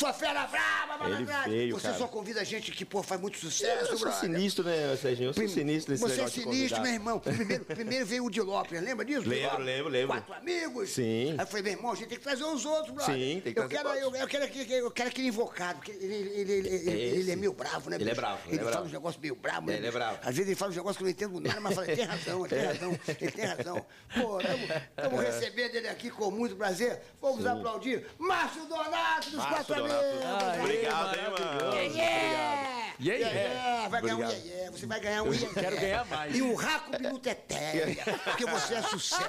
Sua fera brava, Ele malandragem. veio, Você cara. só convida gente que, pô, faz muito sucesso, Eu sou brother. sinistro, né, Serginho? Eu sou sinistro nesse Você é sinistro, meu irmão. Primeiro, primeiro veio o de Lopes, lembra disso? Lembro, lembro, lembro. Quatro amigos. Sim. Aí eu falei, meu irmão, a gente tem que trazer os outros, brother. Sim, tem que eu trazer quero, eu, eu quero aquele, eu quero aquele invocado, porque ele, ele, ele, ele, ele- ele é meio bravo, né? Ele é bicho? bravo, ele Ele é fala bravo. uns negócios meio bravos, né? Ele é bravo. Às vezes ele fala uns negócios que eu não entendo nada, mas fala, ele tem razão, ele tem razão, ele tem razão. Pô, estamos recebendo ele aqui com muito prazer. Vamos aplaudir Márcio Donato dos Quatro. Amigos. Ah, Obrigado, hein, mano. Yeah, yeah. Yeah, yeah. Yeah, Vai ganhar um yeah, yeah. Você vai ganhar um yeah, quero ganhar mais. E um raco biluteté. Porque você é sucesso.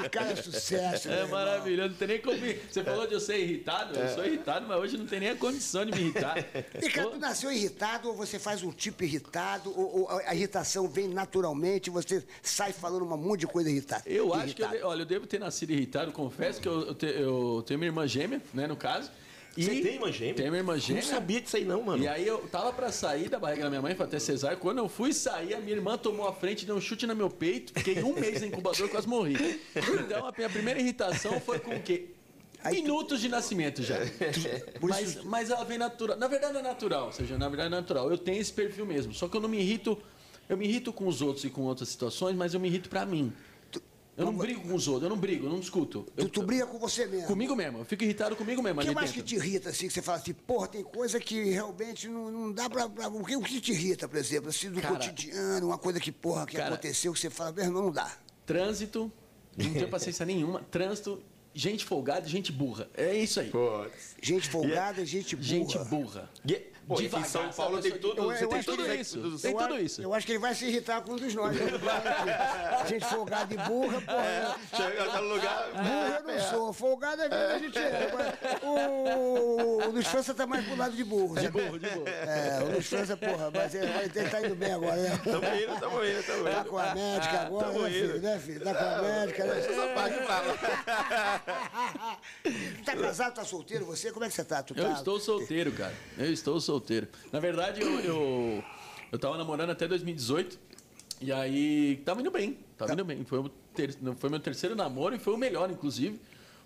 Esse cara é sucesso. É irmão. maravilhoso, não tem nem como. Você falou de eu ser irritado, eu sou irritado, mas hoje não tem nem a condição de me irritar. Ricardo, tu nasceu irritado ou você faz um tipo irritado ou, ou a irritação vem naturalmente você sai falando uma monte de coisa irritada? Eu acho que, eu, olha, eu devo ter nascido irritado, confesso que eu, eu, te- eu tenho minha irmã gêmea, né, no caso. E Você tem irmã gêmea? Tenho minha irmã gêmea. Não sabia disso aí não, mano. é E aí eu tava pra sair da barriga da minha mãe, pra ter cesárea. Quando eu fui sair, a minha irmã tomou a frente, deu um chute no meu peito. Fiquei um mês na incubadora e quase morri. Então a minha primeira irritação foi com o quê? Aí tu- Minutos de nascimento já. Por Mas, mas ela vem natural. Na verdade é natural, ou seja, na verdade é natural. Eu tenho esse perfil mesmo. Só que eu não me irrito. Eu me irrito com os outros e com outras situações, mas eu me irrito pra mim. Eu não brigo com os outros, eu não brigo, eu não discuto. Tu, Eu, tu briga com você mesmo. comigo mesmo, eu fico irritado comigo mesmo. O que ali mais que dentro. te irrita, assim, que você fala assim, porra, tem coisa que realmente não, não dá pra, pra- O que, que te irrita, por exemplo, assim, do Cara- cotidiano, uma coisa que, porra, que Cara- aconteceu, que você fala, meu irmão, não dá. Trânsito, não tenho paciência nenhuma. Trânsito, gente folgada e gente burra. É isso aí. Putz. Gente folgada, gente burra. Gente burra. E- Pô, aqui em Devagar, São? Paulo tem tudo, eu- você eu tem tudo tudo isso. tudo- Tem eu, tudo a- isso. Eu acho que ele vai se irritar com um dos nós. né? gente folgada e burra, porra. Chega no lugar. Burra eu não sou, folgada às vezes a gente é. O, o Luiz França tá mais pro lado de burro. De burro, de burro. É, o Luiz França, porra, mas ele, ele tá indo bem agora, né? Tamo indo, tamo indo, tamo Tá indo. com a médica agora, Tamo né, filho? Né, filho? Tá com a médica, né? Essa parte fala. tá casado, tá solteiro você? Como é que você tá? Tu Eu tá... estou solteiro, cara. Eu estou solteiro. Na verdade, eu, eu, eu tava namorando até 2018. E aí, tava indo bem. Tava indo bem. Foi, ter, foi meu terceiro namoro e foi o melhor, inclusive.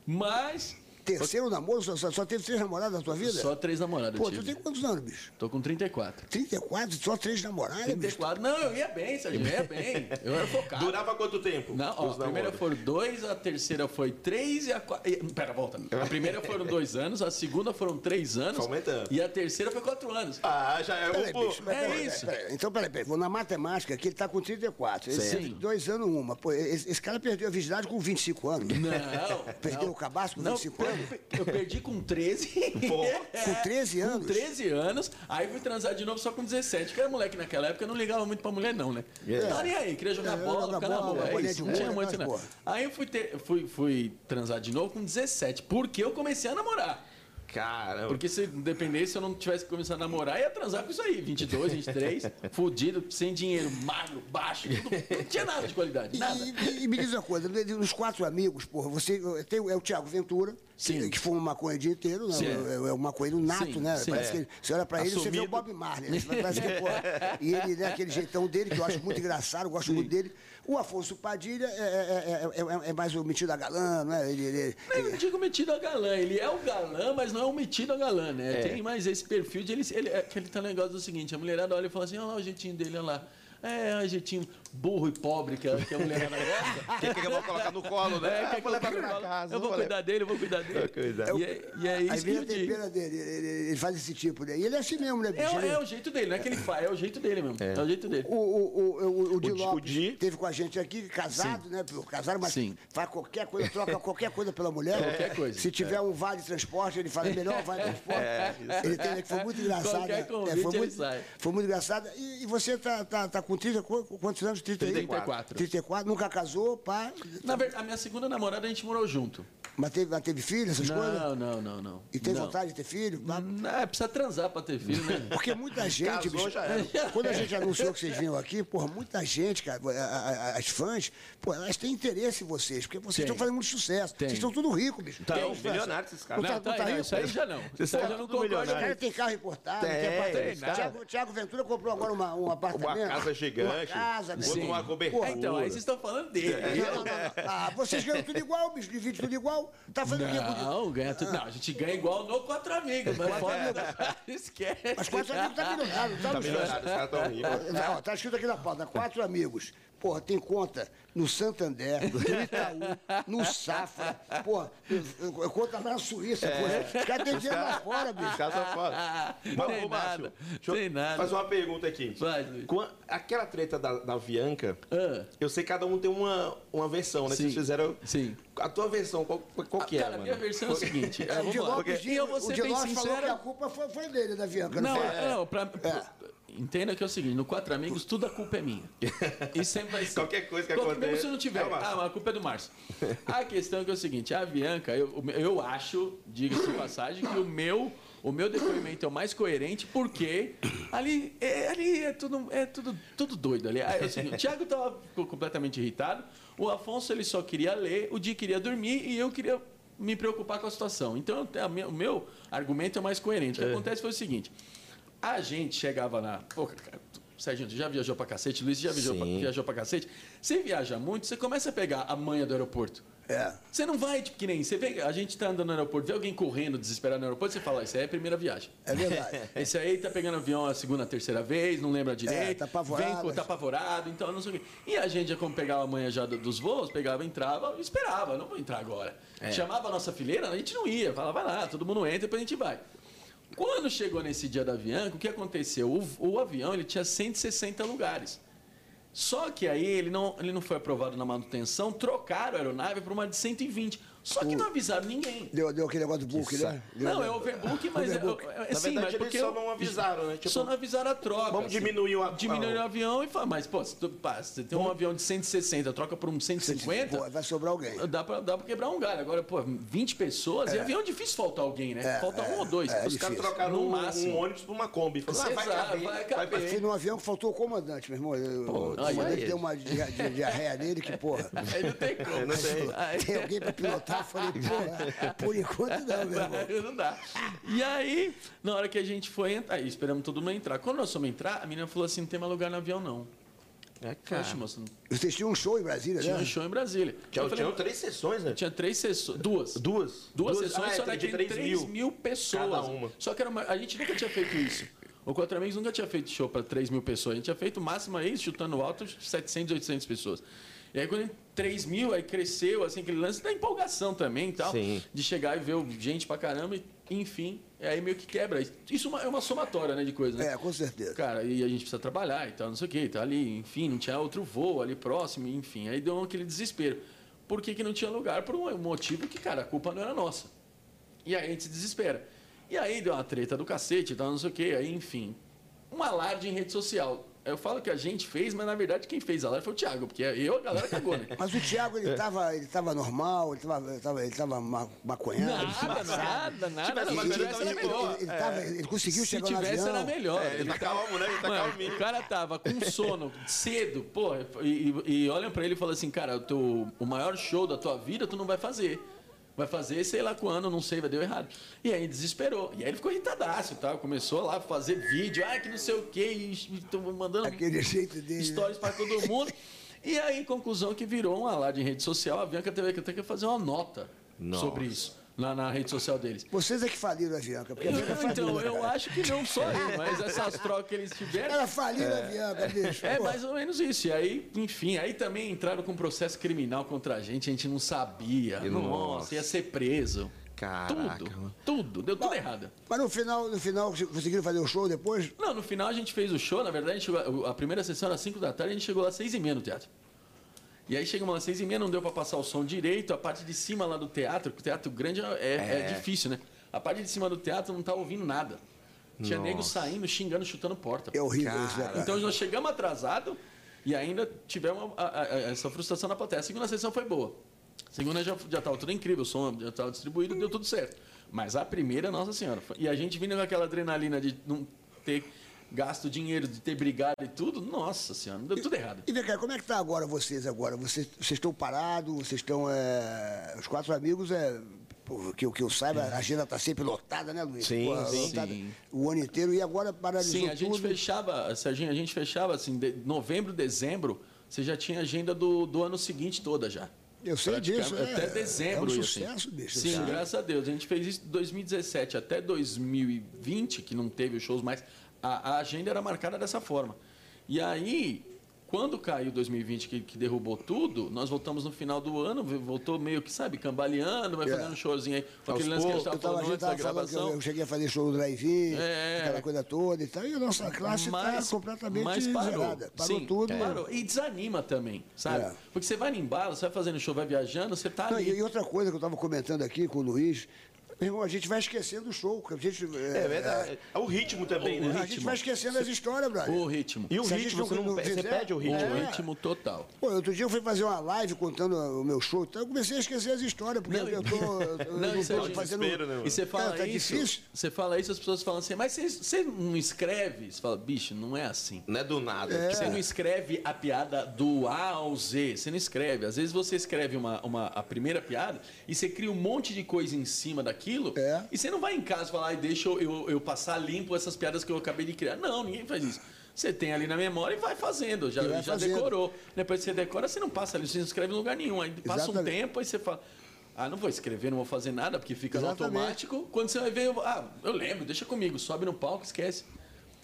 Mas. Terceiro namoro? Só, só, teve três namoradas na tua vida? Só três namoradas. Pô, eu tu tive. tem quantos anos, bicho? Tô com 34. 34? Só três namoradas, bicho? 34. Não, eu ia bem, Sérgio. Eu ia bem. Eu era focado. Durava quanto tempo? Não, ó, a primeira foram dois, a terceira foi três e a quarta. Pera, volta. A primeira foram dois anos, a segunda foram três anos. Foi aumentando. E a terceira foi quatro anos. Ah, já é um bicho, mas É peraí, isso. peraí, peraí. Então, peraí, peraí. Vou na matemática aqui, ele tá com 34. Esse Sim. dois anos, uma. Pô, esse, esse cara perdeu a virgindade com 25 anos. Não. Perdeu não. o cabaço com Não, 25 per- anos? Eu perdi com 13. Porra. Com 13 anos? Com 13 anos. Aí fui transar de novo só com 17. Que era moleque naquela época, não ligava muito pra mulher, não, né? É. Não tava nem aí, queria jogar É, bola, jogar ficar na bola, boa. É isso, não tinha muito, não. Aí eu fui, ter- fui, fui transar de novo com 17. Porque eu comecei a namorar. Caramba. Porque se dependesse, se eu não tivesse começado a namorar, ia transar com isso aí. 22, 23, fudido, sem dinheiro, magro, baixo, tudo, não tinha nada de qualidade, E, nada. e- e me diz uma coisa, dos quatro amigos, porra, você tem, é o Tiago Ventura, Sim. que, que fuma maconha o dia inteiro, né? Sim. É, é um maconheiro nato, Sim, né? sim. Parece É. que ele- você olha pra ele, você vê o Assumido. Bob Marley. Né? Parece que, porra, e ele, né, aquele jeitão dele, que eu acho muito engraçado, eu gosto muito dele. O Afonso Padilha é, é- é- é- é mais o metido a galã, né? Ele, ele- Eu não digo metido a galã, ele é o galã, mas não é o metido a galã, né? É. Tem mais esse perfil de ele. ele é aquele tá negócio do seguinte: a mulherada olha e fala assim: olha lá o jeitinho dele, olha lá. É, o jeitinho burro e pobre que a, que a mulherada gosta. Quem que eu vou colocar no colo, né? É, quer que eu, levar coloque pra no colo? casa, eu vou vou cuidar dele, eu vou cuidar dele. Vou cuidar. E, é, e é Aí isso que eu digo. dele, ele, faz esse tipo, né? E ele é assim mesmo, né? É, é o jeito dele, não é que ele faz, é o jeito dele mesmo. É, o jeito dele. O, o, o, o, o Di Lopes Di- teve com a gente aqui, casado, né? Casado, mas Sim. faz qualquer coisa, troca qualquer coisa pela mulher. Qualquer coisa. Se tiver um vale de transporte, ele faz melhor vale de transporte. ele tem, que foi muito engraçado. Qualquer né? convite, foi, ele muito, sai. foi muito engraçado. E, e você tá, tá, tá com 30, qu- quantos anos? 30 aí? 34. 34, nunca casou, pá. Na verdade, a minha segunda namorada a gente morou junto. Mas teve, mas teve filho, essas coisas? Não, não, não, não. E tem Não. vontade de ter filho? Pá? Não, é, precisa transar pra ter filho, né? Porque muita gente, Casou, bicho, já era. quando a gente anunciou que vocês vinham aqui, porra, muita gente, cara, as fãs, pô, elas têm interesse em vocês, porque vocês Tem. estão fazendo muito sucesso. Tem. Vocês estão tudo ricos, bicho. Tá, Tem, os milionários esses caras. Não tá- Não, tá, não tá não, rico? isso aí já não. Isso aí já não tudo concordo. O cara tem carro importado, Tem, tem apartamento. tem nada. Tiago, Tiago Ventura comprou agora uma, um apartamento. Uma casa gigante. Uma casa, Outro uma cobertura. Então, aí vocês estão falando dele. Não, não, não, não. Ah, vocês ganham tudo igual, bicho, dividem tudo igual. tá fazendo o quê? Não, ganha tudo. Não, a gente ganha igual no Quatro Amigos, mas fora Esquece. Mas quatro amigos tá aqui no lado, tá Tá lembrado, os caras tão ricos. Ó, tá escrito aqui na pauta, quatro amigos. Porra, tem conta no Santander, no Itaú, no Safra, porra, conta lá na Suíça, porra. Os caras têm dinheiro lá fora, Os bicho. caras são foda. Mas, Tem ô, Márcio, nada, deixa eu tem nada. fazer uma pergunta aqui. Faz, Luiz. Quan- Aquela treta da, da Bianca, Ah. eu sei que cada um tem uma, uma versão, né? Sim. Vocês fizeram. Sim. A tua versão, qual, qual que é, Cara, a mano? minha versão é o seguinte. É, é, o vamos de lá. Lopes, E eu vou o ser de bem Lopes falou que a sincero. culpa foi, foi dele, da Bianca. Não, foi? é, não, pra, entenda que é o seguinte, no Quatro Amigos, tudo a culpa é minha. E sempre vai ser. Qualquer coisa que aconteça, Mesmo se não tiver, é o ah, mas a culpa é do Márcio. A questão é é o seguinte, a Bianca, eu, eu acho, diga-se de passagem, que o meu, o meu depoimento é o mais coerente, porque ali é, ali é tudo, é tudo, tudo doido ali. Ah, é o seguinte, o Thiago estava completamente irritado, o Afonso ele só queria ler, o Di queria dormir e eu queria me preocupar com a situação. Então, a o meu argumento é mais coerente. O que acontece foi o seguinte, a gente chegava na. Pô, cara, tu já viajou pra cacete? Luiz já viajou pra, viajou pra cacete? Você viaja muito, você começa a pegar a manha do aeroporto. É. Você não vai, tipo, que nem. Você vê, a gente tá andando no aeroporto, vê alguém correndo, desesperado no aeroporto, você fala, isso aí é a primeira viagem. É verdade. Esse aí tá pegando avião a segunda, terceira vez, não lembra direito. tá apavorado. Vem, tá apavorado, então não sei o quê. E a gente, como pegava a manha já do- dos voos, pegava, entrava e esperava, não vou entrar agora. É. Chamava a nossa fileira, a gente não ia, falava, vai lá, todo mundo entra, depois a gente vai. Quando chegou nesse dia da Avianca, o que aconteceu? O, o avião ele tinha 160 lugares. Só que aí ele não, ele não foi aprovado na manutenção, trocaram a aeronave para uma de 120. Só que não avisaram ninguém. Deu, deu aquele negócio do book, né? Deu- Não, é overbook, mas é, Overbook. é, é, Na sim, verdade, mas porque eles só não avisaram, né? Tipo, só não avisaram a troca. vamos diminuir o a- Diminuir o avião e falar, mas, pô, se tu, pá, você tem um avião de 160, troca por um 150, Pô, vai sobrar alguém. dá pra, dá pra quebrar um galho. Agora, pô, 20 pessoas, e avião é difícil faltar alguém, né? É, Falta é, um ou dois. é Os caras trocaram No um, máximo. um ônibus por uma Kombi. Falaram, ah, vai caber, vai vai caber. Fui num avião que faltou o comandante, meu irmão. O aí, comandante aí. deu uma di- di- diarreia nele que, porra. Aí não tem como. Tem alguém pra pilotar? Eu falei, porra, por enquanto não, meu irmão. não dá. E aí, na hora que a gente foi entrar, aí esperamos todo mundo entrar. Quando nós fomos entrar, a menina falou assim: não tem mais lugar no avião, não. É, Poxa, não Vocês tinham um show em Brasília, tinha né? um show em Brasília. Tinha, falei, tinham três sessões, né? tinha três sessões, duas. Duas? Duas, sessões, ah, só é, que de 3 3 mil. mil. pessoas. Cada uma. Só que era uma- a gente nunca tinha feito isso. O Quatro Amigos nunca tinha feito show para 3 mil pessoas. A gente tinha feito o máximo aí, chutando alto, 700, 800 pessoas. E aí, quando 3 mil, aí cresceu, assim, aquele lance da empolgação também e tal. Sim. De chegar e ver gente pra caramba, e, enfim. E aí meio que quebra. Isso uma- é uma somatória, né, de coisas, né? É, com certeza. Cara, e a gente precisa trabalhar e tal, não sei o quê, tá ali, enfim, não tinha outro voo ali próximo, enfim. Aí deu aquele desespero. Por que, que não tinha lugar? Por um motivo que, cara, a culpa não era nossa. E aí a gente se desespera. E aí deu uma treta do cacete e tal, não sei o quê, aí, enfim. Um alarde em rede social. Eu falo que a gente fez, mas na verdade quem fez alarde foi o Thiago, porque eu, a galera cagou, né? Mas o Thiago, ele tava, ele tava normal, ele tava, ele tava, ele tava ma- maconhado, Nada, nada, nada. Tivesse Se Ele, tivesse, ele- melhor. ele- ele tava- ele conseguiu Se chegar no tivesse, avião. era melhor. É, ele tá calmo, né? Ele tá Mano, calminho. O cara tava com sono cedo, pô, e, e, e olham pra ele e falam assim, cara, o, teu, o maior show da tua vida tu não vai fazer. Vai fazer, sei lá quando, não sei, vai deu errado. E aí desesperou. E aí ele ficou irritadaço, tá? Começou lá a fazer vídeo, ah, que não sei o quê, e, mandando Aquele jeito dele. né? stories pra todo mundo. E aí, conclusão que virou um alarde em rede social, a Bianca teve que fazer uma nota Nossa. sobre isso na, na rede social deles. Vocês é que faliram a Avianca. Porque a Eu- Avianca faliu, então, né, eu cara? acho que não só eu, mas essas trocas que eles tiveram. Ela faliu a Avianca, bicho. É pô. mais ou menos isso. E aí, enfim, aí também entraram com processo criminal contra a gente, a gente não sabia. Nossa, nossa. ia ser preso. Caraca, tudo, mano. tudo, deu tudo errado. Mas no final, no final, conseguiram fazer o show depois? Não, no final a gente fez o show, na verdade, a, gente a primeira sessão era 5 da tarde, a gente chegou lá às 6 e meia no teatro. E aí chegamos lá às 6 e meia, não deu pra passar o som direito, a parte de cima lá do teatro, porque o teatro grande é, é- é difícil, né? A parte de cima do teatro não tava ouvindo nada. Tinha nego Nossa. saindo, xingando, chutando porta. É horrível isso, cara? Então nós chegamos atrasado e ainda tivemos a- a- a- essa frustração na plateia. A segunda sessão foi boa. A segunda já já estava tudo incrível, o som já estava distribuído, deu tudo certo. Mas a primeira, nossa senhora. E a gente vindo com aquela adrenalina de não ter gasto dinheiro, de ter brigado e tudo, nossa senhora, deu tudo errado. E vem cá, como é que tá agora vocês agora? Vocês, vocês estão parados, vocês estão. é, Os quatro amigos, é, pô, que, eu- que eu saiba, a agenda tá sempre lotada, né, Luiz? Sim, Porra, sim. lotada. O ano inteiro e agora paralisou Sim, a gente tudo. fechava, Serginho, a gente fechava assim, de novembro, dezembro, você já tinha agenda do, do ano seguinte toda já. Eu sei disso. É, até dezembro. É um e sucesso, assim. bicho. Sim, sabe? graças a Deus. A gente fez isso de 2017 até 2020, que não teve os shows mais. A, a agenda era marcada dessa forma. E aí, quando caiu 2020, que, que derrubou tudo, nós voltamos no final do ano, voltou meio que, sabe, cambaleando, vai É. fazendo um showzinho aí. Com Aos aquele lance que a gente estava falando antes da que eu, gravação. eu cheguei a fazer show do drive-in, É. aquela coisa toda e tal. E a nossa classe está completamente mas parou. zerada. Parou Sim, tudo. Parou. E desanima também, sabe? É. Porque você vai no embalo, você vai fazendo show, vai viajando, você tá Não, ali. e, e outra coisa que eu estava comentando aqui com o Luiz, irmão, a gente vai esquecendo o show. A gente, É verdade. É o ritmo também, O né? A gente vai esquecendo as histórias, brother. O ritmo. E o Se ritmo, você, não- não, você perde o ritmo. O É. ritmo total. Pô, outro dia eu fui fazer uma live contando o meu show, então eu comecei a esquecer as histórias, porque Não, eu tô, eu, eu Não, isso é tô um fazendo... desespero, né, E você fala Cara, tá isso, difícil. você fala isso, as pessoas falam assim, mas você, você não escreve? Você fala, bicho, não é assim. Não é do nada. É. Você não escreve a piada do A ao Z, você não escreve. Às vezes você escreve uma, uma, a primeira piada e você cria um monte de coisa em cima daquilo É. e você não vai em casa falar, ai, deixa eu, eu, eu passar limpo essas piadas que eu acabei de criar. Não, ninguém faz isso. Você tem ali na memória e vai fazendo, já, E vai já fazendo. decorou. Depois que você decora, você não passa ali, você não escreve em lugar nenhum. Aí passa um Exatamente. tempo, aí você fala. Ah, não vou escrever, não vou fazer nada, porque fica no automático. Quando você vai ver, eu, ah, eu lembro, deixa comigo, sobe no palco, esquece.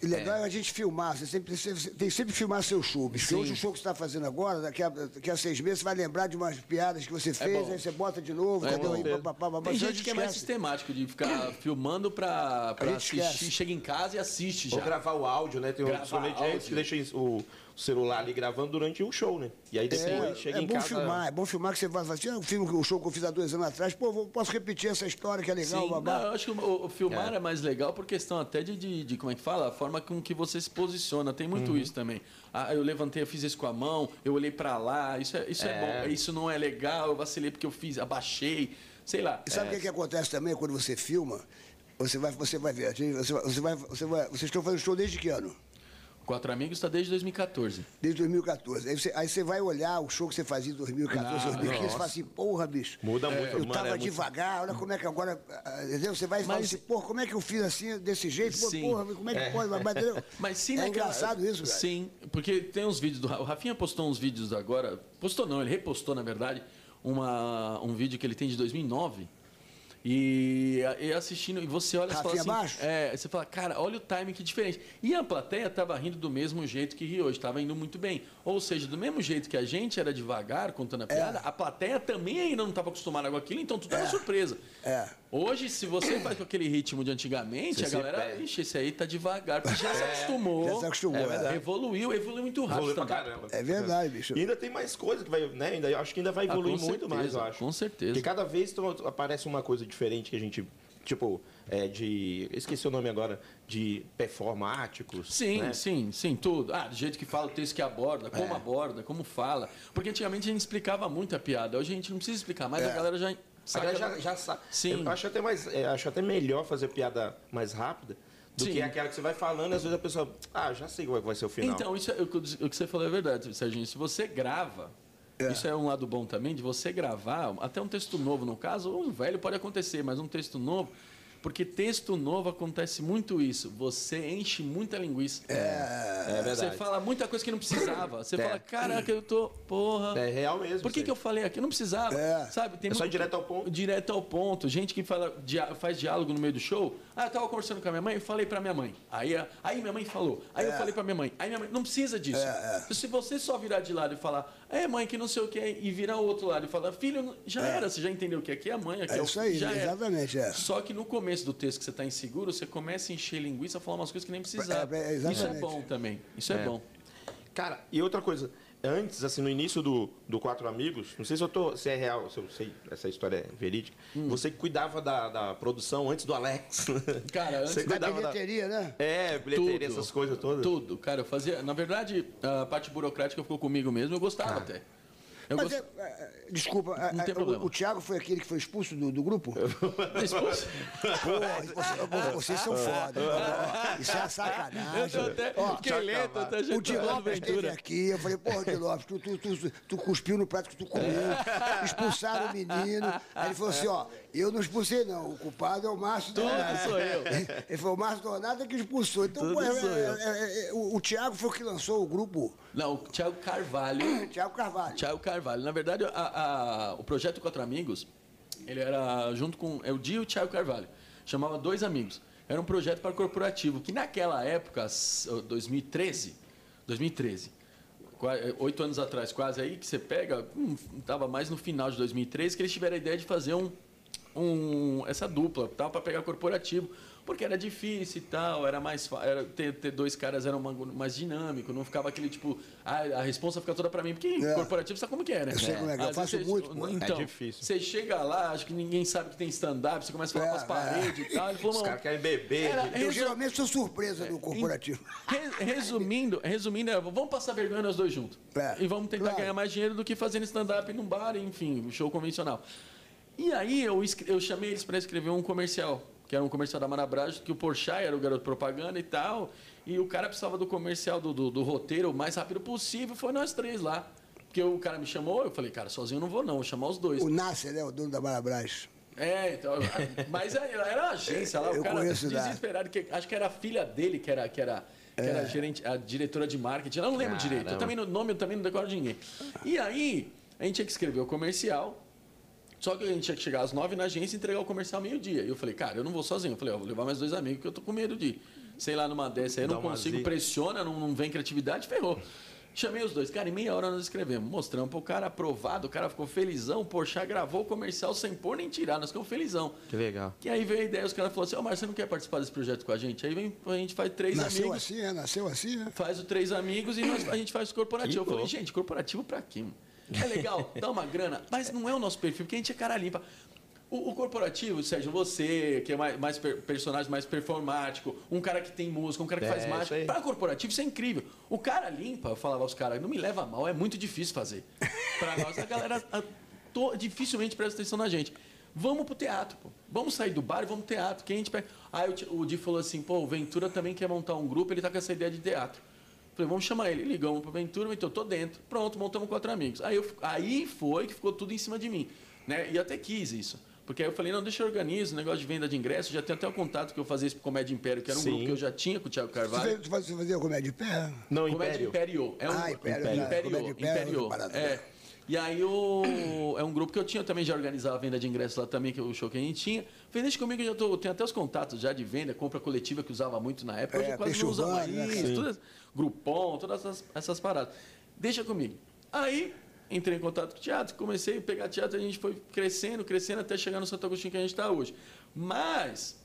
E legal é a gente filmar, você sempre, você tem que sempre filmar seu show. Porque hoje o show que você está fazendo agora, daqui a, daqui a seis meses, você vai lembrar de umas piadas que você fez, bom. aí você bota de novo, É cadê bom. aí, papapá, papapá, Tem a gente que é mais sistemático, de ficar filmando pra, pra gente assistir, esquece. chega em casa e assiste já. Ou gravar o áudio, né? Tem que deixam o o celular ali gravando durante o show, né? E aí depois É, chega é em bom casa. filmar, é bom filmar que você vai fazer um filme, o show que eu fiz há dois anos atrás, pô, vou- posso repetir essa história que é legal, Sim, babá. não, eu acho que o, o filmar é. mais legal por questão até de, de, de, como é que fala, a forma com que você se posiciona. Tem muito isso também. Ah, eu levantei, eu fiz isso com a mão, eu olhei pra lá, isso é, isso é. É. bom, isso não é legal, eu vacilei porque eu fiz, abaixei, sei lá. E sabe o É, que, que acontece também quando você filma? Você vai, você vai ver, você vai, você vai, você vai, vocês estão fazendo show desde que ano? Quatro Amigos está desde 2014. Desde 2014. Aí você, aí você vai olhar o show que você fazia em 2014, Ah, 2015, e fala assim, porra, bicho. Muda muito, Eu mano, tava é muito- devagar, olha como é que agora. ah, Entendeu? Você vai e fala Mas- assim, porra, como é que eu fiz assim, desse jeito? Pô, Sim. porra, como é que pode? Mas, entendeu? Mas sim, é engraçado isso, cara. Sim, porque tem uns vídeos do o Rafinha postou uns vídeos agora, postou não, ele repostou na verdade uma, um vídeo que ele tem de 2009. E, e assistindo, e você olha e fala assim, Baixo? é, você fala, cara, olha o timing que diferente. E a plateia tava rindo do mesmo jeito que ri hoje, tava indo muito bem. Ou seja, do mesmo jeito que a gente era devagar contando a piada, a plateia também ainda não estava acostumada com aquilo, então tudo era surpresa. É. Hoje, se você faz com aquele ritmo de antigamente, Você a galera, perde. ixi, esse aí tá devagar, porque já se acostumou. já se acostumou, é verdade. Evoluiu, evoluiu muito rápido. Evoluiu pra stand-up. caramba. É verdade, bicho. E ainda tem mais coisa que vai, né? Ainda, eu acho que ainda vai Ah, evoluir com muito mais, certeza, eu acho. com certeza. Porque cada vez aparece uma coisa diferente que a gente, tipo, é de. Esqueci o nome agora, de performáticos. Sim, né? sim, sim, tudo. Ah, do jeito que fala, o texto que aborda, É. como aborda, como fala. Porque antigamente a gente explicava muito a piada. Hoje a gente não precisa explicar mais, a galera já A sabe. galera já, já sabe. Sim. Eu acho até, mais, é, acho até melhor fazer piada mais rápida do Sim. que aquela que você vai falando e às vezes a pessoa. Ah, já sei qual é que vai ser o final. Então, isso é, o, que eu- o que você falou é verdade, Serginho. Se você grava, É. isso é um lado bom também, de você gravar, até um texto novo no caso, ou um velho pode acontecer, mas um texto novo, porque texto novo acontece muito isso. Você enche muita linguiça. é Você verdade. fala muita coisa que não precisava. Você É. fala, caraca, eu tô. Porra. É real mesmo. Por que, que eu falei aqui? Eu não precisava. É. Sabe? Tem É só ir direto ao ponto. Direto ao ponto. Gente que fala, dia- faz diálogo no meio do show. Ah, eu tava conversando com a minha mãe e falei pra minha mãe. Aí, a- aí minha mãe falou. Aí eu falei pra minha mãe. Aí minha mãe. Não precisa disso. É, Se você só virar de lado e falar, é mãe, que não sei o que, e virar o outro lado e falar, filho, já era. Você já entendeu que aqui é a mãe, aqui é, É isso aí, já exatamente, é. Só que no começo do texto que você está inseguro, você começa a encher linguiça, falar umas coisas que nem precisava. É, é, Isso é bom também. Isso é, É. bom. Cara, e outra coisa, antes, assim, no início do, do Quatro Amigos, não sei se eu tô, se é real, se eu sei, essa história é verídica, Hum. você cuidava da, da produção antes do Alex. Cara, antes Você Da cuidava da... bilheteria, né? É, bilheteria, Tudo. essas coisas todas. Tudo, cara, eu fazia. Na verdade, a parte burocrática ficou comigo mesmo, eu gostava até. Eu Mas, gost- é, é, desculpa, é, Não tem é, o, o Thiago foi aquele que foi expulso do, do grupo? Esposa- Pô, você- vocês são foda. Ó, Isso é uma sacanagem. Eu tô até. Ó, até O Di Lopes esteve aqui, eu falei, porra, Di Lopes, tu, tu, tu, tu cuspiu no prato que tu comeu, expulsaram o menino. Aí ele falou assim, ó, eu não expulsei não, o culpado é o Márcio Tudo Donato. sou eu. Ele falou, o Márcio Donato é que expulsou. Então, Tudo pô, é- é- é- é- o, o Thiago foi o que lançou o grupo Não, o Thiago Carvalho. Tiago Carvalho. Thiago Carvalho. Na verdade, a- a- o projeto Quatro Amigos, ele era junto com é o Dia e o Thiago Carvalho. Chamava Dois Amigos. Era um projeto para corporativo, que naquela época, s- 2013, 2013, qua- eh, oito anos atrás quase aí, que você pega, estava mais no final de 2013, que eles tiveram a ideia de fazer um, um essa dupla, tal, para pegar corporativo, porque era difícil e tal, era mais era ter, ter dois caras era uma- mais dinâmico, não ficava aquele tipo, ah, a responsa fica toda para mim, porque É. corporativo sabe como que é, né? Eu é que é, eu faço vezes muito, pô. Então, É difícil. Você chega lá, acho que ninguém sabe que tem stand-up, você começa a falar É, com as paredes e tal. Ele falou, Os "Não, caras querem beber. Era- Eu geralmente sou surpresa do corporativo. Re- Resumindo, resumindo, é, vamos passar vergonha nós dois juntos. É, e vamos tentar claro. ganhar mais dinheiro do que fazendo stand-up num bar, enfim, um show convencional. E aí eu, eu chamei eles para escrever um comercial, que era um comercial da Marabras, que o Porchat era o garoto propaganda e tal. E o cara precisava do comercial, do, do, do roteiro o mais rápido possível. Foi nós três lá. Porque o cara me chamou, eu falei, cara, sozinho eu não vou não, vou chamar os dois. O Nasser, né? O dono da Marabras. É, então. Mas era era uma agência lá, o cara desesperado, que acho que era a filha dele que era, que era, que era gerente, a diretora de marketing. Eu não lembro Caramba. direito. Eu também o nome eu também não decoro de ninguém. E aí, a gente tinha que escrever o comercial. Só que a gente tinha que chegar às nove na agência e entregar o comercial meio-dia. E eu falei, cara, eu não vou sozinho. Eu falei, ó, vou levar mais dois amigos, porque eu tô com medo de, sei lá, numa dessa aí, eu não consigo, zica. pressiona, não, não vem criatividade, ferrou. Chamei os dois. Cara, em meia hora nós escrevemos. Mostramos pro cara aprovado, o cara ficou felizão. O Porchat gravou o comercial sem pôr nem tirar. Nós ficamos felizão. Que legal. E aí veio a ideia, os caras falaram assim, ô Marcos, você não quer participar desse projeto com a gente? Aí vem, a gente faz três Nasceu amigos, assim, né? Nasceu assim, né? faz o três amigos e nós- a gente faz o corporativo. Que Eu falei, gente, corporativo pra quê? mano? É legal, dá uma grana, mas não é o nosso perfil, porque a gente é cara limpa. O, o corporativo, Sérgio, você, que é mais, mais per- personagem mais performático, um cara que tem música, um cara que É, faz mágica. Para corporativo, isso é incrível. O cara limpa, eu falava aos caras, não me leva mal, é muito difícil fazer. Para nós, a galera a- to- dificilmente presta atenção na gente. Vamos pro teatro, pô. Vamos sair do bar e vamos pro teatro. Quem a gente pega... Aí o, o Di falou assim, pô, o Ventura também quer montar um grupo, ele tá com essa ideia de teatro. Falei, vamos chamar ele. Ligamos pro Ventura, então eu tô dentro. Pronto, montamos quatro amigos. Aí, eu, aí foi que ficou tudo em cima de mim. Né? E até quis isso. Porque aí eu falei, não, deixa eu organizar o negócio de venda de ingresso. Já tenho até o contato que eu fazia isso pro Comédia Império, que era um Sim. grupo que eu já tinha com o Thiago Carvalho. Tu fazia, comédia de pé? Não, Comédia Império. Império. É um, Ah, Império, Império. já. Império. Império é E aí o, é um grupo que eu tinha eu também, já organizava a venda de ingressos lá também, que é o show que a gente tinha. Falei, deixa comigo, eu já tô, tenho até os contatos já de venda, compra coletiva que usava muito na época. Hoje É, eu quase não usa mais né, isso, cara? tudo, Groupon, todas essas, essas paradas. Deixa comigo. Aí entrei em contato com o teatro, comecei a pegar teatro, a gente foi crescendo, crescendo até chegar no Santo Agostinho que a gente está hoje. Mas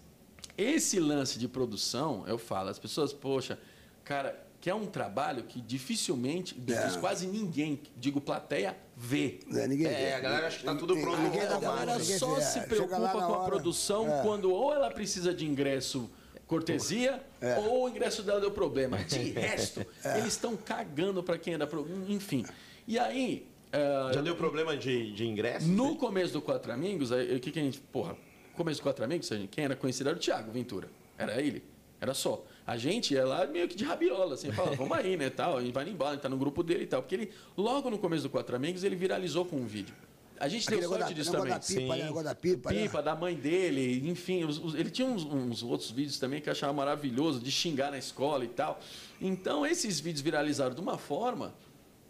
esse lance de produção, eu falo, as pessoas, poxa, cara, que é um trabalho que dificilmente, É. quase ninguém, digo plateia, vê. Né? Ninguém É, vê. a galera acha que tá tudo Ninguém- pronto ninguém A galera ninguém só vê. se Chega preocupa com a hora. produção É. quando ou ela precisa de ingresso cortesia É. ou o ingresso dela deu problema. De resto, eles estão cagando para quem é da pro... Enfim. E aí. eh, Já deu problema de, de ingresso? no começo do Quatro Amigos, o que, que a gente. Porra, começo do Quatro Amigos, quem era conhecido era o Thiago Ventura. Era ele. Era só. A gente ia lá meio que de rabiola, assim, falava, vamos aí, né, tal, a gente vai embora, a gente tá no grupo dele e tal. Porque ele, logo no começo do Quatro Amigos, ele viralizou com um vídeo. A gente Aquele deu sorte da, disso negócio também. da pipa, Sim. né? negócio da pipa, né? Pipa, da mãe dele, enfim, os- os- ele tinha uns, uns outros vídeos também que eu achava maravilhoso, de xingar na escola e tal. Então, esses vídeos viralizaram de uma forma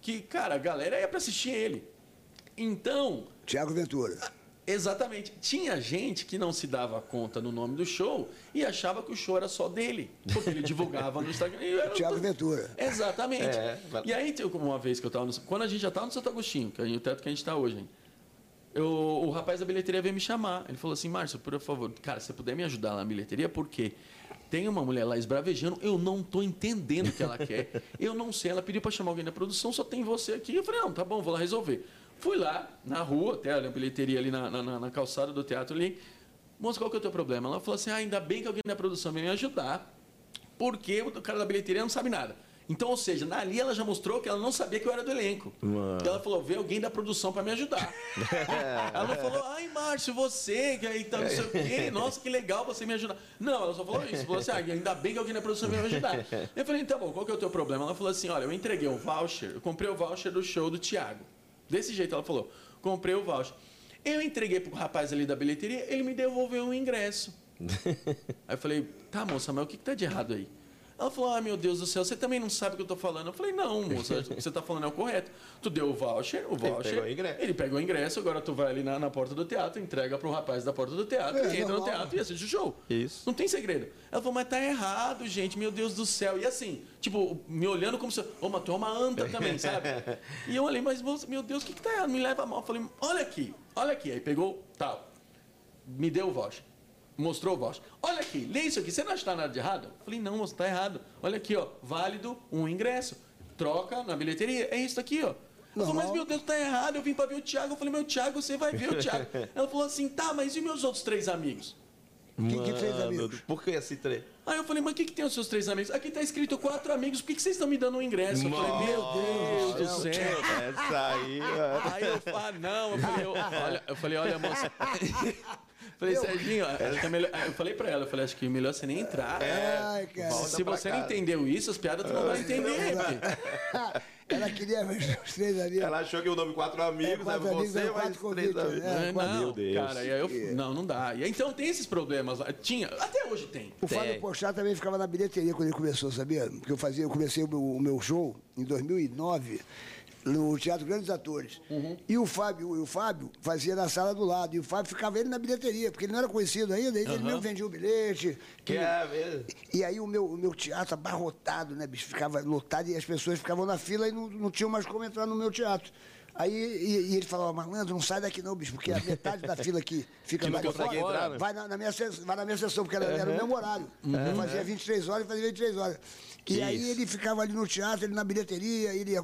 que, cara, a galera ia pra assistir ele. Então, Tiago Ventura. Exatamente. Tinha gente que não se dava conta no nome do show e achava que o show era só dele. Porque ele divulgava no Instagram. Era Tiago Ventura. Exatamente. É, E aí, uma vez que eu estava no. Quando a gente já estava no Santo Agostinho, que é o teto que a gente está hoje, hein? Eu, o rapaz da bilheteria veio me chamar. Ele falou assim: Márcio, por favor, cara, se você puder me ajudar lá na bilheteria, porque tem uma mulher lá esbravejando, eu não tô entendendo o que ela quer. Eu não sei. Ela pediu para chamar alguém da produção, só tem você aqui. Eu falei: não, tá bom, vou lá resolver. Fui lá, na rua, até a bilheteria ali na, na, na calçada do teatro ali. Moça, qual que é o teu problema? Ela falou assim: ah, ainda bem que alguém da produção veio me ajudar, porque o cara da bilheteria não sabe nada. Então, ou seja, ali ela já mostrou que ela não sabia que eu era do elenco. Mano. Ela falou: vê alguém da produção para me ajudar. ela não falou: ai, Márcio, você, que aí tá não sei o quê, nossa, que legal você me ajudar. Não, ela só falou isso. Falou assim: ah, ainda bem que alguém da produção veio me ajudar. Eu falei: tá bom, qual que é o teu problema? Ela falou assim: olha, eu entreguei um voucher, eu comprei o voucher do show do Thiago. Desse jeito ela falou: comprei o voucher. Eu entreguei pro rapaz ali da bilheteria, ele me devolveu um ingresso. Aí eu falei, tá, moça, mas o que, que tá de errado aí? Ela falou, ah, meu Deus do céu, você também não sabe o que eu tô falando. Eu falei, não, moça, o você tá falando é o correto. Tu deu o voucher, o voucher. pegou o ingresso. Ele pegou o ingresso, agora tu vai ali na, na porta do teatro, entrega pro rapaz da porta do teatro, É, entra no teatro e assiste o show. Isso. Não tem segredo. Ela falou, mas tá errado, gente, meu Deus do céu. E assim, tipo, me olhando como se. Ô, mas tu é uma anta também, sabe? E eu olhei, mas moça, meu Deus, o que, que tá errado? Me leva mal. Eu falei, olha aqui, olha aqui. Aí pegou, tal. Me deu o voucher. Mostrou o voucher. Olha aqui, lê isso aqui. Você não acha que tá nada de errado? Eu falei, não, moço, tá errado. Olha aqui, ó. Válido um ingresso. Troca na bilheteria. É isso aqui, ó. Ela falou, mas meu Deus, tá errado. Eu vim pra ver o Thiago. Eu falei, meu Thiago, você vai ver o Thiago. Ela falou assim, tá, mas e meus outros três amigos? Que, que três Mano, amigos? Por que esse três? Aí eu falei, mas o que, que tem os seus três amigos? Aqui tá escrito quatro amigos, por que, que vocês estão me dando um ingresso? Eu falei, meu Deus do céu. Essa aí, mano. Aí eu falei, não, eu falei, olha, eu falei, olha, moça. falei, Serginho, acho que é melhor. Eu falei pra ela, eu falei, acho que é melhor você nem entrar. Ai, cara. Se você não entendeu isso, as piadas tu não vai entender. porque- Ela queria ver os três amigos. Ela achou que o nome quatro amigos, É, quatro né? amigos, Você, mas três convites, amigos. né? É, não, Meu Deus. cara, e aí eu, não, não dá. E aí, então tem esses problemas. lá. Tinha, até hoje tem. O Fábio. Pochá também ficava na bilheteria quando ele começou, sabia? Porque eu fazia, eu comecei o meu, o meu show em 2009 no Teatro Grandes Atores. Uhum. E o Fábio, o Fábio fazia na sala do lado. E o Fábio ficava ele na bilheteria, porque ele não era conhecido ainda, ele mesmo vendia o bilhete. Que E- é mesmo. E aí o meu, o meu teatro abarrotado, né, bicho? Ficava lotado e as pessoas ficavam na fila e não, não tinham mais como entrar no meu teatro. Aí e, e ele falava, malandro, não sai daqui não, bicho, porque a metade da fila que fica Que lá de fora, entrar, né? vai, na, na minha, vai na minha sessão, porque era, era o mesmo horário. Eu fazia 23 horas e fazia 23 horas. E Que aí isso. ele ficava ali no teatro, ele na bilheteria, ele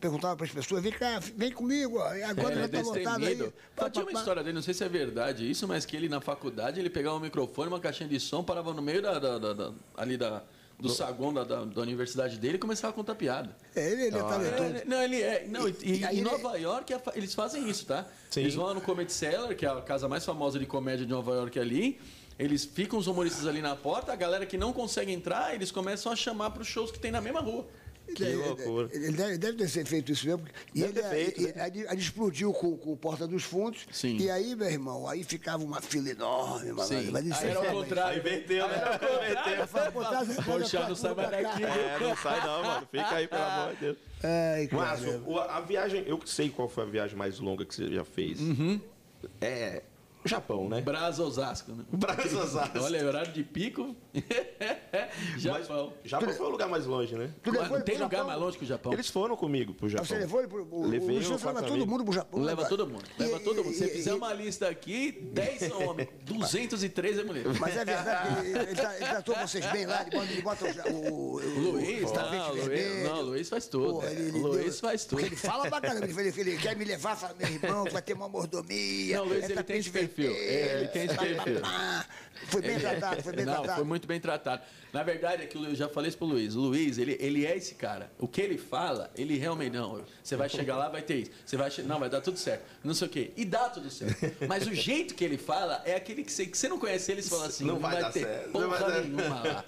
perguntava para as pessoas, vem cá, vem comigo, e agora Ele é já tá lotado aí. Pá, Só tinha pá, uma pá. história dele, não sei se é verdade isso, mas que ele na faculdade ele pegava um microfone, uma caixinha de som, parava no meio da, da- da- da- ali da, do saguão da, da, da universidade dele e começava a contar piada. É, ele, ele é talentoso. É, não, ele é. Não, e, e E em ele- Nova York é eles fazem isso, tá? Sim. Eles vão lá no Comedy Cellar, que é a casa mais famosa de comédia de Nova York ali. Eles ficam os humoristas ali na porta, a galera que não consegue entrar, eles começam a chamar para os shows que tem na mesma rua. Que Ele- loucura. Ele deve, deve ter sido feito isso mesmo. porque- E ele, feito, né? e- aí ele explodiu com, com o Porta dos Fundos. Sim. E aí, meu irmão, aí ficava uma fila enorme, mano. Sim. Mas isso Aí é era o fera, contrário. Inverteu, né? Inverteu. Poxa, não sai mais daqui. É, não sai não, mano. Fica aí, pelo amor de Deus. Ai, Mas o- a viagem, eu sei qual foi a viagem mais longa que você já fez. Uhum. É o Japão, né? Brasa Osasco, né? Brasas Olha, é horário de pico. Japão. Japão foi o lugar mais longe, né? Tu levou Não tem lugar Japão? mais longe que o Japão. Eles foram comigo pro Japão. Você levou ele pro. O, Levei o Luciano leva todo mundo pro Japão. Leva todo mundo. E- Leva todo mundo. Se você fizer e- uma lista aqui, 10 são homens, 203 é mulher. Mas é verdade, ele, ele, tra- ele tratou vocês bem lá, ele bota, o, o, O Luiz, o tapete não, o Luiz, não, Luiz faz tudo. Porra, ele- Luiz deu- faz tudo. Ele fala pra caramba, ele, ele, quer me levar, fala, meu irmão, tu vai ter uma mordomia. Não, Luiz, é ele tem esse perfil. É, ele tem esse perfil. pá. Foi bem tratado, foi bem não, tratado. foi muito bem tratado. Na verdade, é que eu já falei isso pro Luiz. O Luiz, ele, ele é esse cara. O que ele fala, ele realmente não. Você vai chegar lá, vai ter isso. Você vai não, vai dar tudo certo. Não sei o quê. E dá tudo certo. Mas o jeito que ele fala é aquele que você, que você não conhece ele, você fala assim, Não não, vai vai, dar ter certo, não porra vai dar- nenhuma lá.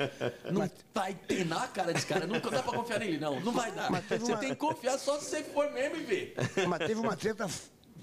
Não vai ter na cara desse cara. Não dá pra confiar nele, não. Não vai dar. Mas Você uma- tem que confiar só se você for mesmo e ver. Mas teve uma treta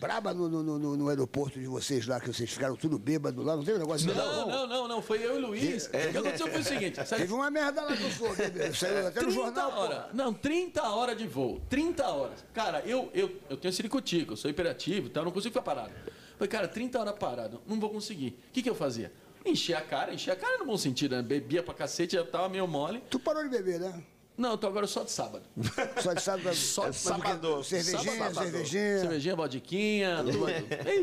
braba no, no, no, no aeroporto de vocês lá, que vocês ficaram tudo bêbado lá, não teve um negócio assim, Não, não, não, não. Foi eu e o Luiz. O que aconteceu foi o seguinte. sabe- Teve uma merda lá que eu sou. Saiu até no 30 jornal, horas. pô. Não, 30 horas de voo. 30 horas. Cara, eu, eu, eu tenho ciricutico, eu sou hiperativo, então eu não consigo ficar parado. Falei, cara, 30 horas parado, não vou conseguir. O que, que eu fazia? Encher a cara, encher a cara no bom sentido, né? Bebia pra cacete, já tava meio mole. Tu parou de beber, né? Não, eu tô agora só de sábado. Só de sábado. Só Mas de sábado. Cervejinha, Sábado. cervejinha. Cervejinha, vodquinha, tudo.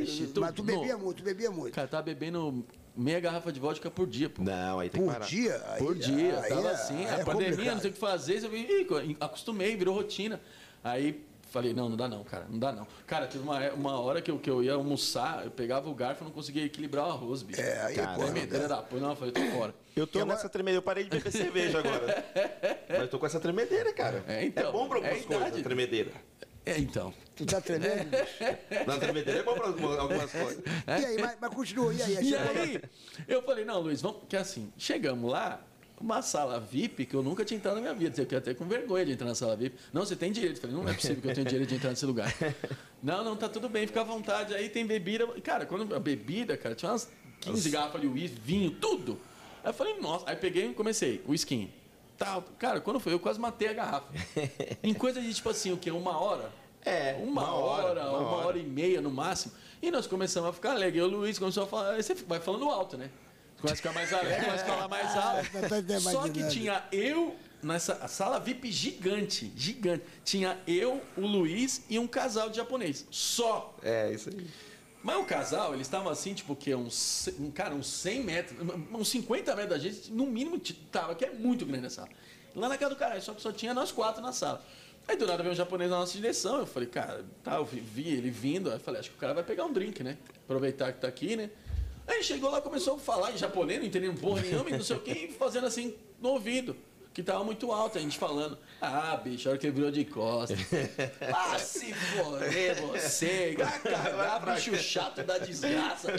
Ixi, tudo. Mas tu bebia muito, tu bebia muito. Cara, tava bebendo meia garrafa de vodka por dia, pô. Não, aí tem que Por parar. dia? Aí- Por dia, tava é- assim. aí A é pandemia, complicado. não sei o que fazer. Eu ih, acostumei, virou rotina. Aí falei, não, não dá não, cara, não dá não. Cara, teve uma, uma hora que eu, que eu ia almoçar, eu pegava o garfo e não conseguia equilibrar o arroz, bicho. É, aí, Cara, pô, Tremedeira da porra. Não, eu falei, tô fora. Eu tô agora- nessa tremedeira. Eu parei de beber cerveja agora. Mas eu tô com essa tremedeira, cara. É, então, bom pra é a algumas coisas, idade. a tremedeira. É, então. Tu tá tremendo? Na tremedeira é bom pra algumas- coisas. E aí, mas, mas continua, e aí? E lá- aí, eu falei, não, Luiz, vamos. Que assim, chegamos lá, uma sala VIP que eu nunca tinha entrado na minha vida. Eu fiquei até com vergonha de entrar na sala VIP. Não, você tem direito. Eu falei, não é possível que eu tenha direito de entrar nesse lugar. Não, não, tá tudo bem, fica à vontade. Aí tem bebida. Cara, quando a bebida, cara, tinha umas 15 garrafas de uísque, vinho, tudo. Aí eu falei, nossa. Aí peguei e comecei, uísquinho. tal. Cara, quando foi, eu quase matei a garrafa. em coisa de, tipo assim, o quê? Uma hora? É, Uma, uma hora, hora, uma, hora. hora e meia no máximo. E nós começamos a ficar alegre. E o Luiz começou a falar. Aí você vai falando alto, né? Começa a ficar mais alegre, começa a falar mais alto. Só que tinha eu nessa sala VIP gigante, gigante. Tinha eu, o Luiz e um casal de japonês. Só. É, isso aí. Mas o casal, eles estavam assim, tipo, que uns, um, cara, uns 100 metros, uns 50 metros da gente, no mínimo tava, que é muito grande a sala. Lá na casa do cara, só que só tinha nós quatro na sala. Aí do nada veio um japonês na nossa direção, eu falei, cara, tá, eu vi, vi ele vindo, aí eu falei, acho que o cara vai pegar um drink, né? Aproveitar que tá aqui, né? Aí chegou lá, começou a falar em japonês, não entendendo porra nenhuma, e não sei o que, fazendo assim no ouvido. Que tava muito alto, a gente falando. Ah, bicho, a hora que ele virou de costas. Ah, se foder você. Cagar, bicho chato da desgraça.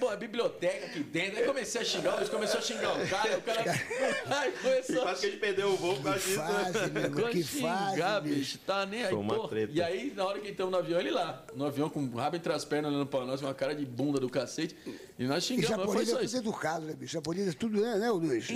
Pô, a biblioteca aqui dentro. Aí comecei a xingar, eles começou a xingar o cara, o cara. Aí começou a Quase que a gente perdeu o voo por causa Que disso. né? fase, meu irmão, que xingar, fase, bicho. bicho. Tá nem aí, Foi porra. treta. E aí, na hora que entramos no avião, ele lá. No avião com o rabo entre as pernas, olhando pra nós, com uma cara de bunda do cacete. E nós E xingamos, foi japonês é só tudo isso. educado, né, bicho? Japonês é tudo, né, né Luiz?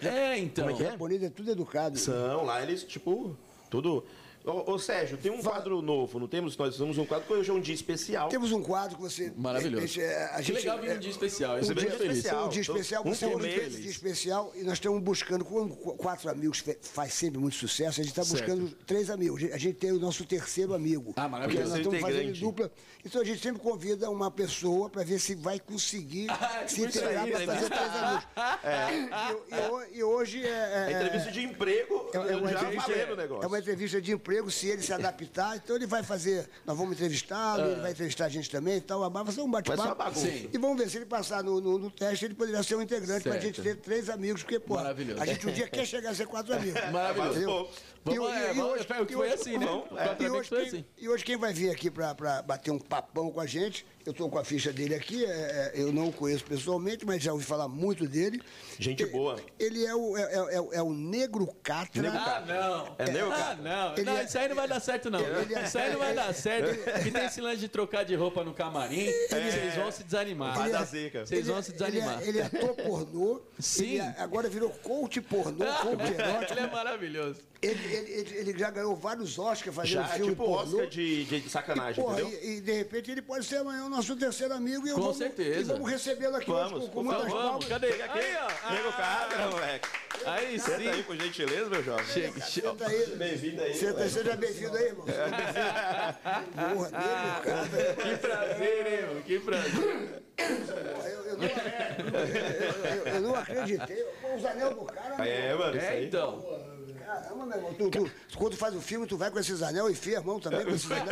É, então. Como é que é? Japonês é tudo educado. São, lá eles, tipo, tudo. Ô, ô, Sérgio, tem um quadro novo, não temos? Nós temos um quadro que hoje é um dia especial. Temos um quadro que você. Maravilhoso. é, a Que gente, legal vir é, um dia especial. Um Isso é dia, feliz. especial. um dia especial, Um você hoje fez um dia especial e nós estamos buscando, quando qu- quatro amigos faz sempre muito sucesso, a gente está Certo. buscando três amigos. A gente tem o nosso terceiro amigo. Ah, maravilhoso. Nós estamos fazendo dupla. Então a gente sempre convida uma pessoa para ver se vai conseguir Ah, se aí, para né? fazer três amigos. E hoje é. A é- entrevista de emprego, é, é uma já entrevista, valendo o negócio. é uma entrevista de emprego, se ele se adaptar, então ele vai fazer. Nós vamos entrevistá-lo, ele vai entrevistar a gente também e tal. Vai ser um bate-papo. E vamos ver se ele passar no, no- no teste, ele poderia ser um integrante pra Certo. gente ter três amigos, porque, pô, Maravilhoso. a gente um dia quer chegar a ser quatro amigos. Maravilhoso. Entendeu? Vamos, E é, e vamos, hoje- o que foi hoje- assim, né? vamos, é. E hoje, foi quem, assim. e hoje quem vai vir aqui pra, pra bater um papão com a gente, eu tô com a ficha dele aqui, é, é, eu não o conheço pessoalmente, mas já ouvi falar muito dele. Gente boa. Ele é o, é, é- é- é o Negro Catra. Ah, não. É meu, Ah, cara? não. Ele não, é- isso aí não vai dar certo, não. Ele é- Isso aí não vai dar certo. E tem esse lance de trocar de roupa no camarim, vocês vão se desanimar. Vai dar zica. Vocês vão se Ele desanimar. é, ele é ator pornô. Sim. Ele é- agora virou coach pornô, coach erótico. Ele é maravilhoso. Ele, ele- ele- ele já ganhou vários Oscars fazendo Já, filme tipo pornô. Oscar de, de sacanagem, Porra, entendeu? e, e de repente ele pode ser amanhã o nosso terceiro amigo e eu Com vamos, certeza. e vamos recebê-lo aqui Vamos, hoje com, com muitas vamos, palmas. cadê? Aqui. Aí, ó. Nego Cabra, moleque. Aí Senta aí, sim. por gentileza, meu jovem. Chega, chega. Senta aí. Bem-vindo aí. Senta, seja bem-vindo aí, irmão. Porra, nego, cara. Que prazer, hein, irmão? Que prazer. Porra, eu, eu não, eu, eu- eu não acreditei. Pô, os anel do cara. É, mano, isso É, aí. então. Caramba, meu irmão. Tu, tu, quando faz o filme, tu vai com esses anel e enfia a mão também com esses anel.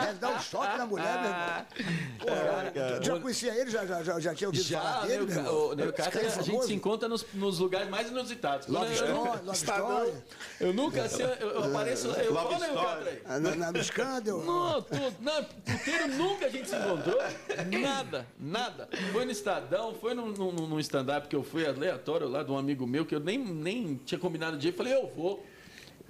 Deve dar um choque na mulher, meu irmão. Porra, tu já conhecia ele? Já, já, já, já tinha ouvido Já, falar né, dele, o, meu irmão? o Catra, cara é a gente se encontra nos, nos lugares mais inusitados. Love Story, Love Story. eu nunca sei, eu, eu apareço. Eu Love Neo Story. Catra aí. Ah, Na, na, no escândalo. Não, tudo. Não, puteiro nunca a gente se encontrou. Nada, nada. Foi no Estadão, foi num, num, num stand-up que eu fui aleatório lá de um amigo meu que eu nem, nem tinha combinado de ir. Falei, eu vou.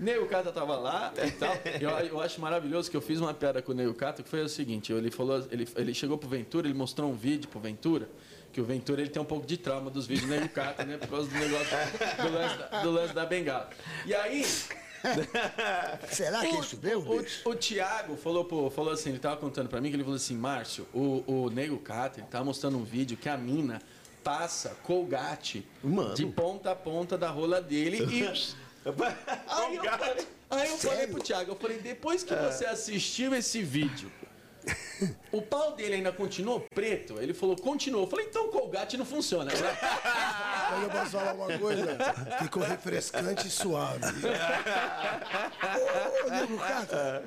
Neio Cata tava lá e tal. Eu, eu acho maravilhoso que eu fiz uma piada com o Neio Cata, que foi o seguinte: ele falou, ele, ele chegou pro Ventura, ele mostrou um vídeo pro Ventura, que o Ventura ele tem um pouco de trauma dos vídeos do Neio Cata, né? Por causa do negócio do lance da, do lance da bengala. E aí, Será que isso mesmo, o, o, o Thiago falou, pô, falou assim, ele tava contando pra mim que ele falou assim, Márcio, o, o Nego Cata, ele tava mostrando um vídeo que a mina passa colgate Mano. de ponta a ponta da rola dele e... Aí eu, falei, aí eu falei pro Thiago, eu falei, depois que É. você assistiu esse vídeo, o pau dele ainda continuou preto? Ele falou, continuou. Eu falei, então o colgate não funciona. né? Mas eu posso falar uma coisa? Ficou refrescante e suave. Ô, Nego Cata,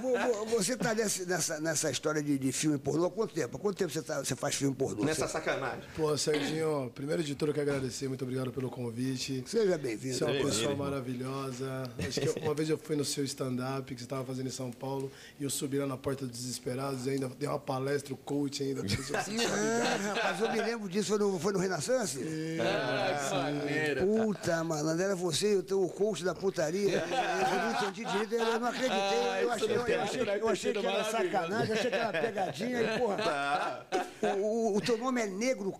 vo- vo- você tá nesse- nessa, nessa história de, de filme pornô há quanto tempo? Há quanto tempo você, tá- você faz filme pornô? Nessa Você- sacanagem. Pô, Serginho, primeiro de tudo eu quero agradecer, muito obrigado pelo convite. Seja bem-vindo. Você é uma pessoa maravilhosa. Acho que uma vez eu fui no seu stand-up que você estava fazendo em São Paulo e eu subi lá na Porta dos Desesperados e ainda dei uma palestra, o coach ainda. Ah, rapaz, eu me lembro disso, foi no, foi no Renascença? Ah, que maneira. Puta, malandro, era você e o teu coach da putaria. Eu não entendi direito, eu não acreditei. Ah, eu achei, eu, eu achei, eu achei que era sacanagem, achei que era pegadinha e, porra. O, o- o teu nome é Negro,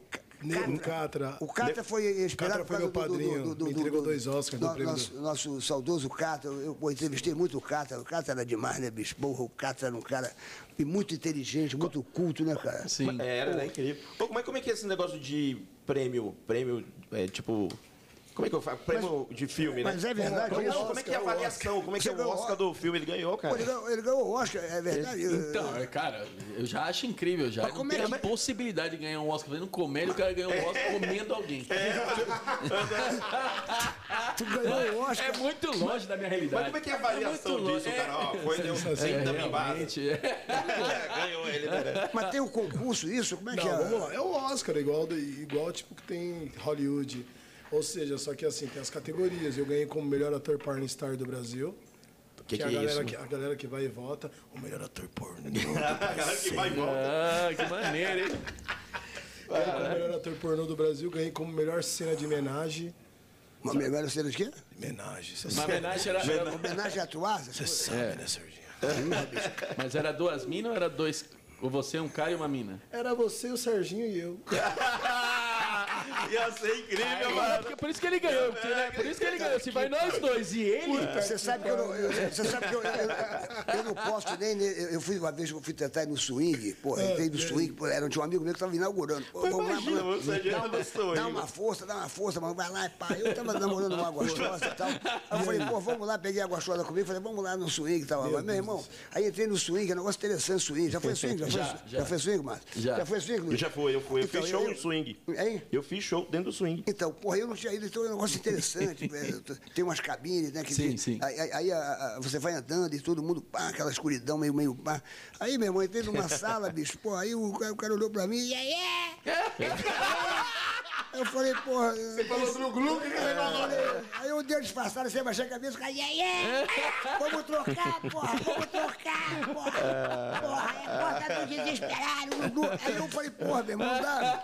Ca- Nego Catra. O Catra foi esperado Catra foi meu padrinho, me entregou dois Oscars do prêmio nosso, nosso saudoso Catra. Eu pô, entrevistei muito o Catra. O Catra era demais, né, bicho? Porra, o Catra era um cara e muito inteligente, muito culto, né, cara? Sim. É, Era, né? Incrível. Pô, é, como é que é esse negócio de prêmio? Prêmio, é, tipo. Como é que eu falo? Prêmio de filme, né? mas é verdade Como, isso? como é que é a avaliação? Como é que é o Oscar do filme? Ele ganhou, cara. ele, ganhou, ele ganhou o Oscar, é verdade? Então, é, cara, eu já acho incrível já. Mas Não como tem é a que- possibilidade de ganhar um Oscar fazendo comédia, o cara ganhou um Oscar comendo alguém. tu ganhou o Oscar. É muito longe da minha realidade. Mas como é que é a avaliação longe. disso, cara? Ó, foi deu É, 100 da minha base. realmente, é. Ganhou ele, né? Mas tem o concurso, isso? Como é que Não, é? vamos lá. É o Oscar, igual, igual tipo que tem Hollywood. Ou seja, só que assim, tem as categorias. Eu ganhei como melhor ator porn star do Brasil. Que que a, é galera isso? que, a galera que vai e vota. O melhor ator porno. A galera que vai e volta. Ah, que maneiro, hein? Ganhei como melhor ator pornô do Brasil. Ganhei como melhor cena de homenagem. Uma melhor cena de quê? Homenagem, Uma homenagem era, era- Homenagem a atuar? você sabe né, Serginho? Mas era duas minas ou era dois. Ou você, um cara e uma mina? Era você, o Serginho e eu. Ia ser incrível, É, mano. porque por isso que ele ganhou, porque, né? Por isso que ele ganhou. Se vai nós dois e ele. Você sabe que eu não, eu, você sabe que eu, eu, eu não posso nem. Eu, eu fui uma vez que eu fui tentar ir no swing, porra, entrei no swing, pô, era, tinha um amigo meu que estava inaugurando. Pô, vamos lá, imagina, mano, você já dá, no swing. dá uma força, dá uma força, mano, vai lá e pá. Eu tava namorando uma gostosa e tal. Eu falei, pô, vamos lá, peguei a gostosa comigo, falei, vamos lá no swing e tal. Mas, meu irmão, aí entrei no swing, é um negócio interessante swing. Já foi swing? Já, Já, foi, já. já. foi swing, Márcio? Já. Já foi swing, Eu já fui, eu fui. Eu Então, fiz show eu- no swing. Hein? Eu fiz show dentro do swing. Então, porra, eu não tinha ido, então é um negócio interessante. Tem umas cabines, né? Que Sim, tem- sim. Aí, aí- aí a- a- você vai andando e todo mundo, pá, aquela escuridão meio, meio pá. Aí, meu irmão, entrei numa sala, bicho, pô, aí o, cara- o cara olhou pra mim, e aí, Eu falei, porra. Você falou do Glu, que Aí eu dei uma disfarçada, você baixar a cabeça, o cara, e aí, vamos trocar, porra, vamos trocar, porra. Porra, é porta do desesperado. Aí eu falei, porra, meu irmão, não dá.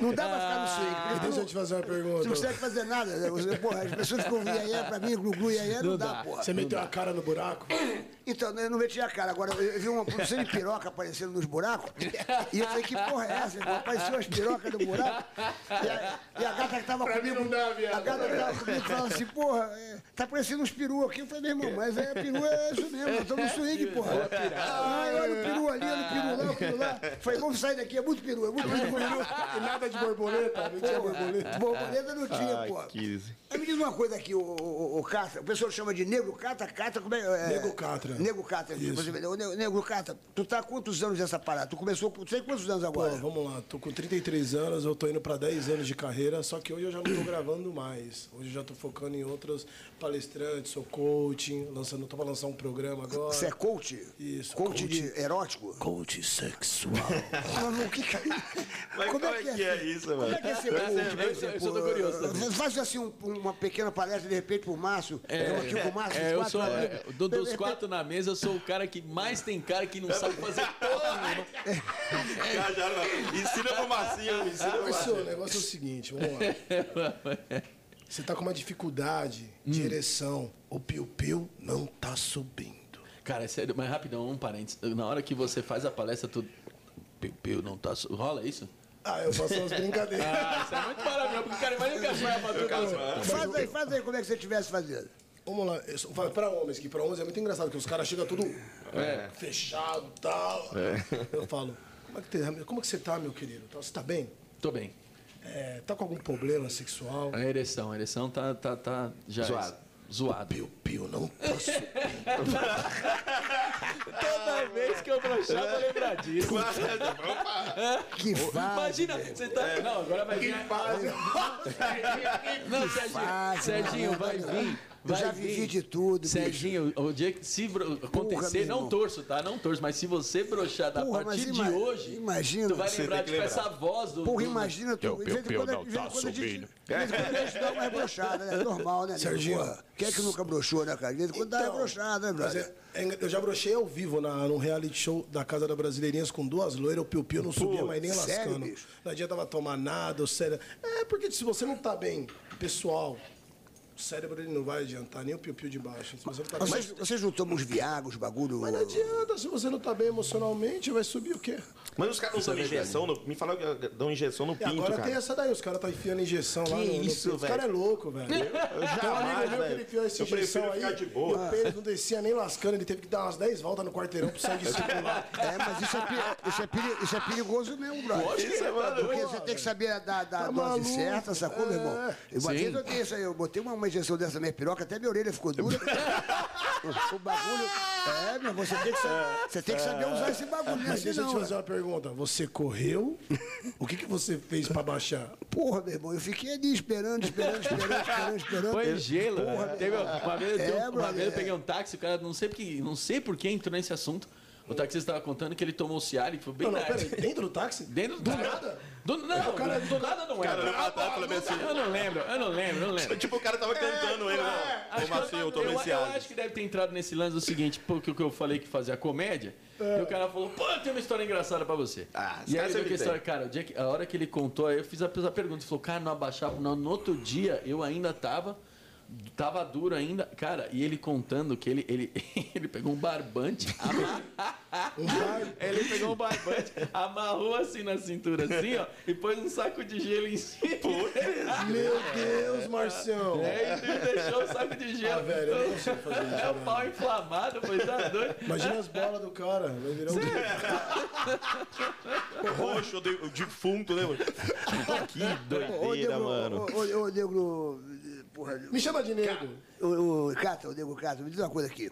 Não dá pra ficar no porque tu Deixa não- eu te fazer uma você não pergunta. consegue fazer nada. né? Você, porra, as pessoas ficam iê pra mim, glu glu iê, não, Não dá, dá. porra. Você meteu a cara no buraco? Então, eu não meti a cara. Agora, eu vi uma produção de piroca aparecendo nos buracos. E eu falei, que porra é essa? irmão? Apareceu as pirocas no buraco. E a, e a gata que tava Pra comigo. mim não dá, viado. A gata que tava comigo falava assim, porra, é, tá parecendo uns peru aqui. Eu falei, meu irmão, mas é peru é isso mesmo, nós estamos no swing, porra. Ah, olha o peru ali, olha o peru lá, o peru lá. Falei, vamos sair daqui, é muito peru, é muito peru. E nada de borboleta? Não tinha borboleta? Borboleta não tinha, porra. 15. Aí me diz uma coisa aqui, o, o, o Catra, o pessoal chama de Negro Catra, Catra, como é? é Nego Catra. Nego ô, Nego, Nego Catra, tu tá há quantos anos nessa parada? Tu começou com, sei quantos anos Pô, agora? vamos lá, tô com 33 anos, eu tô indo pra 10 anos de carreira, só que hoje eu já não tô gravando mais. Hoje eu já tô focando em outros palestrantes, sou coaching, lançando, tô pra lançar um programa agora. Você é coach? Isso, Coach, coach. de erótico? Coach sexual. Mas o que que Mas como é que é isso, Como mano? é que é ser coach, por eu- eu sou exemplo? curioso também. Faz assim um- uma pequena palestra, de repente, pro Márcio. eu aqui com o Márcio, É, eu sou. é, dos quatro na mesa, eu sou o cara que mais tem cara que não sabe fazer porra nenhuma. Ensina pro Marcinho, ensina pro Mas Marcinho. o negócio é o seguinte, vamos lá. Você tá com uma dificuldade de ereção, o piu-piu não tá subindo. Cara, é sério, mas rapidão, um parênteses. Na hora que você faz a palestra, tu. Piu, piu, não tá. su- Rola isso? Ah, eu faço umas brincadeiras. Ah, isso é muito maravilhoso, porque o cara imagina que a joia pra tudo. Faz aí, faz aí como é que você estivesse fazendo. Vamos lá, vai pra homens, que pra homens é muito engraçado, que os caras chegam tudo fechado e tal. Eu falo, como é, que tem- como é que você tá, meu querido? Tá- Você tá bem? Tô bem. É, tá com algum problema sexual? A ereção, a ereção tá, tá, tá já Zoado. zoado. Piu-piu não tá subindo. Toda vez que eu brochar, vou lembrar disso. Que fase. Imagina, você tá. Não, agora vai vir. Não, Serginho, fase, Serginho, mano. vai vir. Eu vai já vivi vir. de tudo, bicho. Serginho, o dia que se acontecer, não torço, tá? Não torço, mas se você brochar da Porra, partir de hoje, imagina, tu vai lembrar tipo, lembrar. essa voz do. Porra, imagina tu. De vez em quando, de vez em quando a gente. De dá uma rebrochada, né? Normal, né? Serginho. Quem é que nunca broxou, né, cara? De vez em quando dá Então, rebrochada, né, brother? é- é eu já brochei ao vivo na, num reality show da Casa da Brasileirinhas com duas loiras, o piu-piu não subia mais nem sério, lascando. bicho? Não adiantava tomar nada, ou sério. É, porque se você não tá bem, pessoal, o cérebro ele não vai adiantar nem o piu-piu de baixo. Se você não tá bem, Vocês, vocês não tomam os viagos, bagulho? mas não adianta, se você não tá bem emocionalmente, vai subir o quê? Mas os caras não dão injeção, no, me falaram que dão injeção no E pinto, agora cara. tem essa daí, os caras tá enfiando injeção lá Que no, no isso, peito. Os caras é louco, velho. Eu Tem um amigo jamais, meu que ele enfiou essa Eu injeção aí. de boa. O pênis não descia nem lascando, ele teve que dar umas 10 voltas no quarteirão pro sangue circular. É, mas isso é, isso é, peri- isso é perigoso mesmo, brother. Isso é, mano. Porque você tem que saber a da, da Tá dose maluco? certa, sacou, meu irmão? É. Uma vez eu dei isso aí, eu botei uma, uma injeção dessa na minha piroca, até minha orelha ficou dura. o, o bagulho. É, meu irmão, você tem que, sa- você tem que saber usar esse bagulho, né? Mas deixa eu te fazer uma pergunta. Você correu? O que, que você fez pra baixar? Porra, meu irmão, eu fiquei ali esperando, esperando, esperando, esperando, esperando. Foi gelo. né? Teve uma vez, eu, É, um- uma brother, vez eu é. peguei um táxi, o cara não sei porque, não sei por que entrou nesse assunto. O taxista estava contando que ele tomou o Cialis, foi bem Não, não, na peraí, dentro do táxi? Dentro do, Do táxi. nada? Do, não, cara- do nada não é. Cara, eu pelo menos assim. Eu não lembro, eu não lembro, eu não lembro. Tipo, o cara tava cantando ele, né? Acho Como que assim, eu, eu tô eu, eu acho que deve ter entrado nesse lance do seguinte, porque o que eu falei que fazia comédia, e o cara falou, pô, eu tenho uma história engraçada pra você. Ah, e aí, sempre que a, história, tem. cara, o dia que- a hora que ele contou, aí eu fiz a, a pergunta, ele falou, cara, não abaixava, não. No outro dia, eu ainda tava, tava duro ainda, cara, e ele contando que ele, ele, ele pegou um barbante, amarra- ele pegou um barbante, amarrou assim na cintura, assim, ó, e pôs um saco de gelo em cima. Meu Deus, Marcião. É, e deixou o saco de gelo. Ah, velho, eu não consigo fazer isso. É o velho. pau inflamado, foi tá doido. Imagina as bolas do cara. Vai virar um... Roxo, o de- o defunto, né, mano? Que Ô, doideira, negro, mano. Ô, ô, ô, negro. Porra. Me chama de. Ô, ô, Cata, ô, nego Cata, me diz uma coisa aqui.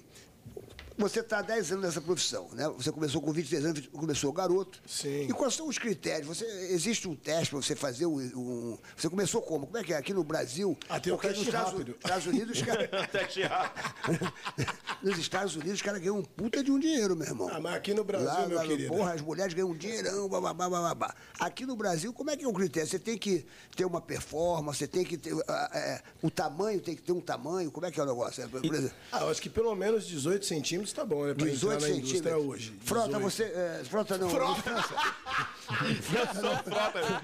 Você está há 10 anos nessa profissão, né? Você começou com 23 anos, começou garoto. Sim. E quais são os critérios? Você, existe um teste para você fazer um, um- Você começou como? Como é que é? Aqui no Brasil? Ah, tem o teste nos Estados, rápido. Estados Unidos, os caras. Teste rápido. nos Estados Unidos, os caras ganham um puta de um dinheiro, meu irmão. Ah, mas aqui no Brasil, Lá, meu lá, querido. Porra, as mulheres ganham um dinheirão, bababá, bababá. Aqui no Brasil, como é que é o critério? Você tem que ter uma performance, você tem que ter. ah, é, o tamanho tem que ter um tamanho. Como é que é o negócio? É, Por exemplo, Ah, eu acho que pelo menos 18 centímetros tá bom, né? Pra 18 entrar na indústria centímetros. hoje. Frota, 18. você. é, frota não. Frota. França. Só frota.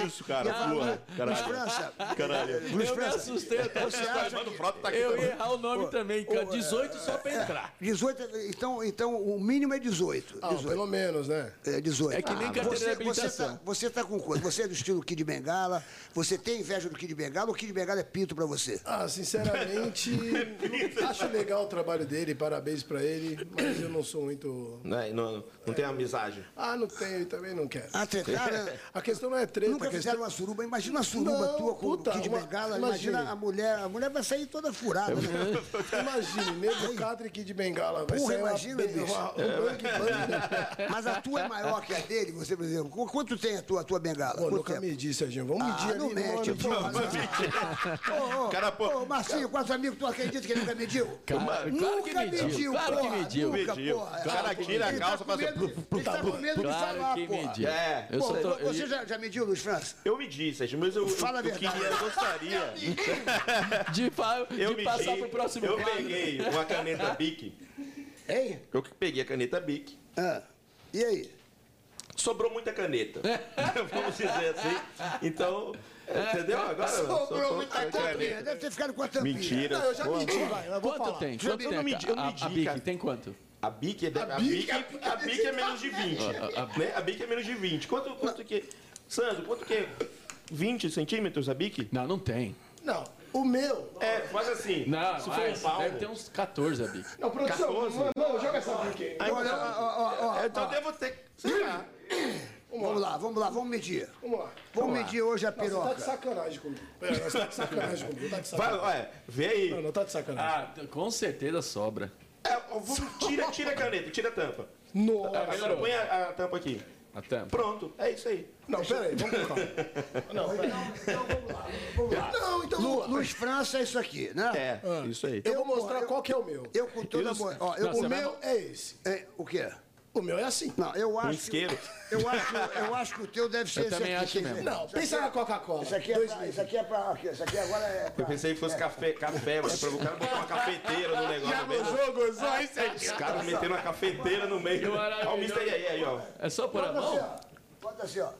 Que isso, cara? Porra. Caralho. França. Caralho. Luiz Eu me assustei até. Você acha Mano, que- frota tá aqui Eu ia errar o nome também, cara. Ô, 18 só pra entrar. 18, então, então o mínimo é 18. Ah, 18. pelo menos, né? É 18. É que nem carteira de você, você, habilitação. tá, você tá com coisa? Você é do estilo Kid Bengala? Você tem inveja do Kid Bengala ou Kid Bengala é pinto pra você? Ah, sinceramente, acho legal o trabalho dele, parabéns pra ele, mas eu não sou muito. Não, não, não tem amizade. Ah, não tenho e também não quero. Ah, tretar, né? A questão não é treta, Nunca questão... fizeram uma suruba. Imagina uma suruba Não, tua com puta, o Kid uma- Bengala. Imagina a mulher. A mulher vai sair toda furada. Né? Imagine, nego Catrick de Bengala. Vai Porra, uma imagina, uma- um bang. Mas a tua é maior que a dele, você, por exemplo. Qu- Quanto tem a tua, a tua bengala? Pô, nunca tempo? medi, Serginho. Vamos medir Ah, não ali mete, no pô. de- Cara, pô, ô, Marcinho, quantos amigos tu acredita que ele nunca mediu? Cara, nunca mediu, claro que mediu. Nunca, Mediu. porra. O cara tira a calça, Ele tá com medo de Claro falar, que mediu. É. Você já, já mediu, Luiz França? Eu me disse, mas eu, Fala a eu, verdade. queria, eu gostaria. de, passar pro próximo Eu quadro. peguei uma caneta Bic. Hein? Eu peguei a caneta Bic. Ah, e aí? Sobrou muita caneta. Vamos dizer assim. Então, entendeu? Agora Sobrou muita a tampinha. Deve ter ficado com a tampinha. Mentira. Não, eu já Pô, medi, vai. Eu vou Quanto falar. tem? Quanto tem eu a, medi- eu a, medi, a Bic? Tem quanto? A Bic é, a Bic- Bic, a Bic é menos de 20. né? A Bic é menos de 20. Quanto, quanto que. Sandro, quanto que é? 20 centímetros a Bic? Não, não tem. Não, o meu... É, faz assim. Não, se for um palmo. deve ter uns 14 a Bic. Não, produção, 14. não, não, joga essa bica aí. Olha, ó, ó, então eu devo ter. Sei lá. Vamos lá, vamos lá, vamos medir. Vamos lá. Vamos medir hoje a Não, você tá piroca. de sacanagem comigo. Pera, você tá de sacanagem comigo. Tá de Vai, sacanagem. olha, vê aí. Não, não tá de sacanagem. Ah, com certeza sobra. É, vamos- tira, tira a caneta, tira a tampa. Nossa. Agora põe a, a tampa aqui. A tampa. Pronto, é isso aí. Não, pera aí, vamos com calma. Não, aí. Então vamos lá, vamos lá. Não, então Lu- vamos lá. Luiz França é isso aqui, né? É, isso aí. Eu vou mostrar eu- qual que é o meu. Eu com toda a. Ó, eu, Não, o você vai- meu. É esse. É, o quê? O meu é assim. Não, eu acho. isqueiro. Eu acho, eu acho que o teu deve ser Eu esse também aqui, acho mesmo. Não, Isso pensa aqui na é- Coca-Cola. Isso aqui é pra, isso aqui é pra. aqui, Isso aqui agora é. Pra, Eu pensei que fosse café, café, mas o cara botou uma cafeteira no negócio mesmo. Gozou, gozou, aí você... Os caras metendo uma cafeteira no meio. Olha o mister aí, aí, ó. É só pôr a Bota assim, mão? ó. Bota assim, ó.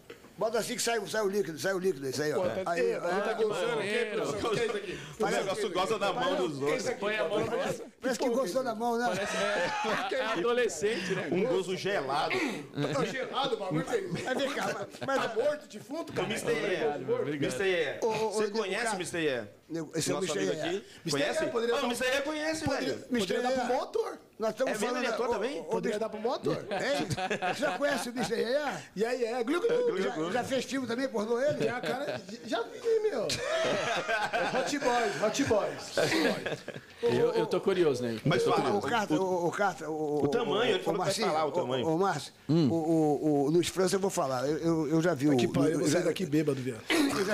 Bota assim que sai, sai o líquido, sai o líquido, isso aí, ó. Pô, tá, Aí, aí, aí, tá gozando aqui? O é negócio goza da mão dos é outros. Põe a mão na boca. Parece que gostou da mão, né? É adolescente, né? Um gozo gelado. Tá gelado, bagulho é? Mas vem cá, mas, Tá morto, defunto, cara? Mr. E. E. Ô, Você conhece o Mr. E? Esse é o Nosso Mr. amigo aqui. Mr. Conhece? E poderia Ah, dar o Mr. E conhece, velho. Poderia dar pro motor. nós estamos É falando... ele é ator ô, também? ô, Poderia dar pro motor. Hein? Você já conhece o Mr. Iê? E aí, é, glu, glu. Já, já fez filme também, pornô ele? Já, cara, já vi, meu. Hot Boys, Hot Boys. Eu, eu tô curioso, né? Mas fala. O Catra, o, o, Catra, o, O tamanho, ele falou que vai falar o tamanho. O, Márcio, Hum. o, o, o Luiz França eu vou falar. Eu, eu, eu já vi o. Daqui bêbado, viado.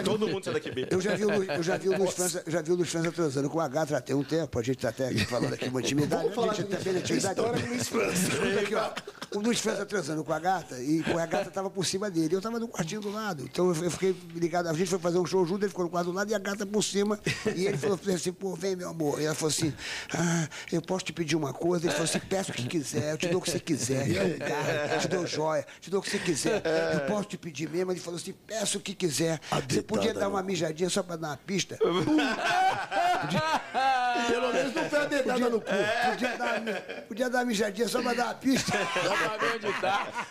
Todo mundo sai daqui bêbado. eu já vi o, Lu- eu já vi o Luiz França, já vi o Luiz França transando com a gata tem um tempo. A gente tá até aqui falando aqui uma intimidade. A gente bem na intimidade. história com o Luiz França. Escuta aqui, ó. O Luiz França transando com a gata e com a gata tava por cima dele. Eu tava no quartinho do lado. Então eu fiquei ligado. A gente foi fazer um show junto, ele ficou no quarto do lado e a gata por cima. E ele falou assim, pô, vem, meu amor. E ela falou assim, ah, eu posso te pedir uma coisa? Ele falou assim, peça o que quiser, eu te dou o que você quiser. Eu te dou carro, te dou joia, te dou o que você quiser. Eu posso te pedir mesmo? Ele falou assim, peça o que quiser. Você podia dar uma mijadinha só pra dar uma pista? Pelo menos não foi a dedada no cu. Podia dar, podia dar uma mijadinha só pra dar uma pista? Dá pra tá.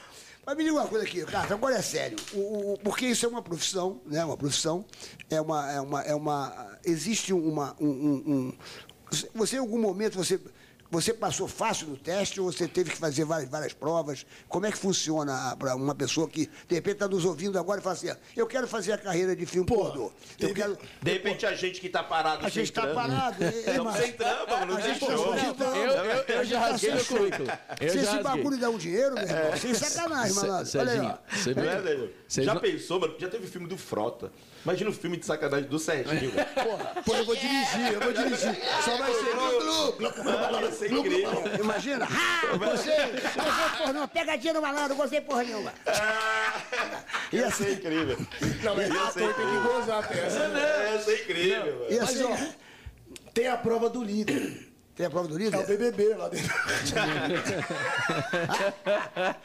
Mas me diga uma coisa aqui, cara, agora é sério. O- o- porque isso é uma profissão, né? Uma profissão. É uma. É uma, é uma existe uma. Um, um- um- você, em algum momento, você. Você passou fácil no teste ou você teve que fazer várias, várias provas? Como é que funciona para uma pessoa que, de repente, está nos ouvindo agora e fala assim: eu quero fazer a carreira de filme pornô. Eu quero. De repente a gente que tá parado A gente está parado. é, é, Estamos mas- sem trampa, não a tem gente tá show. Eu, eu, eu já rasguei meu currículo. Se esse rasguei. bagulho dá um dinheiro, meu irmão, sem sacanagem, malandro. Olha aí, ó. é, Já pensou, mano? Já teve filme do Frota. Imagina o filme de sacanagem do Serginho. velho. Pô, eu vou dirigir, eu vou dirigir. Só vai ser. Mano, ia ser incrível. Imagina. Ah, você, você pornô, pegadinha do malandro, gostei porra nenhuma. Ia ser incrível. Não, mas Ia ator ser tem que gozar, tem essa. Ia ser incrível, velho. E Mas, assim, ó, tem a prova do líder. Tem a prova do É o líder? BBB lá dentro.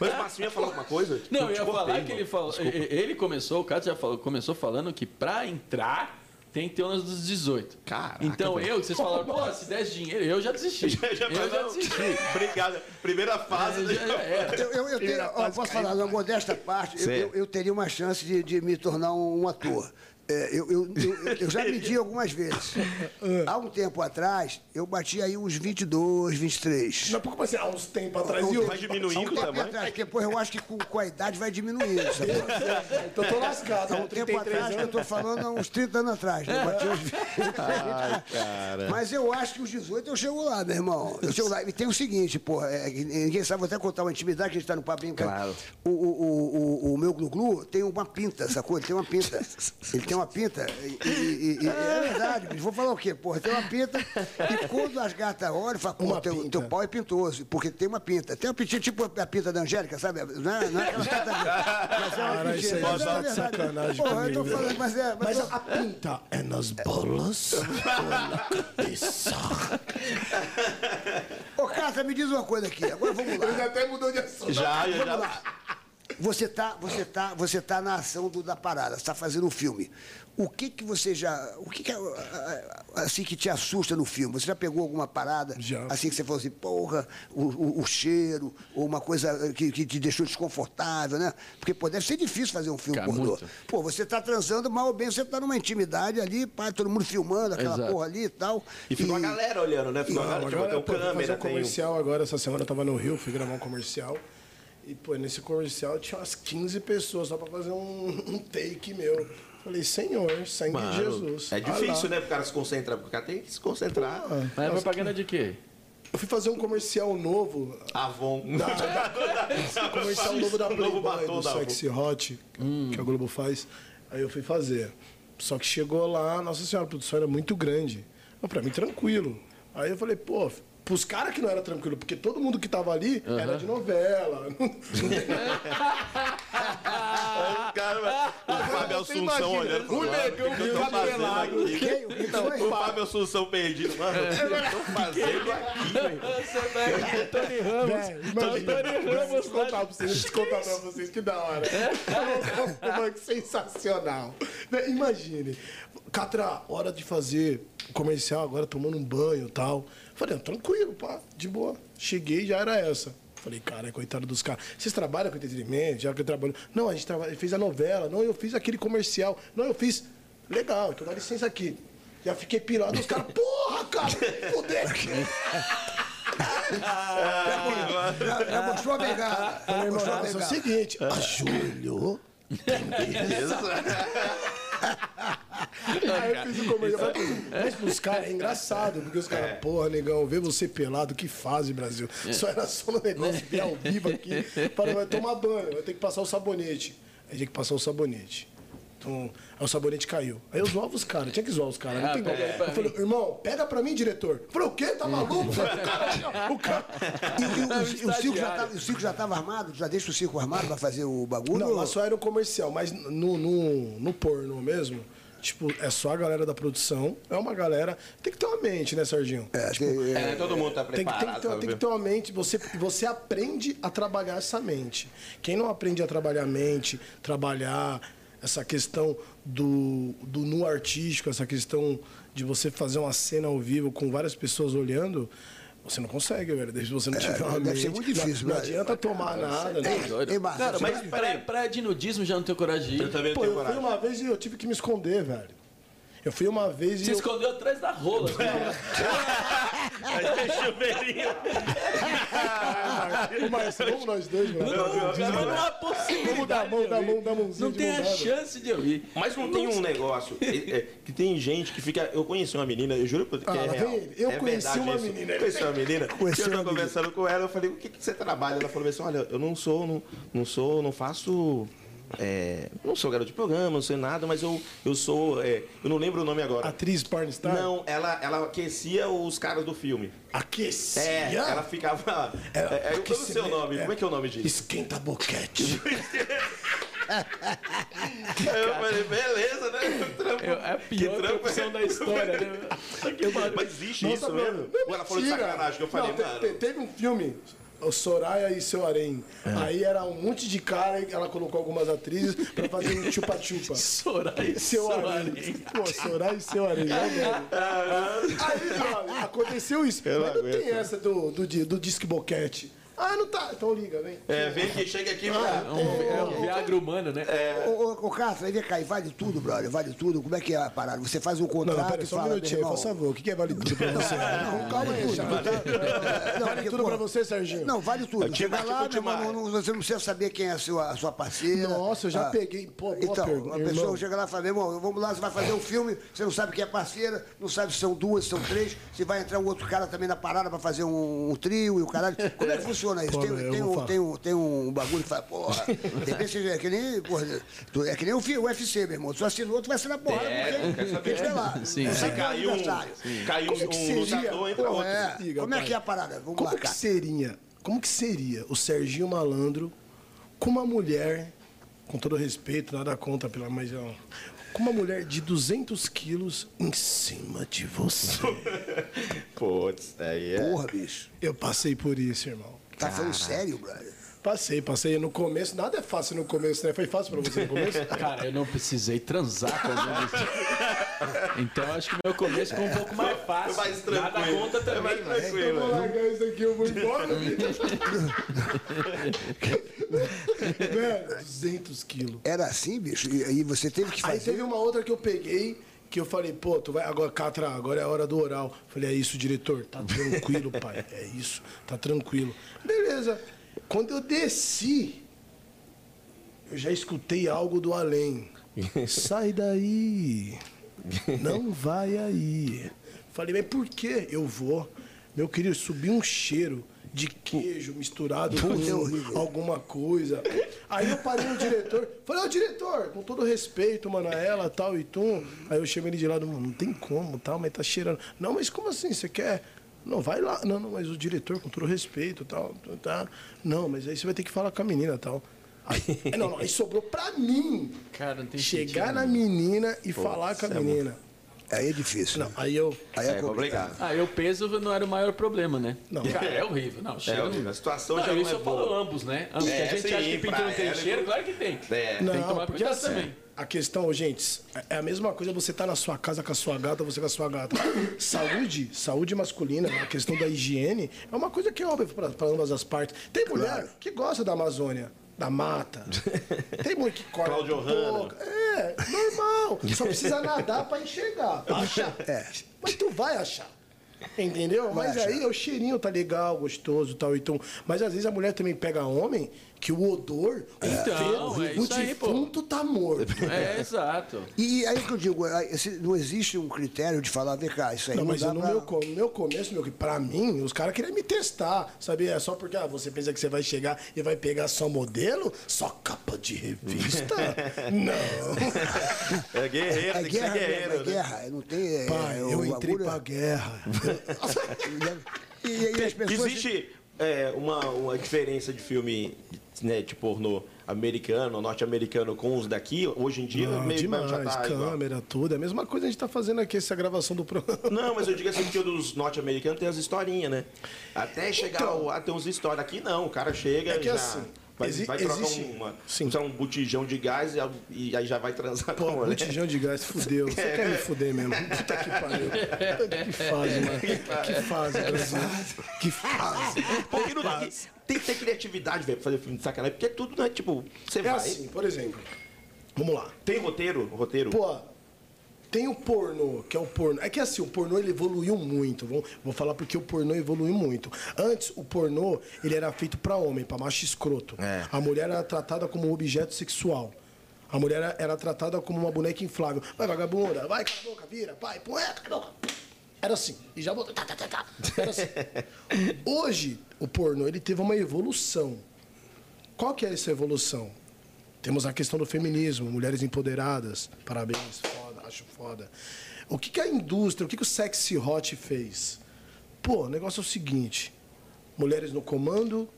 Mas o Massinho ia falar alguma coisa? Não, eu ia cortei, falar que ele falou. Ele começou, o Cato já falou, começou falando que pra entrar tem que ter umas dos 18. Caraca, Então velho. eu, que vocês falaram, pô, se desse dinheiro, eu já desisti. Já, já, eu já desisti. Obrigado. Primeira fase. Já- já era. Eu, eu, eu, tenho, ó, posso falar, numa modesta parte, eu, eu, eu teria uma chance de, de me tornar um ator. É, eu, eu, eu, eu já medi algumas vezes. Há um tempo atrás, eu bati aí uns 22, 23. Não, porque assim, há uns tempos atrás. E eu, Vai diminuindo o Tempo tamanho? atrás, depois eu acho que com, com a idade vai diminuindo. Sabe? então eu tô lascado. Há um Com tempo 33 atrás, que eu anos. tô falando há uns 30 anos atrás. Né? Eu bati uns 20. Ai, cara. Mas eu acho que os 18 eu chego lá, meu irmão. Eu chego lá. E tem o seguinte, porra, é, que ninguém sabe, vou até contar uma intimidade que a gente tá no papo brincando. Claro. O, o, o, o, o meu glu-glu tem uma pinta, sacou? Ele tem uma pinta. Ele tem uma pinta. E, e- e- e- é verdade, bicho. Vou falar o quê? Porra, tem uma pinta. E quando as gatas olham, falam, pô, teu, teu pau é pintoso, porque tem uma pinta. Tem uma pintinha, tipo a pinta da Angélica, sabe? Não é, não é aquela pinta Mas é uma Cara, isso aí pintinha. Mas tá é de sacanagem Porra, eu tô falando, mas é. Mas eu- a pinta é nas bolas ou na cabeça? Ô, Cata, me diz uma coisa aqui. Agora vamos lá. Ele até mudou de assunto. Já, já, Vamos já. Você tá, você tá, você tá na ação do, da parada, você está fazendo um filme. O que que você já, o que que assim que te assusta no filme? Você já pegou alguma parada Já. assim que você falou assim, porra, o, o- o cheiro ou uma coisa que, que te deixou desconfortável, né? Porque pô, deve ser difícil fazer um filme Cara, pornô. muito. Pô, você tá transando mal ou bem, você tá numa intimidade ali, pá, todo mundo filmando aquela Exato. porra ali e tal. E ficou a galera olhando, né? Ficou a galera, tipo, tem um câmera, um tem comercial agora, essa semana eu tava no Rio, fui gravar um comercial. E, pô, nesse comercial tinha umas 15 pessoas só pra fazer um, um take meu. Falei, Senhor, sangue Mano, de Jesus. É difícil, né? Pro cara se concentrar, porque o cara tem que se concentrar. Ah, Mas é propaganda de quê? Eu fui fazer um comercial novo. Avon. Um comercial novo da novo Playboy, do da Avon. Sexy Hot, que a Globo faz. Aí eu fui fazer. Só que chegou lá, nossa senhora, a produção era muito grande. Mas pra mim, tranquilo. Aí eu falei, pô, pros caras que não era tranquilo, porque todo mundo que tava ali era de novela. Não, não tem Aí o cara, o Fábio Assunção olhando pro o lado, negão o que eu tô fazendo aqui? O Fábio Assunção perdido. Mano, o que eu tô fazendo aqui? Você Tony Ramos. Tony deixa eu Ramos. te contar pra vocês, deixa eu te contar pra vocês, que da hora. Mano, que sensacional. Velho, Imagine, Catra, hora de fazer comercial agora, tomando um banho e tal. Falei, ah, tranquilo, pá, de boa. Cheguei já era essa. Falei, cara, coitado dos caras. Vocês trabalham com entretenimento? Já que eu trabalho. Não, a gente trabalha, fez a novela. Não, eu fiz aquele comercial. Não, eu fiz. Legal, então dá licença aqui. Já fiquei pilado, os caras, porra, cara, fudeu. Já, já mostrou a Falei, mostrou a irmão, é o seguinte, ajoelhou. Aí eu fiz o comercial. Mas pros caras é engraçado, porque os caras, porra, negão, vê você pelado, que fase, Brasil. Só era só no negócio de ver ao vivo aqui. Para, vai tomar banho, vai ter que passar o sabonete. Aí tinha que passar o sabonete. Então, aí o sabonete caiu. Aí eu zoava os caras, tinha que zoar os caras. Não Ah, tem como. Eu falei, irmão, pega pra mim, diretor. Eu falei, o quê? Tá maluco? O cara, o cara. E, e o, o, o circo já tava, o circo já estava armado? Já deixa o circo armado pra fazer o bagulho? Não, lá só era o comercial, mas no, no, no porno mesmo, tipo, é só a galera da produção. É uma galera. Tem que ter uma mente, né, Serginho? É, tem- É, todo mundo tá Tem que, tem, preparado. que ter, tem que ter uma mente, você, você aprende a trabalhar essa mente. Quem não aprende a trabalhar a mente, trabalhar essa questão do, do nu artístico, essa questão de você fazer uma cena ao vivo com várias pessoas olhando, você não consegue, velho. Desde você não tiver uma deve mente. ser muito difícil, Não, não né? adianta tomar nada. né? Doido. Ei, Márcio, Cara, mas pra, pra de nudismo já não tenho coragem de Eu ir. também Pô, tenho eu fui coragem. uma vez e eu tive que me esconder, velho. Eu fui uma vez e. Se eu- escondeu atrás da rola. Aí tem chuveirinho. Márcio, vamos nós dois, mano. Não, não, não há possibilidade. Vamos dar a mão, dar a mão, dar a mãozinha Não tem mão a chance de eu ir. Mas não tem um negócio é, é, que tem gente que fica. Eu conheci uma menina, eu juro que Ah, é real. Eu é conheci uma isso. menina. Eu conheci uma menina. Conheci eu menina. conversando com ela, eu falei, o que, que você trabalha? Ela falou assim, olha, eu não sou, não, não sou, não faço. É, não sou garoto de programa, não sei nada, mas eu, eu sou. é, eu não lembro o nome agora. Atriz pornstar? Não, ela, ela aquecia os caras do filme. Aquecia? É, ela ficava. Ela- é, é, eu sei o aquecimento, nome. é. Como é que é o nome disso? Esquenta boquete. Eu falei, beleza, né? Trampo. É a pior Que trampo profissão é- da história, né? Mas existe Nossa, isso mano, mesmo? é Ou ela falou de sacanagem que eu falei, Não, te- mano. te- teve um filme, o Soraya e seu Harém. Aí era um monte de cara, e ela colocou algumas atrizes pra fazer um chupa-chupa. Soraya e Seu Harém. Pô, Soraya e seu Harém. né? Aí, brother, aconteceu isso. Eu Mas não aguento. tem essa do, do, do disque boquete. Ah, não tá. Então liga, vem. É, vem aqui, chega aqui. É um Viagra humano, né? Ô, ô, ô Castro, aí vem cá, vale tudo, brother, vale tudo. Como é que é a parada? Você faz um Não, contrato pera, e só um fala, minutinho, meu por irmão, favor. O que é vale tudo pra você? Não, calma aí, tá- Não, Vale porque, tudo pô, pra você, Serginho? Não, vale tudo. É Você vai lá, meu irmão, não- você não precisa saber quem é a sua, a sua parceira. Nossa, eu já Ah, peguei. Pô, Então, pergunta, a pessoa irmão. chega lá e fala, meu irmão, vamos lá, você vai fazer um filme, você não sabe quem é parceira, não sabe se são duas, se são três, se vai entrar um outro cara também na parada pra fazer um, um trio e o caralho. Como é que funciona isso? Pô, Tem, tem um, tem, um, tem um bagulho que fala, porra, de repente você é que nem, porra, tu- é que nem o UFC, meu irmão. Tu assinou, tu vai ser na porrada É, quer quem, tiver lá. Sim. É caiu um, caiu Como um, que um seria? lutador, entra é. Diga, Como é que é a parada? Vamos Como lá, que seria? Como que seria o Serginho Malandro com uma mulher, com todo respeito, nada contra pela mas com uma mulher de 200 quilos em cima de você? Putz, aí é. Porra, bicho. Eu passei por isso, irmão. Tá falando sério, brother? Passei, passei no começo. Nada é fácil no começo, né? Foi fácil pra você no começo? Cara, eu não precisei transar com alguém. Então acho que meu começo foi um pouco mais fácil. Foi mais Nada tranquilo. conta Foi também, mais mas... tranquilo. Eu vou largar isso aqui, eu vou embora. Velho, 200 quilos. Era assim, bicho? E, e você teve que Aí fazer. teve uma outra que eu peguei, que eu falei, pô, tu vai agora, Catra, agora é a hora do oral. Falei, é isso, diretor, tá tranquilo, pai. É isso, tá tranquilo. Beleza. Quando eu desci, eu já escutei algo do além. Sai daí. Não vai aí. Falei, mas por que eu vou? Meu querido, subiu um cheiro de queijo misturado Puta, é com alguma coisa. Aí eu parei no diretor, falei, ô diretor, com todo respeito, mano, a ela, tal e tum. Aí eu chamei ele de lado, mano, não tem como, tal, mas tá cheirando. Não, mas como assim? Você quer? Não, vai lá. Não, não, mas o diretor, com todo respeito, tal, tá. Não, mas aí você vai ter que falar com a menina, tal. Aí, é, não, não, aí sobrou pra mim Cara, não tem chegar sentido na nenhum. menina e falar com a é menina. Aí é difícil. Não, aí eu. Aí é, É complicado. complicado. Ah, eu peso não era o maior problema, né? Não. Cara, é horrível. Não, cheiro horrível. não- A situação não, já não isso é eu falo boa. ambos, né? Ambos. É, que a gente sim, acha que pinto pra não tem ela, cheiro, claro que tem. É. Não, Tem que tomar porque cuidado assim, também. a questão, gente, é a mesma coisa você tá na sua casa com a sua gata, você com a sua gata. Saúde, saúde masculina, a questão da higiene, é uma coisa que é óbvia para ambas as partes. Tem mulher Claro. que gosta da Amazônia, da mata. Tem mulher que corta Cláudio Hanna. É, normal. Só precisa nadar para enxergar, pra achar. É. Mas tu vai achar. Entendeu? Vai Mas achar. aí o cheirinho tá legal, gostoso e tal. Então, mas às vezes a mulher também pega homem que o odor, Então, o, é o aí, pô. defunto tá morto. É, exato. E aí que eu digo, aí, não existe um critério de falar, vem cá, isso aí Não, não, mas dá eu, no, pra... meu, no meu começo, meu, que pra mim, os caras queriam me testar, sabia? É só porque ah, você pensa que você vai chegar e vai pegar só modelo, só capa de revista? Não. É guerreiro, É tem que ser guerra, guerreiro. é né? guerra, não tem... é, Pai, é, eu o entrei bagulho- pra guerra. E, e as pessoas... Existe é, uma, uma diferença de filme né, de pornô americano, norte-americano com os daqui? Hoje em dia, Não, meio demais, já tá igual. câmera, tudo. É a mesma coisa a gente tá fazendo aqui, essa gravação do programa. Não, mas eu digo assim que o dos norte-americanos tem as historinhas, né? Até chegar Então. a ter uns histórias. Aqui não, o cara chega É que já. assim, vai, exi- vai trocar existe- uma, sim. usar um botijão de gás e, e aí já vai transar com a Pô, botijão de gás, fudeu. Você quer me fuder mesmo. Puta que pariu. Que fase, mano. Que fase, Brasil. Que fase. Porque não tem, tem que ter criatividade, velho, pra fazer filme de sacanagem. Porque tudo, né? Tipo, você É vai. assim, por exemplo. Vamos lá. Tem roteiro? Roteiro? Pô, tem o pornô, que é o pornô. É que assim, o pornô ele evoluiu muito. Vou, vou falar porque o pornô evoluiu muito. Antes, o pornô, ele era feito pra homem, pra macho escroto. É. A mulher era tratada como um objeto sexual. A mulher era, era tratada como uma boneca inflável. Vai, vagabunda, vai, cala a boca, vira, vai, poeta, cala a boca. Era assim. E já voltou. Tá, tá, tá, tá. Era assim. Hoje, o pornô, ele teve uma evolução. Qual que é essa evolução? Temos a questão do feminismo, mulheres empoderadas. Parabéns, foda, foda. O que, que a indústria, o que, que o sexy hot fez? Pô, o negócio é o seguinte: mulheres no comando,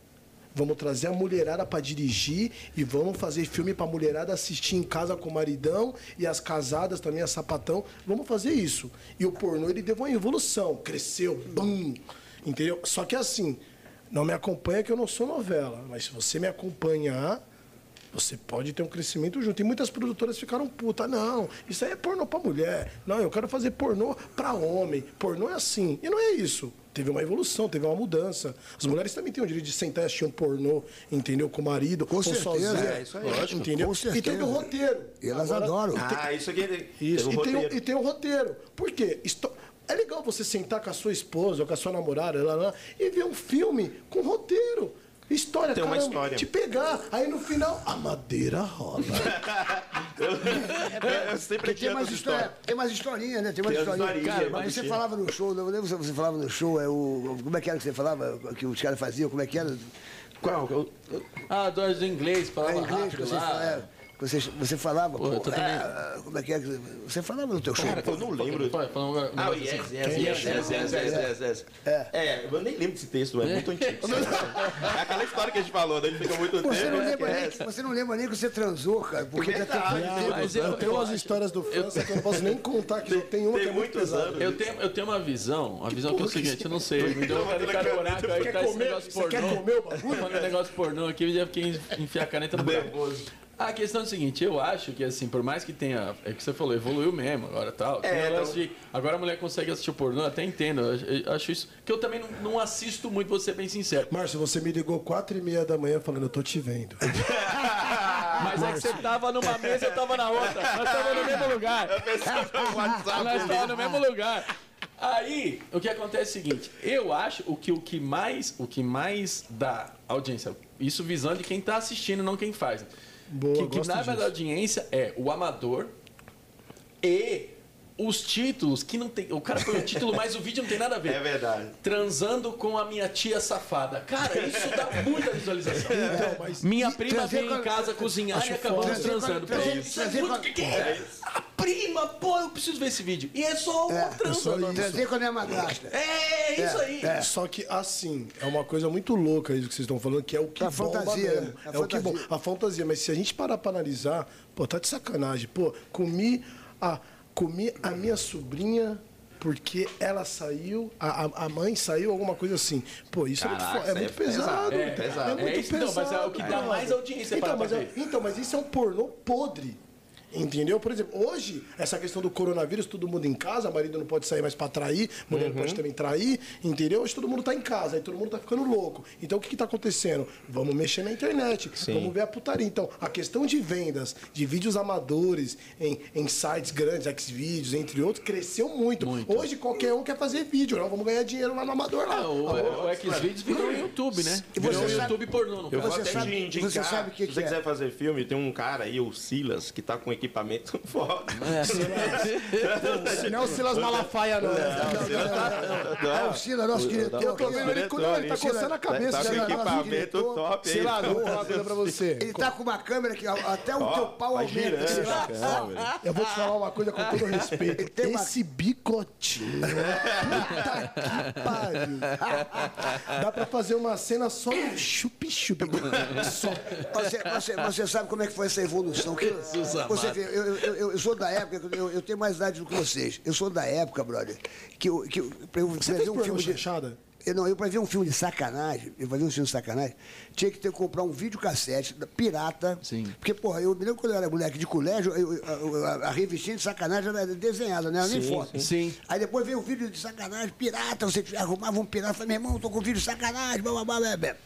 vamos trazer a mulherada para dirigir e vamos fazer filme pra mulherada assistir em casa com o maridão e as casadas também, a sapatão. Vamos fazer isso. E o pornô, ele deu uma evolução, cresceu, bum, entendeu? Só que assim, não me acompanha que eu não sou novela, mas se você me acompanhar, você pode ter um crescimento junto. E muitas produtoras ficaram puta. Não, isso aí é pornô pra mulher. Não, eu quero fazer pornô pra homem. Pornô é assim. E não é isso. Teve uma evolução, teve uma mudança. As mulheres também têm o direito de sentar e assistir um pornô, entendeu? Com o marido, Com ou certeza. sozinha. É, isso aí. Lógico, entendeu? com E tem certeza. o roteiro. E elas Agora, adoram. Ah, isso aqui tem, isso, tem um e, tem o, roteiro. e tem o roteiro. Por quê? Isto- É legal você sentar com a sua esposa ou com a sua namorada lá, lá, e ver um filme com roteiro. História, Tem uma história. Te pegar. Aí no final, a madeira rola. Eu, eu sempre tem tinha mais, história, história. tem mais historinha, né? Tem mais Tem historinha. historinhas, Cara, mas você falava no show, eu lembro que você falava no show, é o. Como é que era que você falava? Que os caras faziam, como é que era? Qual? Eu- eu- Ah, dois do inglês, É falava em inglês rápido lá. fa- é, você, você falava, Pô, pô, tô é, como é que é? Você falava no teu show. Cara, eu não lembro. Pô, um Ah, yes, yes, yes, yes, yes, yes, yes, yes. É. É, eu nem lembro desse texto, é muito antigo. É aquela história que a gente falou, né? Ele fica muito Você tempo. não, lembra nem, você não lembra nem que você transou, cara, porque já tem. Mas eu, eu- tenho umas histórias do França que eu não posso nem contar, que só tem uma tem que é muito muitos pesada. anos. Eu tenho, eu tenho uma visão, uma visão que é o seguinte, eu não sei, me deu aí tá esse comer? negócio Você quer pornô. comer o bagulho? Falando negócio pornô aqui, eu já fiquei enfiar a caneta no. Nervoso. A questão é o seguinte, eu acho que assim, por mais que tenha, é que você falou, evoluiu mesmo agora tal. É, então- de, agora a mulher consegue assistir o pornô, até entendo, eu, eu acho isso, que eu também não, não assisto muito, vou ser bem sincero. Márcio, você me ligou quatro e meia da manhã falando, eu tô te vendo. Mas é que você tava numa mesa, eu tava na outra. Nós tava no mesmo lugar. Nós tava no mesmo lugar. Aí, o que acontece é o seguinte, eu acho o que o que mais, o que mais dá audiência, isso visando de quem tá assistindo, não quem faz. Boa, que, que na verdade audiência é o amador e os títulos que não tem, o cara põe o título, mas o vídeo não tem nada a ver. É verdade. Transando com a minha tia safada. Cara, isso dá muita visualização. Então, mas- Minha prima trazer veio em casa cozinhar Acho e acabamos foda. transando. Trazer- Pô, isso é trazer muito com- que que é? prima, pô, eu preciso ver esse vídeo. E é só uma É, só normal. Transei com a minha madrasta. É, isso aí. Só que assim, é uma coisa muito louca isso que vocês estão falando, que é o que A bomba fantasia, mesmo. A é o que bomba. A fantasia. Mas se a gente parar pra analisar, pô, tá de sacanagem. Pô, comi a, comi a minha sobrinha porque ela saiu, a, a- mãe saiu, alguma coisa assim. Pô, isso é muito, Caraca, fo- é isso muito é pesado. pesado, é pesado. É muito É isso, não, pesado. mas é o que dá mais audiência Então, para mas, pra é- então, mas isso é um pornô podre. Entendeu? Por exemplo, hoje, essa questão do coronavírus, todo mundo em casa, marido não pode sair mais pra trair, mulher não Uhum. pode também trair, entendeu? Hoje todo mundo tá em casa, aí todo mundo tá ficando louco. Então o que que tá acontecendo? Vamos mexer na internet, vamos ver a putaria. Então, a questão de vendas de vídeos amadores em, em sites grandes, Xvideos, entre outros, cresceu muito. Muito. Hoje qualquer um quer fazer vídeo, não, vamos ganhar dinheiro lá no amador lá. Ah, o, o Xvideos virou YouTube, né? Virou você o sabe- YouTube pornô, no Eu vou até sabe- te indicar, você sabe que se você que é? quiser fazer filme, tem um cara aí, o Silas, que tá com equipamento foda. Não é o Silas Malafaia, não. É o Sila, nosso diretor. Eu tô vendo ele, não, ele tá coçando a cabeça. Tá com Sila, equipamento top aí. Sila, vou falar uma coisa pra você. Ele tá com uma câmera que até o teu pau aumenta. Você. Eu vou te falar uma coisa com todo respeito. Esse bicotinho. Puta que pariu. Dá pra fazer uma cena só no chup-chup. Você, você, você sabe como é que foi essa evolução? Que, Jesus você vê, eu, eu, eu, sou da época, eu, eu tenho mais idade do que vocês. Eu sou da época, brother, que eu, que eu, pra eu Você fez um filme de. Eu, não, eu pra ver um filme de sacanagem, eu pra ver um filme de sacanagem, tinha que ter que comprar um videocassete pirata. Sim. Porque, porra, eu me lembro quando eu era moleque de colégio, eu- eu- a, a revistinha de sacanagem era desenhada, não era nem Sim, foto. sim. Aí depois veio o vídeo de sacanagem, pirata, você arrumava um pirata, falei, meu irmão, tô com vídeo de sacanagem, blá, blá, blá, blá, blá.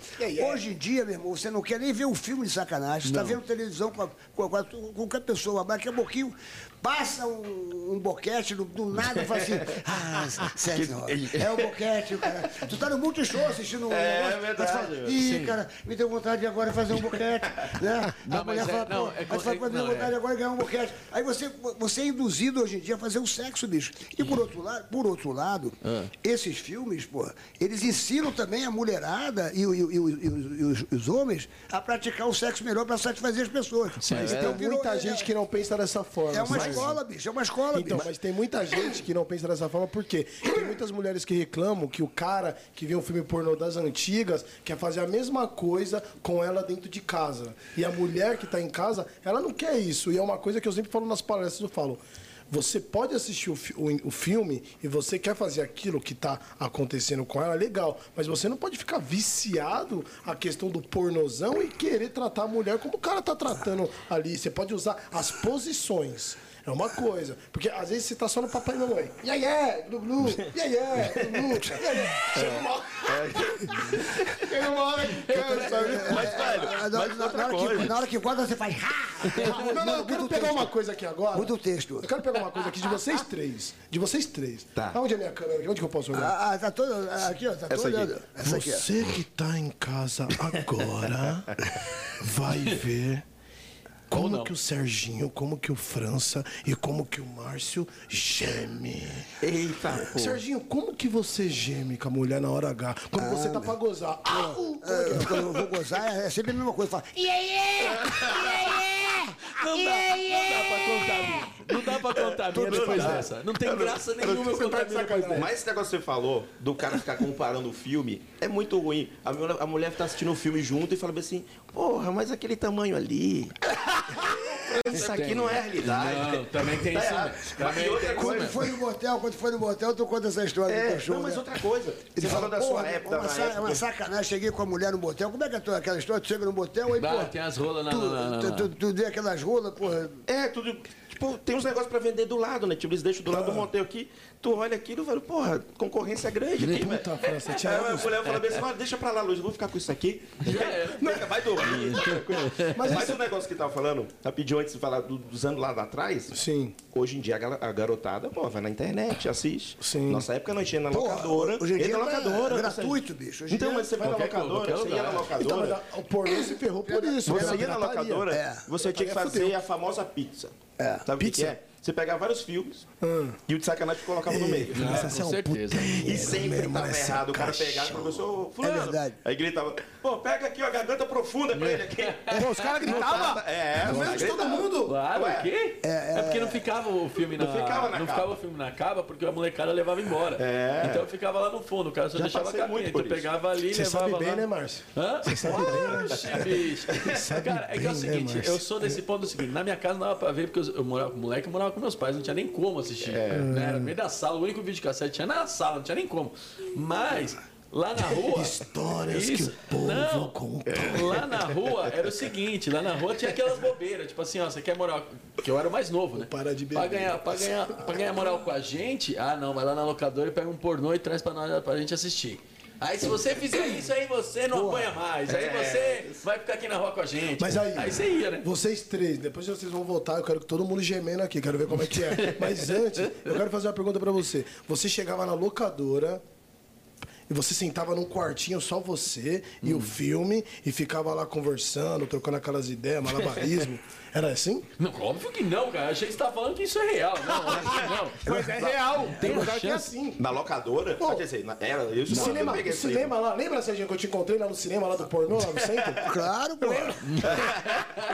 Hoje em dia, meu irmão, você não quer nem ver um filme de sacanagem, você tá vendo televisão com, a- com, a- com, a- com qualquer pessoa, daqui a pouquinho passa um, um boquete do, do nada e fala assim, ah, Sérgio, é o boquete, cara. Tu tá no multishow assistindo um É, negócio, aí tu fala, verdade. Ih, cara, me deu vontade de agora fazer um boquete, né? Não, a mulher mas é- fala, não, pô, é co- tu fala, me deu não, vontade é. agora de ganhar um boquete. Aí você, você é induzido hoje em dia a fazer o sexo, bicho. E por outro lado, por outro lado Ah. esses filmes, pô, eles ensinam também a mulherada e, e e e os, e os- homens a praticar o sexo melhor para satisfazer as pessoas. Sim, Mas é. tem virou- muita é- gente que não pensa dessa forma. É uma sabe? Escola, bicho, é uma escola, Então, bicho. mas tem muita gente que não pensa dessa forma, porque tem muitas mulheres que reclamam que o cara que vê um filme pornô das antigas quer fazer a mesma coisa com ela dentro de casa. E a mulher que tá em casa, ela não quer isso. E é uma coisa que eu sempre falo nas palestras, eu falo. Você pode assistir o, o- o filme e você quer fazer aquilo que está acontecendo com ela, legal. Mas você não pode ficar viciado a questão do pornozão e querer tratar a mulher como o cara tá tratando ali. Você pode usar as posições. É uma coisa. Porque às vezes você tá só no papai e mamãe. Yeah, yeah, glu, glu. Yeah, yeah, glu, glu. Yeah, yeah. Chega uma hora. Chega uma hora que cansa? Mas, velho, na, mas na- outra na hora que, na hora que guarda, você faz. "Ah!" Não, não, eu quero pegar texto. uma coisa aqui agora. Muda o texto. Eu quero pegar uma coisa aqui de vocês três. De vocês três. Tá. Onde é a minha câmera? Onde que eu posso olhar? Ah, ah, tá todo. ah, Aqui, ó, tá Essa todo aqui. olhando. Essa aqui, ó. Você que tá em casa agora vai ver como que o Serginho, como que o França e como que o Márcio geme. Eita, pô. Serginho, como que você geme com a mulher na hora H? Quando você tá pra gozar. Au! É, quando eu vou gozar, é sempre a mesma coisa. Fala, Não dá, não dá pra contar. Não dá pra contar a minha depois dessa. Não tem graça nenhuma eu contar a minha depois dessa. Mas esse negócio que você falou, do cara ficar comparando o filme, é muito ruim. A, mulher- a mulher tá assistindo o filme junto e fala assim, porra, mas aquele tamanho ali. Isso aqui não é realidade. Não, também tem Tá isso. errado. Também outra tem isso Quando foi no motel, quando foi no motel, tu conta essa história do É, cachorro. não, mas né? outra coisa. Você falou da "Pô, sua época, uma, sa- época. uma sacanagem, cheguei com a mulher no motel. Como é que é aquela história? Tu chega no motel, Dá, pô. tem as rolas na- tu, na- tu, tu, tu vê aquelas rolas, porra. É, tudo. Tipo, tem uns negócios pra vender do lado, né? Tipo, eles deixam do lado do motel aqui, tu olha aquilo e fala, porra, concorrência grande aqui, velho. Puta, França, te Aí amo. a mulher fala bem assim, "Olha, deixa pra lá, Luiz, eu vou ficar com isso aqui. Fica, vai dormir. Mas, o negócio que tava falando, rapidinho antes de falar do- dos anos lá atrás, Sim. hoje em dia a garotada, pô, vai na internet, assiste. Sim. Nossa época não tinha na locadora. hoje em dia na tá locadora. gratuito, bicho. Hoje Então, dia- mas você vai na locadora, qualquer você ia na. Então, locadora. mas a- o pornô se ferrou por isso. Você ia na locadora, É. você tinha que Aí fazer a famosa pizza. É. Sabe Pizza? que é? Você pegava vários filmes Ah. e o de sacanagem colocava no meio. Ah, com certeza. E sempre mesmo, tava errado. O cara pegava e professor, fulano. É verdade. Aí gritava, pô, pega aqui ó, a garganta profunda pra ele aqui. Pô, os caras gritavam. É, No meio de todo mundo. Claro, Ué. o quê? É, porque não ficava o filme na, Não ficava na não caba. ficava o filme na caba porque a molecada levava embora. É. Então ficava lá no fundo, o cara só Já deixava a capinha. por isso. pegava ali, Você levava sabe bem, lá. né, Márcio? Hã? Você sabe bem, né? bicho. Cara, é que é o né, seguinte, Márcio? eu sou desse ponto do seguinte, na minha casa não dava pra ver, porque eu, eu morava com moleque, eu morava com meus pais, não tinha nem como assistir. É. Né? Era no meio da sala, o único vídeo cassete tinha na sala, não tinha nem como. Mas, lá na rua. Histórias que o povo não, conta. Lá na rua era o seguinte, lá na rua tinha aquelas bobeiras, tipo assim, ó, você quer moral. Que eu era o mais novo, né? Para de beber. Pra ganhar, pra, ganhar, pra ganhar moral com a gente, ah não, vai lá na locadora e pega um pornô e traz pra nós pra gente assistir. Aí se você fizer isso aí, você não apanha mais. Aí você vai ficar aqui na rua com a gente. Mas aí, Aí você ia, né? Vocês três, depois vocês vão voltar, eu quero que todo mundo gemendo aqui, quero ver como é que é. Mas antes, eu quero fazer uma pergunta pra você. Você chegava na locadora e você sentava num quartinho só você e o filme e ficava lá conversando, trocando aquelas ideias, malabarismo. Era assim? Não, óbvio que não, cara. Achei que você tava falando que isso é real. Não, não. Mas é real. Tem Tem lugar que é chance. assim. Na locadora? Pô, Quer dizer, na- era, eu No cinema, no isso aí. cinema lá, lembra, Serginho, que eu te encontrei lá no cinema, lá do pornô, lá no centro? Claro, pô.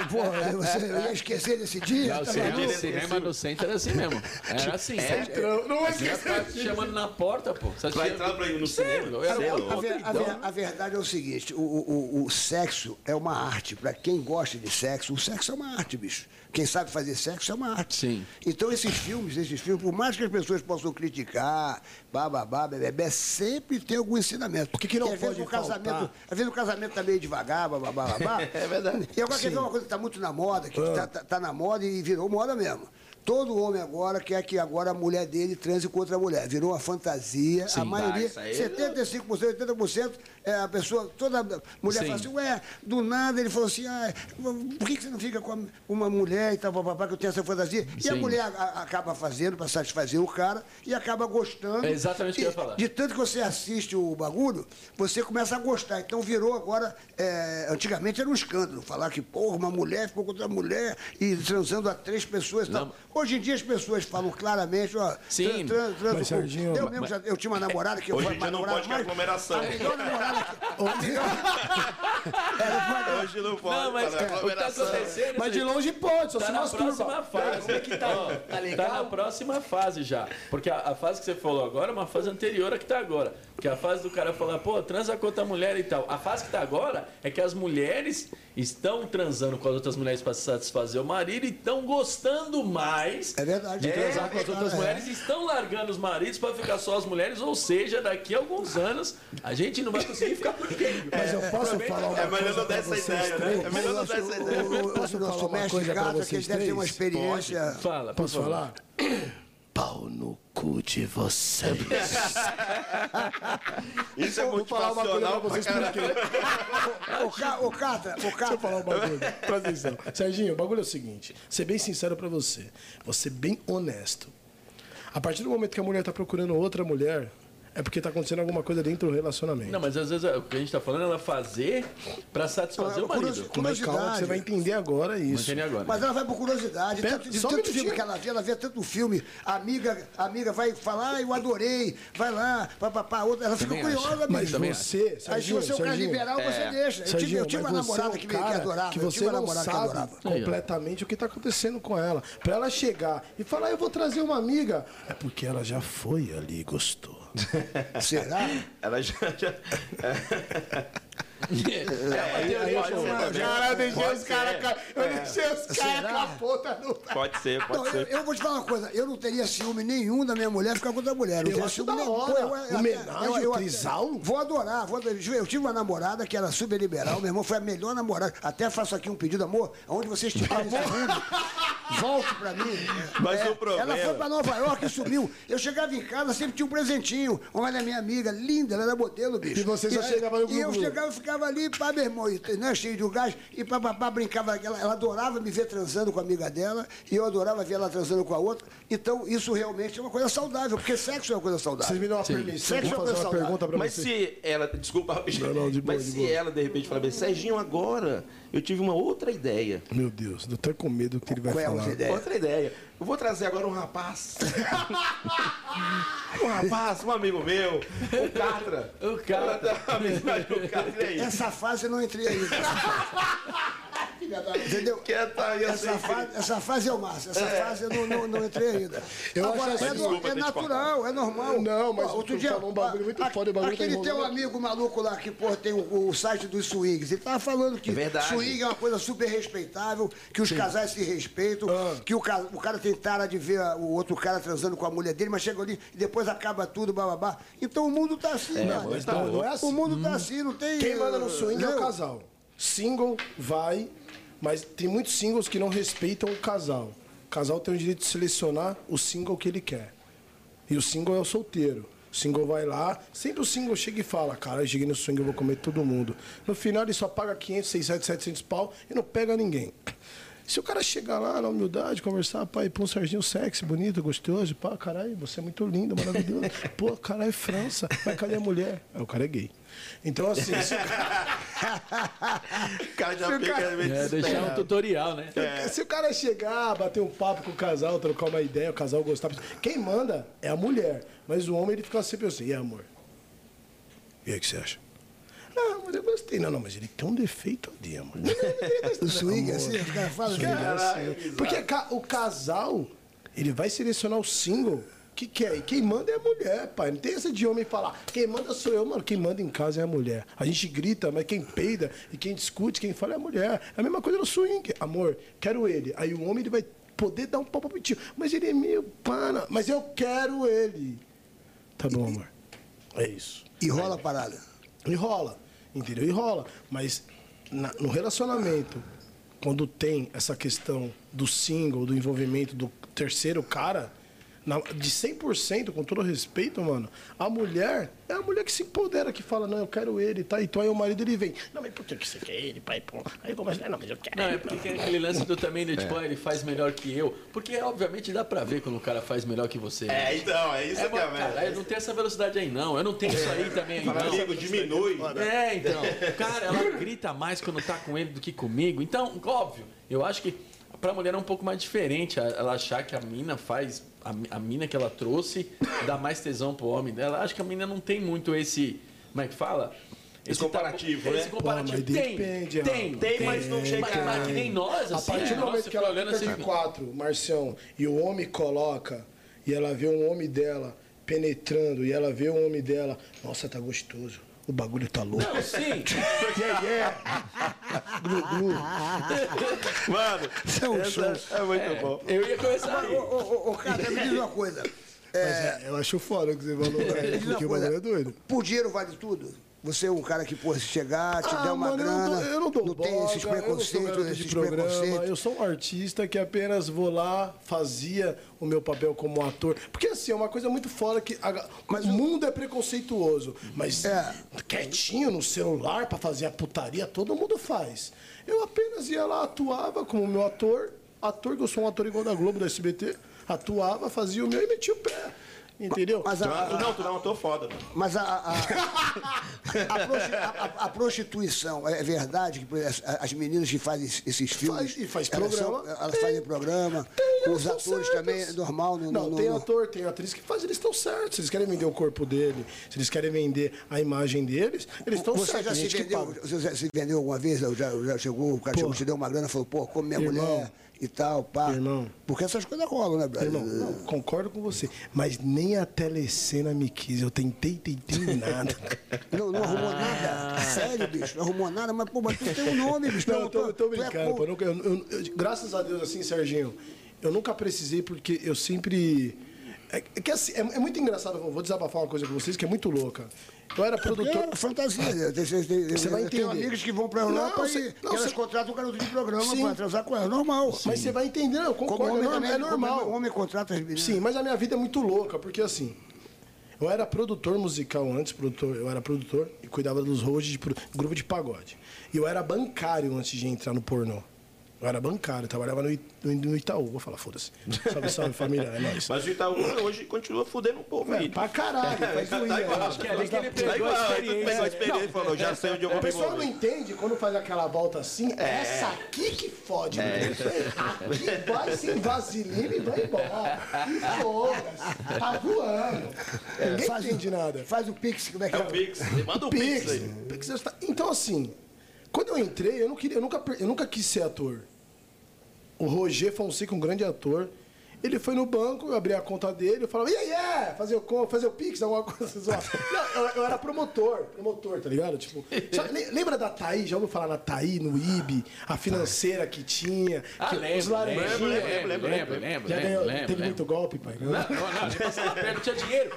pô, você eu ia esquecer desse dia? Não, o tá cinema, maluco? o cinema no centro era assim mesmo. Era assim. Entrou- Não é Você ia ficar te chamando na porta, pô. Você entrar pra ir no cinema? É louco. A, louco. ver- a ver- a verdade é o seguinte: o, o- o- sexo é uma arte. Para quem gosta de sexo, o sexo é uma arte, bicho. Quem sabe fazer sexo é uma arte. Sim. Então, esses filmes, esses filmes, por mais que as pessoas possam criticar, bababá, bebê, sempre tem algum ensinamento. O que que não E às vezes pode o casamento? Às vezes o casamento tá meio devagar, bababá, babá. É verdade. E agora quer ver uma coisa que está muito na moda, que está tá na moda e virou moda mesmo. Todo homem agora quer que agora a mulher dele transe com outra mulher. Virou uma fantasia. a maioria, aí- 75%, 80%, é a pessoa, toda mulher Sim. fala assim, ué, do nada ele falou assim, ah, por que, você não fica com uma mulher e tal, papapá, que eu tenho essa fantasia? E a Sim. mulher a- a- acaba fazendo para satisfazer o cara e acaba gostando. É exatamente o que eu ia falar. De tanto que você assiste o bagulho, você começa a gostar. Então virou agora, é, antigamente era um escândalo, falar que, porra, uma mulher ficou com outra mulher e transando a três pessoas e tal. Hoje em dia as pessoas falam claramente, ó, Sim. tran- tran- transo Mas, com- Serginho, eu mesmo já, eu tinha uma namorada que eu Hoje em dia não pode ter mais- aglomeração. A melhor namorada Hoje não pode. Não, mas fazer o que tá acontecendo... Mas de longe pode, só Tá se na masturba. próxima fase. Como é que tá? Tá na próxima fase já. Porque a, a fase que você falou agora é uma fase anterior à que tá agora. Que é a fase do cara falar, pô, transa com outra mulher e tal. A fase que tá agora é que as mulheres estão transando com as outras mulheres para satisfazer o marido e estão gostando mais É verdade. de É, transar com as é, outras é. mulheres e estão largando os maridos para ficar só as mulheres. Ou seja, daqui a alguns anos a gente não vai conseguir ficar por ninguém. Mas eu posso falar uma É melhor coisa não pra dar essa vocês ideia, né? três? É melhor não dar essa ideia. O, Posso falar uma coisa pra vocês ele deve ter uma três? experiência. Fala, por Posso falar? Pau no cu de vocês. Isso é Vou falar uma coisa pra vocês caralho. por quê? Ô, Ca- ô, Catra, ô, Deixa eu falar um bagulho. Presta atenção. Serginho, o bagulho é o seguinte. Ser bem sincero pra você. Você bem honesto. A partir do momento que a mulher tá procurando outra mulher, é porque tá acontecendo alguma coisa dentro do relacionamento. Não, mas às vezes é- o que a gente tá falando é ela fazer para satisfazer o Curiosi- marido. Mas calma você vai entender agora Não isso. agora. Mas ela vai por curiosidade. Pera, tanto, de só um tanto minutinho. filme que ela vê, ela vê tanto filme. A amiga, a amiga vai falar, ah, eu adorei, vai lá, papapá, outra. Ela fica Também curiosa, acho. Mas também você, Aí se você é um cara liberal, você deixa. Eu tive, eu tive uma você namorada é que, um me, que adorava. que eu você tive uma não namorada que sabe adorava. completamente o que está acontecendo com ela. Para ela chegar e falar, eu vou trazer uma amiga, é porque ela já foi ali e gostou. Será? Ela já. já... É uma. Cara, eu deixei Pode os caras eu deixei os caras com a ponta no... Pode ser, pode Não, eu, ser. eu vou te falar uma coisa, eu não teria ciúme nenhum da minha mulher ficar com outra mulher. Não Eu teria acho ciúme da nenhum. hora. Eu- eu- Homenagem, eu- eu- trisal. Vou adorar, vou adorar. Eu tive uma namorada que era super liberal, meu irmão, foi a melhor namorada. Até faço aqui um pedido, amor, aonde você estiver nesse mundo, volte pra mim. É, Mas o problema- Ela foi pra Nova York e sumiu. Eu chegava em casa, sempre tinha um presentinho. Da minha amiga, linda, ela era modelo, bicho. E você só aí- chegava no E eu glu-glu. Chegava, ficava ali, pá, meu irmão, e, né, cheio de gás, e papapá, brincava. Ela, ela adorava me ver transando com a amiga dela, e eu adorava ver ela transando com a outra. Então, isso realmente é uma coisa saudável, porque sexo é uma coisa saudável. Vocês me dão uma permissão, Sexo é vou uma fazer coisa uma saudável. pergunta pra Mas você. se ela. Desculpa, Não, não, de boa, mas de se boa. ela de repente falar bem, Serginho, agora eu tive uma outra ideia. Meu Deus, eu tô com medo do que ele vai Qual é a falar. falar. Outra ideia. Outra ideia. Eu vou trazer agora um rapaz. um rapaz, um amigo meu, o Catra. O Catra. Do Catra, e aí? Essa fase eu não entrei ainda. Entendeu? Sei Essa fase, essa fase é o máximo. Essa fase eu não, não, não entrei ainda. Eu Agora, acho é, assim- Desculpa é te natural, é normal. Não, mas Ó, tu falou um bagulho muito a- foda, o bagulho tá Aquele teu enrolando. amigo maluco lá que pô, tem o, o site dos swings, ele tava falando que É verdade. Swing é uma coisa super respeitável, que os casais se respeitam, Ah. que o, ca- o cara tem tara de ver o outro cara transando com a mulher dele, mas chega ali e depois acaba tudo, bababá. Então o mundo tá assim, cara. mas não, não é assim. O mundo tá assim, não tem. Quem manda no swing é o casal. Single vai, mas tem muitos singles que não respeitam o casal. O casal tem o direito de selecionar o single que ele quer. E o single é o solteiro. Single vai lá, sempre o single chega e fala: Cara, eu cheguei no swing, eu vou comer todo mundo. No final ele só paga 500, 600, 700 pau e não pega ninguém. Se o cara chegar lá na humildade, conversar, pai, pô, um Serginho sexy, bonito, gostoso, pá, caralho, você é muito lindo, maravilhoso. Pô, caralho, é França, mas cadê a mulher? Aí o cara é gay. Então, assim, se o cara, O cara já Se o pega cara- meio É, deixar um tutorial, né? se o cara chegar, bater um papo com o casal, trocar uma ideia, o casal gostar. Quem manda é a mulher. Mas o homem, ele fica sempre assim, e amor? E aí, o que você acha? Não, mas eu gostei. Não, não, mas ele tem um defeito ali, amor. O swing, assim, os caras falam. Caralho, Assim, Porque o casal, ele vai selecionar o single que quer. E quem manda é a mulher, pai. Não tem essa de homem falar, quem manda sou eu, mano. Quem manda em casa é a mulher. A gente grita, mas quem peida e quem discute, quem fala é a mulher. É a mesma coisa no swing. Amor, quero ele. Aí o homem, ele vai poder dar um pro tio. Mas ele é meu, pana. Mas eu quero ele. Tá bom, amor. É isso. E rola a parada. E rola, entendeu? E rola. Mas na- no relacionamento, quando tem essa questão do single, do envolvimento do terceiro cara, na- de 100%, com todo respeito, mano, a mulher é a mulher que se empodera, que fala, não, eu quero ele, tá? Então aí o marido ele vem, não, mas por que que você quer ele, pai? Pô? Aí começa, não, mas eu quero Não, é porque tem aquele lance do também, de, tipo, ah, ele faz melhor que eu. Porque, obviamente, dá pra ver quando o cara faz melhor que você. É, então, é isso É, que é cara, eu não tenho essa velocidade aí, não. Eu não tenho isso aí também aí, não. amigo, diminui. É, então. Cara, ela grita mais quando tá com ele do que comigo. Então, óbvio, eu acho que pra mulher é um pouco mais diferente ela achar que a mina faz. A, a mina que ela trouxe dá mais tesão pro homem dela. Acho que a mina não tem muito esse. Como é que fala? Esse comparativo, né? Esse comparativo. Pô, mas tem, depende, tem. Tem, mas não chega- Mas, mas que nem nós, A assim. partir do momento que ela fica olhando fica assim. quatro, Marcião, e o homem coloca, e ela vê um homem dela penetrando, e ela vê o homem dela, nossa, tá gostoso, o bagulho tá louco. Não, sim. Yeah, yeah. Glu, glu. Mano, Isso é um essa show. é muito bom. Eu ia começar Ô, aí. ô, ô, ô, cara, me diz uma coisa. É, Eu acho foda o que você falou, porque o bagulho é doido. Por dinheiro vale tudo? Você é um cara que, pô, se chegar, te Ah, der uma mano, eu não grana, dou- eu não, dou tem esses boga, eu não sou preconceitos, de esses preconceitos. Eu sou um artista que apenas vou lá, fazia o meu papel como ator. Porque assim, é uma coisa muito fora que. a- Mas o mundo é preconceituoso. Mas É. quietinho no celular pra fazer a putaria, todo mundo faz. Eu apenas ia lá, atuava como meu ator, ator, que eu sou um ator igual da Globo, da SBT, atuava, fazia o meu e metia o pé. Entendeu? Mas a, é- Não, tu não, eu tô foda. mano. Mas a, a, a, a prosti- a- a- a prostituição, é verdade que as, as meninas que fazem esses filmes. Faz- e faz elas programa. são- elas Tem. fazem programa. Tem, os atores certas. também, é normal. No, Não, no- tem no- ator, tem atriz que faz, eles estão certos. Se eles querem vender o corpo dele, se eles querem vender a imagem deles, eles estão Você certos. já Tem se vendeu, você já se vendeu alguma vez? Já, já chegou, o chegou, te deu uma grana e falou, pô, come minha Irmão. mulher e tal, pá. Irmão. Porque essas coisas rolam, né, Brasil? Irmão, não, concordo com você. Mas nem a telecena me quis. Eu tentei, tentei nada. Não, não arrumou nada. Sério, bicho, não arrumou nada, mas, pô, mas tu tem um nome, bicho. Não, eu tô, eu tô é brincando. pô- eu eu- eu- graças a Deus, assim, Serginho, eu nunca precisei porque eu sempre. É, é que assim, é, é muito engraçado, vou desabafar uma coisa com vocês que é muito louca. Eu era produtor. É fantasia. Tem, tem, tem, Você vai eu tenho entender. amigas que vão pra Europa Não, você- não, e elas você- contratam um garoto de programa Sim. pra transar com elas. Normal. Mas você vai entender, eu Como concordo, é, homem normal, também, é normal. como homem contrata as meninas. Sim, mas a minha vida é muito louca, porque assim, eu era produtor musical antes, produtor, eu era produtor e cuidava dos hosts de pro- grupo de pagode. E eu era bancário antes de entrar no pornô. Eu era bancário, eu trabalhava no, I- no, Itaú. Vou falar, foda-se. Salve, salve, família, é nóis. Mas o Itaú hoje continua fudendo o povo É, aí. pra caralho, faz Tá igual. Acho que é ali que ele Tá pegou a experiência. experiência e falou, já sei onde eu vou O pessoal não entende quando faz aquela volta assim, É. essa aqui que fode. É, Aqui vai sem vaselina e vai embora. E foda-se. Tá voando. Ninguém Faz o- entende nada. Faz o pix, como é que É é? o Pix. Manda o Pix. Pix aí. Pix Então, assim, quando eu entrei, eu, não queria, eu, nunca, eu nunca quis ser ator. O Roger Fonseca, um grande ator, ele foi no banco, eu abri a conta dele, eu falava, e aí, é? Fazer o, fazer o Pix, alguma coisa zoada. Não, eu, eu era promotor, promotor, tá ligado? Tipo, sabe, lembra da Thaí? Já ouviu falar na Thaí, no IB, a financeira que tinha? Ah, que lembro, os lembro, laranjinhas- lembro, lembro, lembro, lembro, lembro, lembro, Já ganhou, lembro, teve lembro. muito golpe, pai? Não, não, não, a gente passava perto, tinha dinheiro.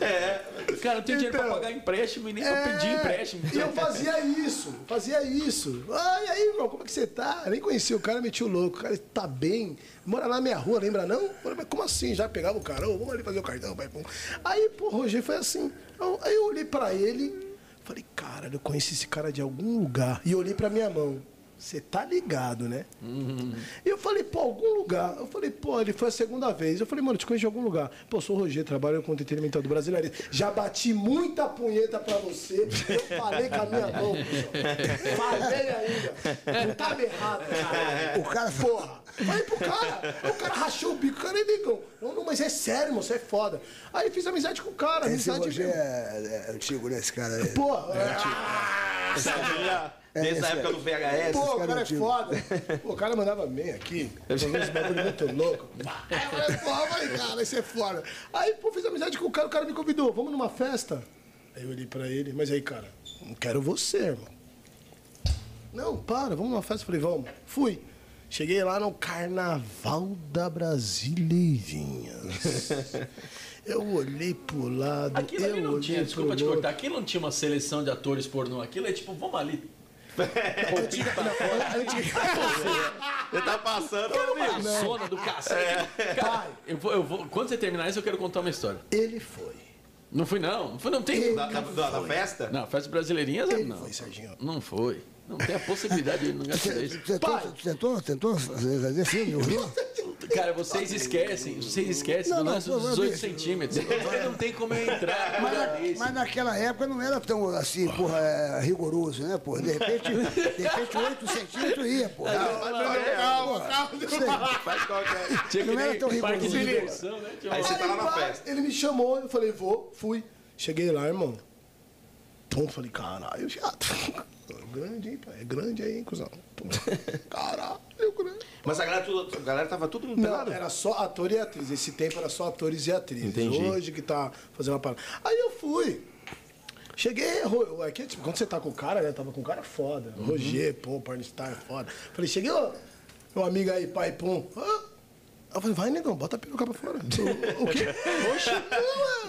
É. Cara, não tinha dinheiro pra Então. pagar empréstimo e nem pra pedir empréstimo. E eu fazia isso, fazia isso. Ai, aí, irmão, como é que você tá? Eu nem conhecia o cara, meti o louco. O cara tá bem, mora na minha rua, lembra não? Como assim? Já pegava o cara, ô, vamos ali fazer o cartão, pai. pum. Aí, pô, Roger foi assim. Aí eu olhei pra ele, falei, cara, eu conheci esse cara de algum lugar. E olhei pra minha mão. Você tá ligado, né? E eu falei, pô, algum lugar. Eu falei, pô, ele foi a segunda vez. Eu falei, mano, te conheço de algum lugar. Pô, sou o Roger, trabalho com entretenimento do brasileiro. Já bati muita punheta pra você. Eu falei com a minha mão. bicho. Falei ainda. Não tava errado, cara. O cara Porra. Falei pro cara. O cara rachou o bico. O cara é negão. Não, não, mas é sério, irmão, você é foda. Aí fiz amizade com o cara. Esse Amizade Roger é, é antigo, né? Esse cara aí. Pô, ah, Desde a época do VHS. Pô, o cara cara é antigo. foda. Pô, o cara mandava bem aqui. Fazendo uns bagulho muito louco. Aí eu falei, pô, eu falei, cara, isso é foda. Aí, pô, fiz amizade com o cara, o cara me convidou, vamos numa festa. Aí eu olhei pra ele, mas aí, cara, não quero você, irmão. Não, para, vamos numa festa. Falei, vamos. Fui. Cheguei lá no Carnaval da Brasileirinhas. Eu olhei pro lado. Aquilo eu ali não olhei tinha, desculpa te cortar, aquilo não tinha uma seleção de atores pornô. Aquilo é tipo, vamos ali. Você tá passando. A zona do cacete. Cara, eu vou, eu vou, quando você terminar isso, eu quero contar uma história. Ele foi. Não fui, não. Não foi, não tem. Da, da, da- da festa? Não, festa brasileirinhas, Ele não. foi, Serginho. Não foi. Não tem a possibilidade de não gastar isso. tentou, tentou, tentou fazer, filme? ouviu? Cara, vocês esquecem, vocês esquecem Não, do não, dos mas 18 bicho. centímetros. Porque não tem como eu entrar Mas, na- mas naquela época não era tão assim, porra, é, rigoroso, né, porra? De repente, de repente 8 centímetros ia, porra. Calma, calma, falar. Faz qualquer. Tinha que não era tão rigoroso. diversão, né? Aí você tá lá na festa. Ele me chamou, eu falei, vou, fui. Cheguei lá, irmão. Pum, falei, caralho, chato. É grande, hein, pai? É grande aí, hein, cuzão. Caralho, grande. Mas a galera, tudo, a galera tava tudo Não, pelado. era só ator e atriz. Esse tempo era só atores e atrizes. Entendi. Hoje que tá fazendo uma parada. Aí eu fui. Cheguei, aqui, tipo, quando você tá com o cara, né? Tava com o cara foda. Roger, pô, Pornstar é foda. Falei, cheguei, ó, meu amigo aí, pai, pum. Ah. Eu falei, vai, negão, bota a peruca pra fora. O, o quê?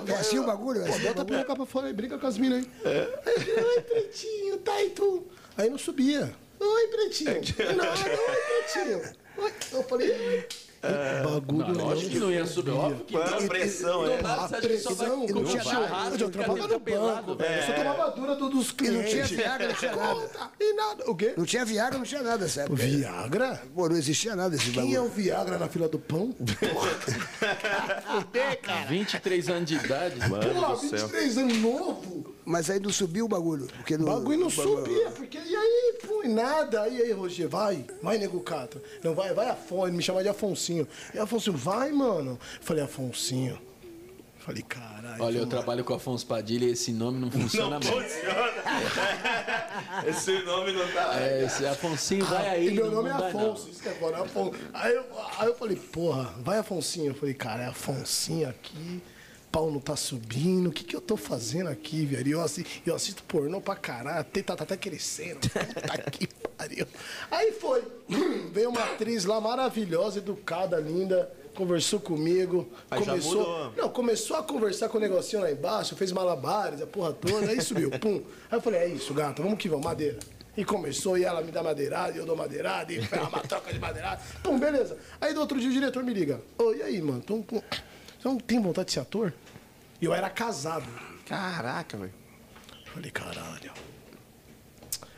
É assim o bagulho? É Pô, bota a peruca pra fora aí, brinca com as minas aí. Aí eu falei, oi, pretinho, tá aí tu. Aí não subia. Oi, pretinho. Nada, oi, pretinho. Oi. Eu falei, bagulho Não, lógico que não ia subir, óbvio que a pressão, né? só vai pressão, não um tinha churrasco, Eu trabalhava no banco. Eu só tomava dura do- dos E não clientes. tinha Viagra, não tinha nada. E nada. O quê? Não tinha Viagra, não tinha nada época. Viagra? Pô, não existia nada desse Quem é o bagulho. Viagra na fila do pão? 23 anos de idade. Pô, 23 anos novo. Mas aí não subiu o bagulho. Porque O bagulho não subia, porque e aí, pô, e nada. Aí, aí, Roger, vai, vai, nego Cata. Não, vai, vai, Afonso. Ele me chama de Afonsinho. E Afonso, vai, mano. Falei, Afonsinho. Falei, caralho. Olha, eu mano. trabalho com o Afonso Padilha e esse nome não funciona Não mais. funciona. Esse nome não tá. É, esse Afonsinho vai aí. E meu não- nome é não não. Afonso, isso que é foda, é Afonso. Aí eu, aí eu falei, porra, vai Afonsinho. Eu falei, cara, é Afonsinho aqui, pau não tá subindo, o que que eu tô fazendo aqui, velho? E Eu assisto, eu assisto pornô pra caralho, a teta tá até crescendo, puta que pariu. Aí foi, veio uma atriz lá maravilhosa, educada, linda, conversou comigo, Aí começou... Não, começou a conversar com o negocinho lá embaixo, fez malabares, a porra toda, aí subiu, pum. Aí eu falei, é isso, gata, vamos que vamos, madeira. E começou, e ela me dá madeirada, e eu dou madeirada, e foi uma troca de madeirada. Pum, beleza. Aí do outro dia o diretor me liga. Ô, e aí, mano? Então, pô, você não tem vontade de ser ator? E eu era casado. Caraca, velho. Falei, caralho.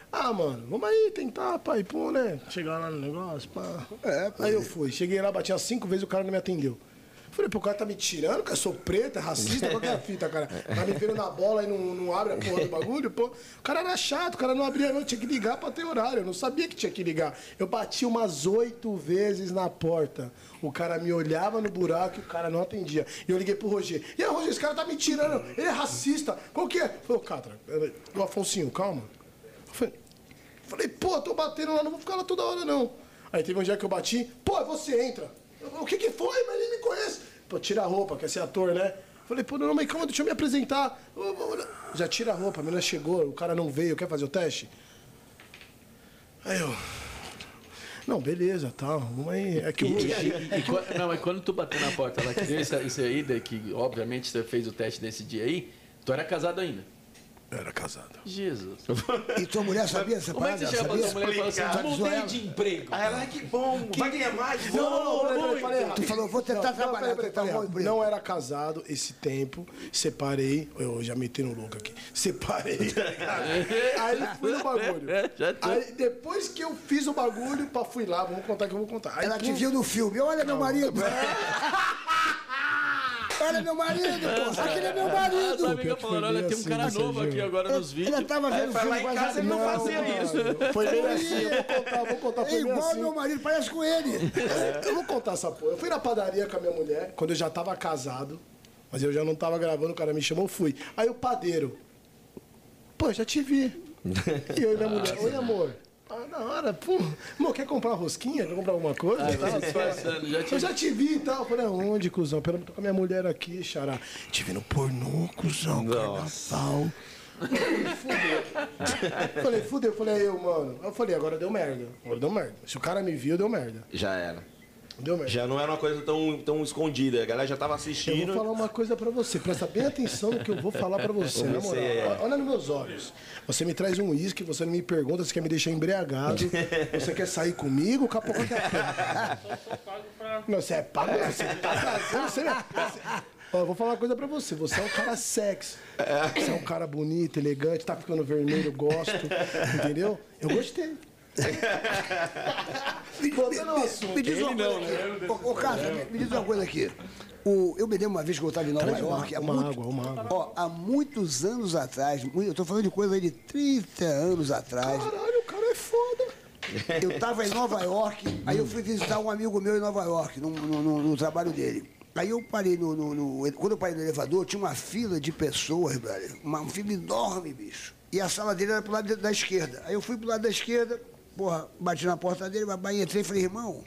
Ah, mano, vamos aí tentar, pai, pô, né? Chegar lá no negócio, pá. É, pô. Aí eu fui. Cheguei lá, bati umas cinco vezes o cara não me atendeu. Falei, pô, o cara tá me tirando, cara, eu sou preto, é racista, qual que é a fita, cara? Tá me vendo na bola e não, não abre a porra do bagulho, pô. O cara era chato, o cara não abria, não, tinha que ligar pra ter horário. Eu não sabia que tinha que ligar. Eu bati umas oito vezes na porta. O cara me olhava no buraco e o cara não atendia. E eu liguei pro Roger. E aí, Roger, esse cara tá me tirando, ele é racista. Qual que é? Falei, ô, Catra, o Afonsinho, calma. Eu falei, falei, pô, tô batendo lá, não vou ficar lá toda hora, não. Aí teve um dia que eu bati, pô, você entra. O que que foi? Mas ele me conhece. Pô, tira a roupa, quer ser ator, né? Falei, pô, não, mas calma, deixa eu me apresentar. Já tira a roupa, a menina chegou, o cara não veio, quer fazer o teste? Aí eu. Não, beleza, tal. Vamos aí. É que E, eu. e- e- e não, mas quando tu bateu na porta lá, que deu isso, aí, que obviamente você fez o teste desse dia aí, tu era casado ainda. Eu era casado. Jesus. E tua mulher sabia essa Como é que parada? você pra sabia? tua mulher e fala assim, mudei de emprego? Aí ela, ai, que bom, vai ganhar mais, Não, não, não, peraí, falei errado. Tu falou, vou tentar trabalhar, peraí, peraí, tentar emprego. Não era casado esse tempo, separei. Eu já meti no louco aqui. Separei. aí fui no bagulho. É, já tô. Aí depois que eu fiz o bagulho, pá, fui lá, vamos contar que eu vou contar. Aí, Ela te viu no filme. Olha meu marido. Olha meu marido, pô. Aquele é meu Essa marido. amiga falando, olha, tem um assim, cara novo aqui jeito. agora nos Ela vídeos. tava vendo o Vai lá filme em casa as ele não fazia isso. Foi bem assim, eu vou contar, vou contar, É foi bem igual assim. meu marido, parece com ele. Eu vou contar essa porra. Eu fui na padaria com a minha mulher, quando eu já tava casado, mas eu já não tava gravando, o cara me chamou, eu fui. Aí o padeiro, pô, já te vi. E eu e minha mulher, oi amor. Ah, da hora, pô. Quer comprar uma rosquinha? Quer comprar alguma coisa? Ah, Tá, disfarçando, já te eu já te vi e tal. Eu falei, aonde, cuzão? Pera, tô com a minha mulher aqui, xará. Te vi no pornô, cuzão, carnaval. Fudeu. falei, fudeu. Falei, eu, mano. Eu falei, agora deu merda. Agora deu merda. Se o cara me viu, deu merda. Já era. Já não era uma coisa tão, tão escondida. A galera já tava Eu assistindo. vou falar uma coisa pra você. Presta bem atenção no que eu vou falar pra você, na moral. É. Olha nos meus olhos. Você me traz um uísque, você não me pergunta se quer me deixar embriagado. Você quer sair comigo, capô é Não, você é pago, você tá trazendo, você... você- Ó, eu vou falar uma coisa pra você. Você é um cara sexy. Você é um cara bonito, elegante, tá ficando vermelho, eu gosto. Entendeu? Eu gostei. Voltando ao assunto. Me diz uma coisa aqui. Ô, ô Cássio, me, me diz uma coisa aqui. O, eu me lembro uma vez que eu estava em Nova Traz uma- York. há uma muito- água, uma água. Ó, há muitos anos atrás, eu estou falando de coisa aí de 30 anos atrás. Caralho, o cara é foda. Eu estava em Nova York, aí eu fui visitar um amigo meu em Nova York, no, no- no- no trabalho dele. Aí eu parei no, no- no- Quando eu parei no elevador, tinha uma fila de pessoas, brother. Uma fila enorme, bicho. E a sala dele era pro lado da esquerda. Aí eu fui pro lado da esquerda, porra, bati na porta dele, babai, entrei e falei, irmão,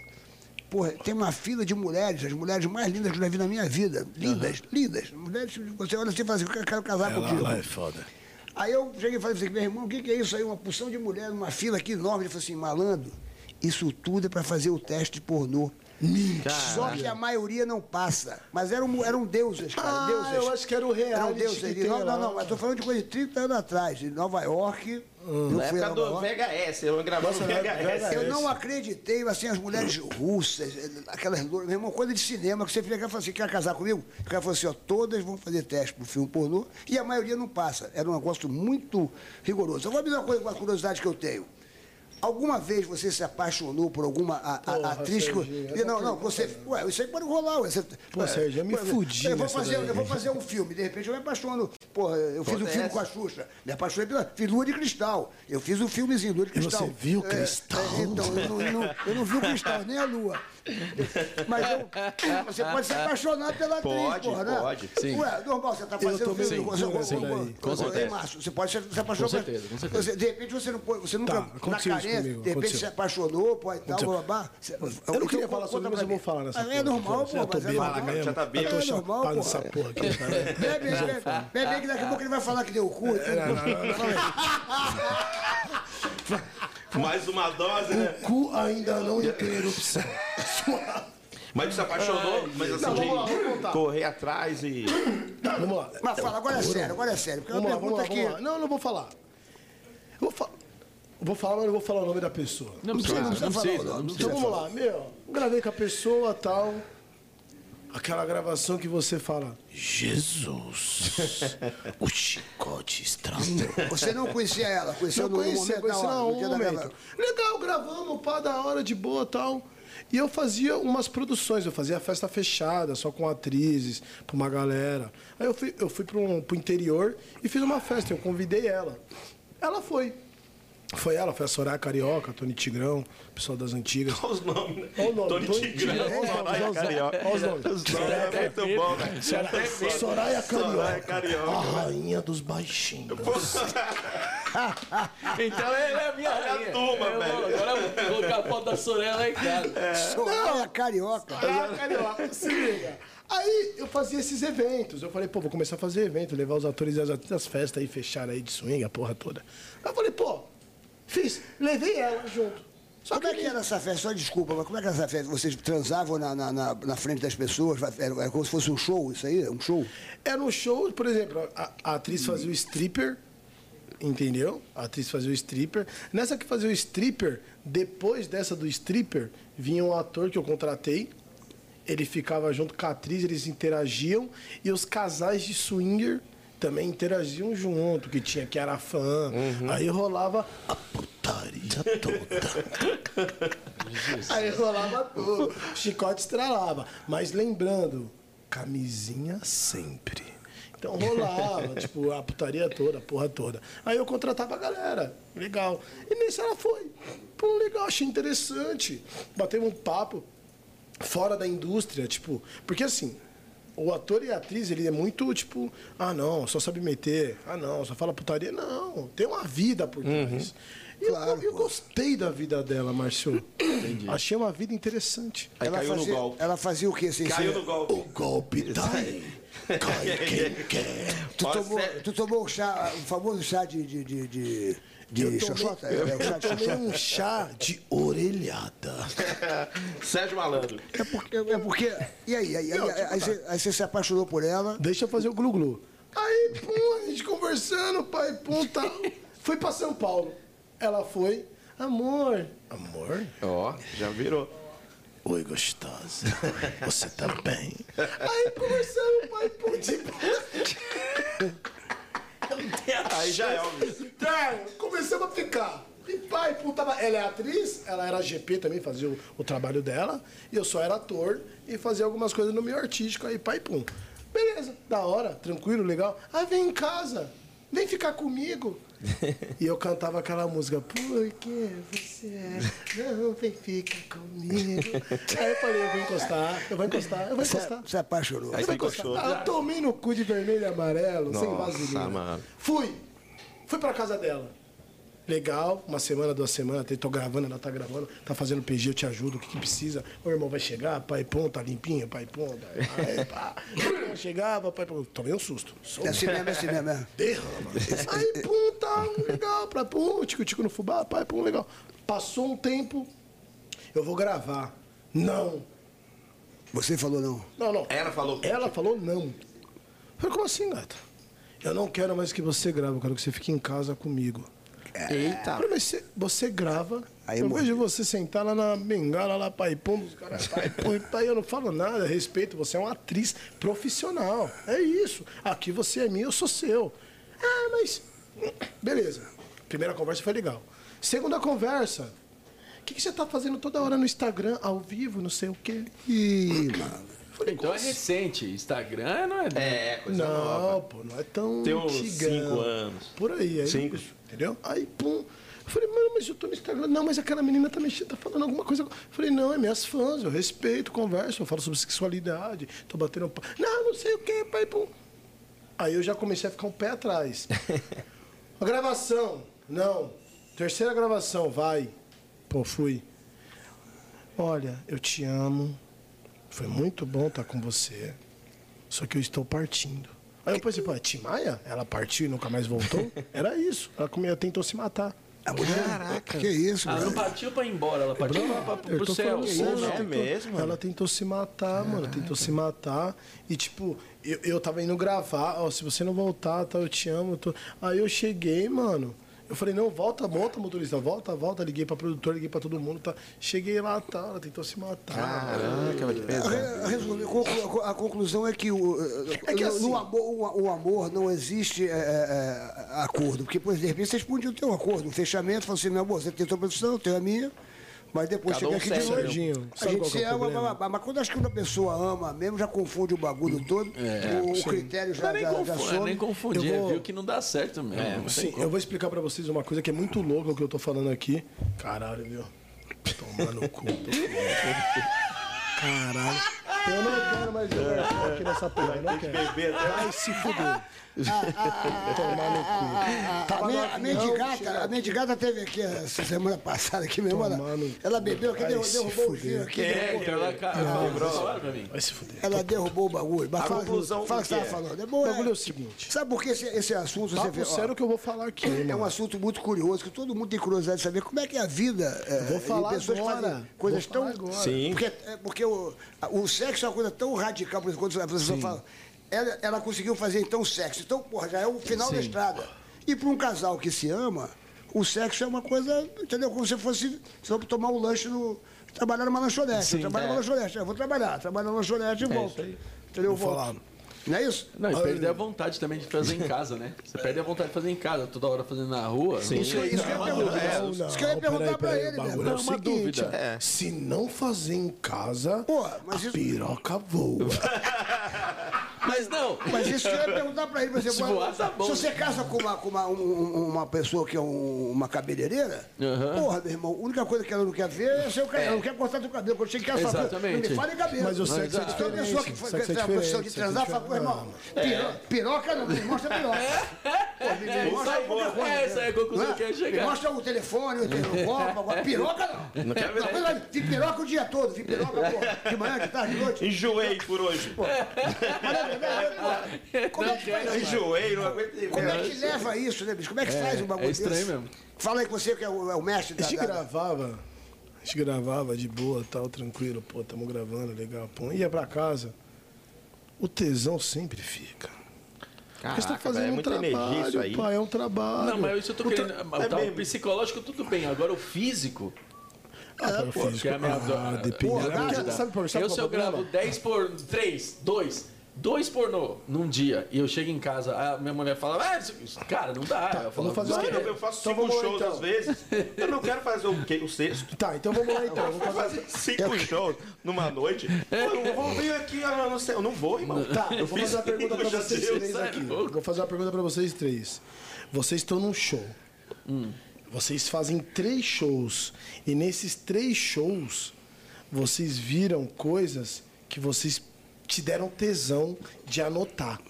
porra, tem uma fila de mulheres, as mulheres mais lindas que eu já vi na minha vida. Lindas, lindas. Mulheres, você olha assim e fala assim, eu quero casar contigo. Ela é foda. Aí eu cheguei e falei assim, meu irmão, o que, que é isso aí? Uma porção de mulher, uma fila aqui enorme. Ele falou assim, malandro, isso tudo é para fazer o teste de pornô. Só que a maioria não passa. Mas eram, eram deuses, cara. Ah, deuses. eu acho que era o Eram reality deuses. que lá. não, não, mas tô falando de coisa de 30 anos atrás, em Nova York. Eu Na época do. VHS, eu gravava no Nossa, VHS. Eu não acreditei, assim, as mulheres russas, aquelas louras, meu irmão, coisa de cinema, que você fica e fala assim, quer casar comigo? O cara falou assim, ó, todas vão fazer teste pro filme pornô e a maioria não passa. Era um negócio muito rigoroso. Agora me dizer uma coisa, uma curiosidade que eu tenho. Alguma vez você se apaixonou por alguma a- Porra, atriz que. Serginho, Não, não, você. Ué, isso aí pode rolar, ué. Você, Pô, Sérgio, eu me fudi Eu vou, fazer, daí. eu vou fazer um filme, de repente eu me apaixono. Porra, eu fiz um filme com a Xuxa, me apaixonei pela. Fiz Lua de Cristal. Eu fiz um filmezinho, Lua de E você Cristal. viu o É, cristal? é, então, eu não, eu não- eu não vi o cristal, nem a lua. Mas eu- você pode se apaixonar pela atriz, Pode, porra, né? pode. Sim. Ué, normal, você tá Eu fazendo meio filme loucura você- daí. ô, Com certeza. Márcio, você pode se apaixonar. Com certeza, com certeza. Você, de repente você não, pode- você nunca, Tá, na carência, comigo, de repente aconteceu. se apaixonou, pô, e tal, blá, blá, blá. Você- Eu não queria então, falar sobre isso, mas eu vou falar nessa Ah, porra. É normal, pô, mas é normal. já tá Eu tô É normal, pô. nessa porra aqui, cara. Bebe, bebe, aí que daqui a pouco ele vai falar que deu cu. então, Não, não, não, não. Mais uma dose, né? O cu ainda não erupção. Mas se apaixonou, mas assim, Não, vamos lá, de vamos correr atrás e. Tá, vamos lá. Mas fala, agora é sério, agora é sério. Porque é uma Vamos lá, vamos pergunta vamos lá. que... Não, não vou falar. Eu vou, fa- eu vou falar, mas não vou falar o nome da pessoa. Não precisa, não precisa precisa, falar, não não precisa. Então vamos lá, meu. Gravei com a pessoa tal. Aquela gravação que você fala, Jesus, o chicote estralou. Você não conhecia ela, conheceu Não no conhecia, momento conhecia hora, no momento. Legal, gravamos, pá, da hora, de boa tal. E eu fazia umas produções, eu fazia festa fechada, só com atrizes, pra uma galera. Aí eu fui, eu fui pro, pro interior e fiz uma festa, eu convidei ela. Ela foi. Foi ela, foi a Soraya Carioca, Tony Tigrão, pessoal das antigas. Olha os nomes, né? Olha o nome, Tony Tony Tigrão, Tigrão, Soraya olha os nomes, Carioca. olha os nomes. Os nomes é muito bom, né? Soraya, Soraya Soraya Carioca, a rainha dos baixinhos. Então ela é a minha Olha a rainha. turma, Eu velho. Agora eu vou colocar a foto da Soraya lá em casa. É. Soraya Carioca. Ah, carioca, se liga. Aí eu fazia esses eventos. Eu falei, pô, vou começar a fazer evento, levar os atores e as festas aí, fechar aí de swing, a porra toda. Aí eu falei, pô, fiz, levei ela junto. Só Como é que era essa festa? Só desculpa, mas como é que era essa festa? Vocês transavam na, na, na, na frente das pessoas? Era, era como se fosse um show, isso aí? Um show? Era um show, por exemplo, a, a atriz fazia o stripper, entendeu? A atriz fazia o stripper. Nessa que fazia o stripper, depois dessa do stripper, vinha um ator que eu contratei. Ele ficava junto com a atriz, eles interagiam. E os casais de swinger também interagiam junto, que tinha que era fã. Aí rolava a putaria toda. Aí rolava tudo. Chicote estralava. Mas lembrando, camisinha sempre. Então rolava, tipo, a putaria toda, a porra toda. Aí eu contratava a galera. Legal. E nisso ela foi. Pô, legal, achei interessante. Batemos um papo fora da indústria, tipo, porque assim, o ator e a atriz, ele é muito tipo, ah não, só sabe meter, ah não, só fala putaria. Não, tem uma vida por trás. E eu- Claro, eu, pô. gostei da vida dela, Márcio. Achei uma vida interessante. Aí caiu no fazia, golpe. ela fazia o quê? Sem Caiu no golpe. O golpe tá aí. Cai quem quer. Tu tomou, tu tomou o chá, o famoso chá de, de, de, de, de Eu xoxota? É, é o chá de eu tomei xoxota. um chá de orelhada. Sérgio Malandro. É porque, é porque. E aí? Aí, aí, aí, tipo, aí você, aí você se apaixonou por ela. Deixa eu fazer o glu-glu. Aí, pum, a gente conversando, pai, pum, tal. Fui pra São Paulo. Ela foi, amor. Amor? Ó, já virou. Oi, gostosa. Você tá bem? Aí conversando, pai, pum, tipo. Aí já é, Elvis. Começamos a ficar. E pai, pum, tava. Ela é atriz, ela era GP também, fazia o, o trabalho dela. E eu só era ator e fazia algumas coisas no meio artístico. Aí, pai, pum. Beleza, da hora, tranquilo, legal. Ah, vem em casa, vem ficar comigo. E eu cantava aquela música, porque você é, não vem ficar comigo. Aí eu falei, eu vou encostar, eu vou encostar, eu vou Você, encostar. você apaixonou. Aí Eu vou você encostar. encostou. Ah, eu tomei no cu de vermelho e amarelo, sem Nossa, vaselina. mano. Fui. Fui pra casa dela. Legal, uma semana, duas semanas, até tô gravando, ela tá gravando, tá fazendo PG, eu te ajudo, o que, que precisa. O irmão vai chegar, pai pum, tá limpinho, pai pum, vai, pá. Chegava, pai pum, tomei um susto. Sou É assim mesmo, é assim mesmo. é. derrama. Aí, pum, tá legal, pra pum, tico-tico no fubá, pai, pum, legal. Passou um tempo, eu vou gravar. Não. Você falou não. Não, não. Ela falou. Ela falou não. Eu falei, como assim, gata? Eu não quero mais que você grave, eu quero que você fique em casa comigo. Eita. Falei, mas você, você grava. Aí eu vejo você sentar lá na bengala, lá, pai pum, os caras, pai eu não falo nada, respeito, você é uma atriz profissional. É isso. Aqui você é minha, eu sou seu. Ah, mas. Beleza. Primeira conversa foi legal. Segunda conversa. O que, que você tá fazendo toda hora no Instagram, ao vivo, não sei o quê? Ih, mano. Falei, Então é "Como recente. Instagram não é. É, coisa não, nova. pô, não é tão Tem uns antigão. cinco anos. Por aí, aí. Cinco. Entendeu? Aí, pum. Eu falei, mano, mas eu tô no Instagram. Não, mas aquela menina tá mexendo, tá falando alguma coisa. Eu falei, não, é minhas fãs, eu respeito, converso, eu falo sobre sexualidade, tô batendo pa- Não, não sei o que, pai, pum. Aí eu já comecei a ficar um pé atrás. A gravação, não. Terceira gravação, vai. Pô, fui. Olha, eu te amo. Foi muito bom estar com você. Só que eu estou partindo. Aí eu pensei, pô, é Timaya? Ela partiu e nunca mais voltou? Era isso. Ela comia, tentou se matar. A mulher, Caraca. Que isso, Ela não partiu pra ir embora, ela partiu pra, pra, pro céu. falando sério, É ela tentou- mesmo? Ela tentou se matar, mano. Tentou se matar. E, tipo, eu, eu tava indo gravar. Ó, se você não voltar, tá, eu te amo. eu tô- Aí eu cheguei, mano. Eu falei, não, volta, volta, motorista, volta, volta. Liguei pra produtor, liguei pra todo mundo. Tá. Cheguei lá, tá, ela tentou se matar. Caraca, que pesado. Re- resumindo, conclu- a conclusão é que, o, É que no- assim- no amor, o, o amor não existe é, é, é, acordo. Porque, por de repente, vocês podiam ter um acordo, um fechamento, falar assim, meu amor, você tem a sua profissão, eu tenho a minha, mas depois Cada chega um aqui de. Serginho, A gente que se é ama, blá, blá, mas quando acho que uma pessoa ama mesmo, já confunde o bagulho todo, o, o critério Não já, é nem, já, já confu- é some. nem confundir, Eu vou- é viu que não dá certo mesmo. É, Sim, eu vou explicar pra vocês uma coisa que é muito louca o que eu tô falando aqui. Caralho, viu? Tomar no cu. Caralho. Eu não quero mais jogar aqui nessa porra. Eu não quero. Vai se fuder. Tomar no cu. A, me- a mendigata, a mendigata teve aqui essa semana passada aqui mesmo. Ela, ela bebeu aqui, derrubou, o vinho aqui. É, derrubou- ela pra mim. Vai se fuder. Ela derrubou o bagulho. Mas A fala, conclusão fala o que você é? falando. É O bom, bagulho é é, o seguinte. sabe por que esse, esse assunto você Papo vê? sério que eu vou falar aqui, é um mano. assunto muito curioso, que todo mundo tem curiosidade de saber como é que é a vida. É, Vou de falar pessoas agora. coisas tão. Sim. Porque, é, porque o, o sexo é uma coisa tão radical, por exemplo, quando a pessoa fala. Ela, ela conseguiu fazer então sexo. Então, porra, já é o final da estrada. E para um casal que se ama, o sexo é uma coisa, entendeu? Como se fosse se for tomar um lanche no. Trabalhar numa lanchonete. eu trabalho numa lanchonete. Eu vou trabalhar, trabalho numa lanchonete e volto. Entendeu? Eu Vou volto. falar. Não é isso? Não, e perder a vontade também de fazer em casa, né? Você perde a vontade de fazer em casa, toda hora fazendo na rua. Sim. Isso, isso que eu ia perguntar. Não, isso que eu ia perguntar pra ele, né? é o Não, uma seguinte, dúvida. É. Se não fazer em casa, Porra, mas a isso- piroca voa. Mas não. Mas isso que eu ia perguntar pra ele. Por exemplo, Se voar, tá bom. se você casa com uma, com uma, um- um- uma pessoa que é um- uma cabeleireira, Aham. porra, meu irmão, a única coisa que ela não quer ver é seu cabelo. Ela não quer cortar teu cabelo. Quando chega em casa, fala, Exatamente. não me fale em cabelo. Mas o sexo é a diferente, pessoa que foi, é tem a profissão de transar, é fala, pô, irmão, piro- piroca não, me mostra a piroca. Pô, me, me mostra essa é a conclusão Não que eu ia Me chegar. mostra o telefone, o telefone, o copo, agora piroca não. Não quero ver. Vi piroca o dia todo, vi piroca, pô, de manhã, de tarde, de noite. Enjoei por hoje. Mas é pô. Como é que faz? Enjoei, não aguentei. Como é que leva isso, né, bicho? Como é que faz um bagulho é estranho desse? mesmo. Fala aí que você que é o, é o mestre A da... gente da- gravava, a gente gravava de boa, tal, tranquilo, pô, tamo gravando, legal, pô. Ia pra casa, o tesão sempre fica. Porque você tá Caraca, fazendo velho, é um muita trabalho, energia isso aí. pai, é um trabalho. Não, mas isso eu tô O tra- querendo. É tá, o mesmo. psicológico tudo bem, agora o físico. Ah, o Pô, físico. que é a minha Ah, do- depende. Porra, É porque, sabe, por- sabe eu qual se é eu o problema? gravo 10 por 3, 2, 2 pornô num dia e eu chego em casa, a minha mulher fala, ah, cara, não dá. eu falo, fazer "Não, Eu, eu faço Então cinco shows então. às vezes. Eu não quero fazer o, quê? o sexto. Tá, então vamos lá então. Vamos Vou fazer... fazer cinco shows numa noite. Pô, eu não vou vir aqui, eu não sei. Eu não vou, irmão. Tá, eu vou fazer uma pergunta pra vocês três sai aqui. Vou fazer uma pergunta pra vocês três. Vocês estão num show. Vocês fazem três shows. E nesses três shows, vocês viram coisas que vocês te deram tesão de anotar.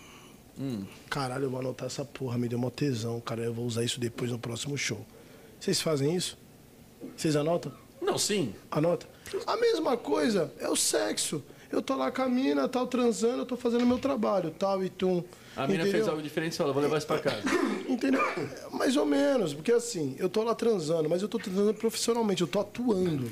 Caralho, eu vou anotar essa porra, me deu uma tesão, cara. Eu vou usar isso depois no próximo show. Vocês fazem isso? Vocês anotam? Não, sim. Anota. A mesma coisa é o sexo. Eu tô lá com a mina, tal, transando, eu tô fazendo meu trabalho, tal, e tum. A mina Entendeu? fez algo diferente e falou, vou levar isso pra casa. Entendeu? Mais ou menos, porque assim, eu tô lá transando, mas eu tô transando profissionalmente, eu tô atuando.